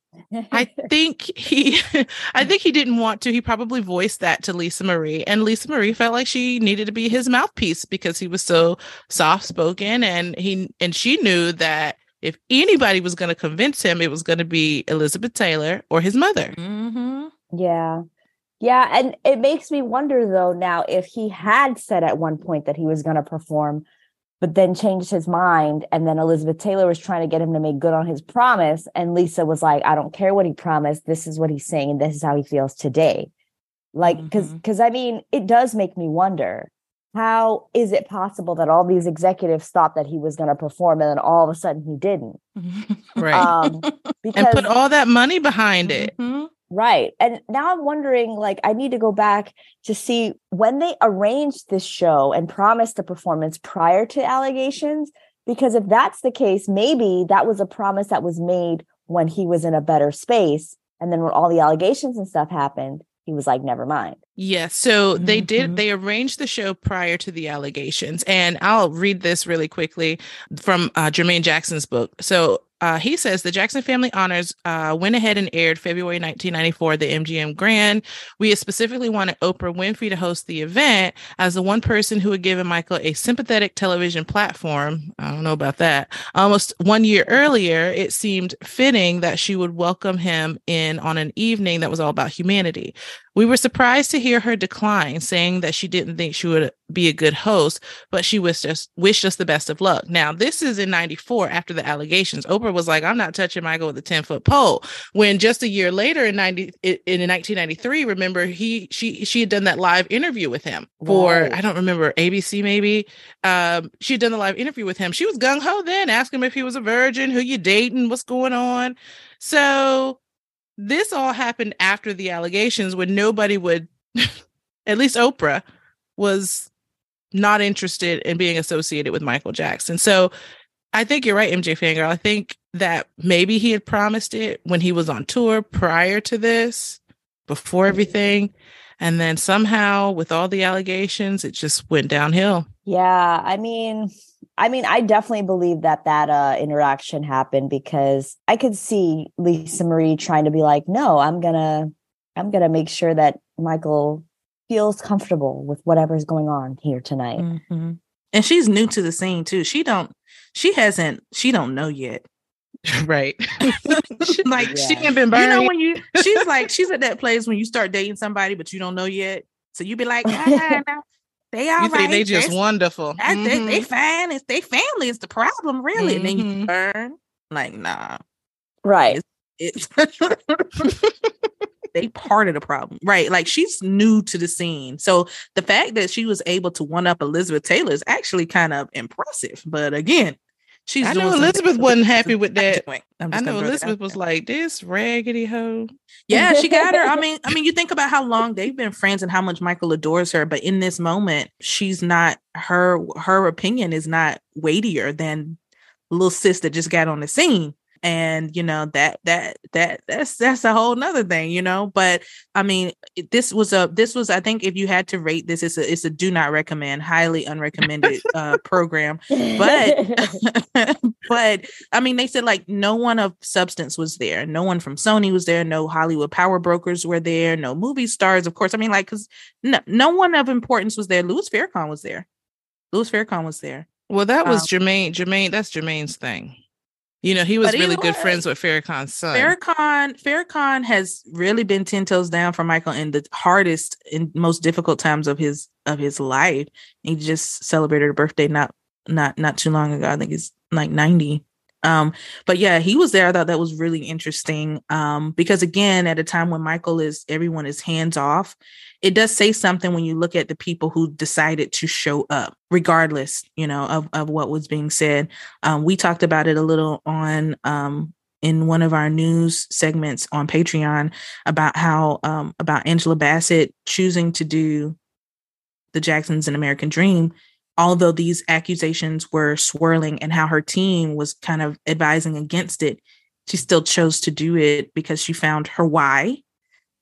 I think he I think he didn't want to. He probably voiced that to Lisa Marie and Lisa Marie felt like she needed to be his mouthpiece because he was so soft spoken and he and she knew that if anybody was going to convince him it was going to be Elizabeth Taylor or his mother. Mm-hmm. Yeah. Yeah, and it makes me wonder though now if he had said at one point that he was going to perform but then changed his mind. And then Elizabeth Taylor was trying to get him to make good on his promise. And Lisa was like, I don't care what he promised. This is what he's saying. And this is how he feels today. Like, because, mm-hmm. because I mean, it does make me wonder how is it possible that all these executives thought that he was going to perform and then all of a sudden he didn't? right. Um, because, and put all that money behind it. Mm-hmm. Right. And now I'm wondering like I need to go back to see when they arranged this show and promised the performance prior to allegations because if that's the case maybe that was a promise that was made when he was in a better space and then when all the allegations and stuff happened he was like never mind yeah so they mm-hmm. did they arranged the show prior to the allegations and i'll read this really quickly from uh, jermaine jackson's book so uh, he says the Jackson Family Honors uh, went ahead and aired February 1994 the MGM Grand. We specifically wanted Oprah Winfrey to host the event as the one person who had given Michael a sympathetic television platform. I don't know about that. Almost one year earlier, it seemed fitting that she would welcome him in on an evening that was all about humanity. We were surprised to hear her decline, saying that she didn't think she would be a good host, but she wished us wished us the best of luck. Now, this is in 94 after the allegations. Oprah was like, I'm not touching Michael with a 10 foot pole. When just a year later in 90 in 1993, remember he she she had done that live interview with him for Right. I don't remember ABC maybe. Um, she had done the live interview with him. She was gung ho then, asking him if he was a virgin, who you dating, what's going on. So this all happened after the allegations when nobody would at least Oprah was not interested in being associated with Michael Jackson. So I think you're right, MJ Fangirl. I think that maybe he had promised it when he was on tour prior to this, before everything. And then somehow with all the allegations, it just went downhill. Yeah, I mean, I mean, I definitely believe that that uh, interaction happened because I could see Lisa Marie trying to be like, "No, I'm gonna, I'm gonna make sure that Michael feels comfortable with whatever's going on here tonight." Mhm. And she's new to the scene too. She don't she hasn't she don't know yet. right. like She Yeah. ain't been you know when you she's like she's at that place when you start dating somebody but you don't know yet. So you be like, ah, no, they all you think they just They're- wonderful. that- they, they Mhm. fine. It's they family. is the problem, really. And then you burn. Like, nah. Right. It's they part of the problem. Right. Like she's new to the scene. So the fact that she was able to one up Elizabeth Taylor is actually kind of impressive. But again, she's I know Elizabeth wasn't happy with that. I know throw that out Elizabeth was like, this raggedy hoe. Yeah, she got her. I mean, I mean, you think about how long they've been friends and how much Michael adores her, but in this moment, she's not her her opinion is not weightier than little sis that just got on the scene. And you know that that that that's that's a whole nother thing, you know. But I mean, this was a this was I think if you had to rate this, it's a it's a do not recommend, highly unrecommended uh program. But but I mean, they said like no one of substance was there. No one from Sony was there. No Hollywood power brokers were there. No movie stars, of course. I mean, like, because no, no one of importance was there. Louis Farrakhan was there. Louis Farrakhan was there. Well, that was Um, Jermaine. Jermaine, that's Jermaine's thing. You know, he was really good way, friends with Farrakhan's son. Farrakhan, Farrakhan has really been ten toes down for Michael in the hardest and most difficult times of his of his life. He just celebrated a birthday not not not too long ago. I think he's like ninety. Um, but yeah, he was there. I thought that was really interesting. Um, because again, at a time when Michael is everyone is hands off, it does say something when you look at the people who decided to show up, regardless, you know, of, of what was being said. Um, we talked about it a little on um in one of our news segments on Patreon about how um about Angela Bassett choosing to do the Jacksons and American Dream, although these accusations were swirling and how her team was kind of advising against it, she still chose to do it because she found her why.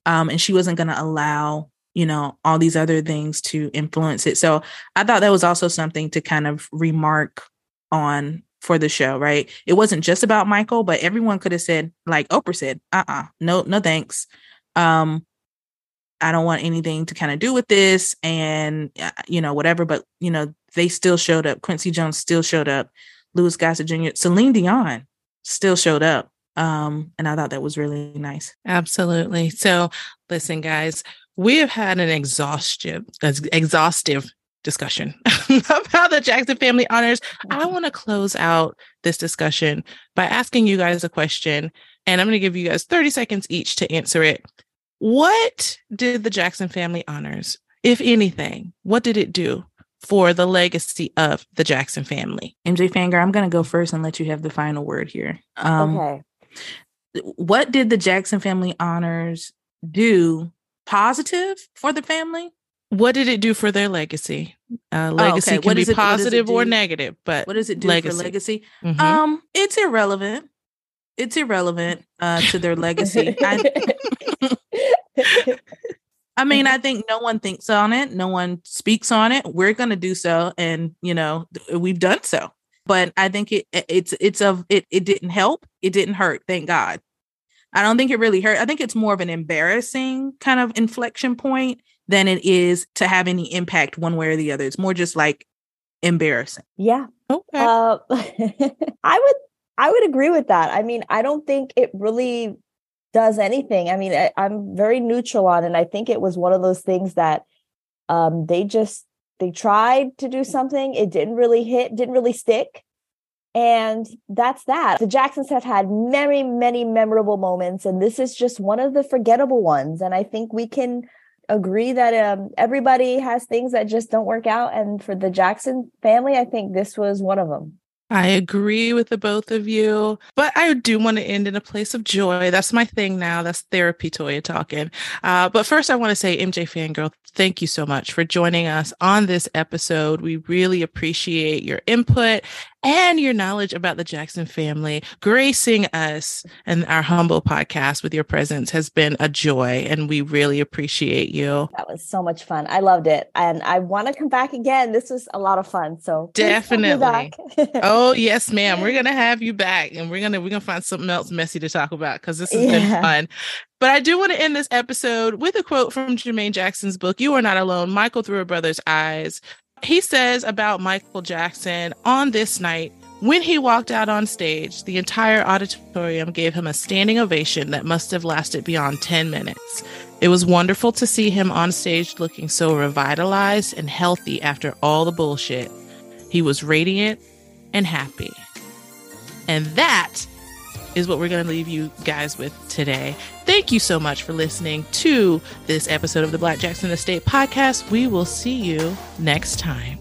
Um, and she wasn't going to allow, you know, all these other things to influence it. So I thought that was also something to kind of remark on for the show, right? It wasn't just about Michael, but everyone could have said, like Oprah said, uh uh no, no thanks. Um, I don't want anything to kind of do with this and uh, you know whatever but you know they still showed up Quincy Jones still showed up Louis Gossett Jr. Celine Dion still showed up um and I thought that was really nice Absolutely. So, listen, guys, we have had an exhaustive, exhaustive discussion about the Jackson family honors. I want to close out this discussion by asking you guys a question, and I'm going to give you guys 30 seconds each to answer it. What did the Jackson family honors, if anything, what did it do for the legacy of the Jackson family? MJ Fangirl I'm going to go first and let you have the final word here um okay. what did the Jackson family honors do positive for the family What did it do for their legacy? Uh, legacy Oh, okay. can What be does it- what positive or negative, but what does it do legacy. for legacy Mhm. um it's irrelevant it's irrelevant uh to their legacy I, I mean, I think no one thinks on it. No one speaks on it. We're going to do so, and you know, we've done so. But I think it it's it's of it. It didn't help. It didn't hurt. Thank God. I don't think it really hurt. I think it's more of an embarrassing kind of inflection point than it is to have any impact one way or the other. It's more just like embarrassing. yeah. okay. Uh, I would I would agree with that. I mean, I don't think it really does anything. I mean, I, am very neutral on, it, and I think it was one of those things that um, they just they tried to do something, it didn't really hit, didn't really stick, and that's that. The Jacksons have had many, many memorable moments, and this is just one of the forgettable ones. And I think we can agree that um, everybody has things that just don't work out, and for the Jackson family, I think this was one of them. I agree with the both of you, but I do want to end in a place of joy. That's my thing now. That's therapy, Toya talking. Uh, but first, I want to say, MJ Fangirl, thank you so much for joining us on this episode. We really appreciate your input and your knowledge about the Jackson family. Gracing us and our humble podcast with your presence has been a joy, and we really appreciate you. That was so much fun. I loved it. And I want to come back again. This was a lot of fun. So definitely. oh, yes, ma'am. We're gonna have you back and we're gonna we're gonna find something else messy to talk about because this has yeah. been fun. But I do want to end this episode with a quote from Jermaine Jackson's book, You Are Not Alone, Michael Through a Brother's Eyes. He says about Michael Jackson on this night, when he walked out on stage, the entire auditorium gave him a standing ovation that must have lasted beyond 10 minutes. It was wonderful to see him on stage looking so revitalized and healthy after all the bullshit. He was radiant and happy. And that is what we're going to leave you guys with today. Thank you so much for listening to this episode of the Black Jackson Estate podcast. We will see you next time.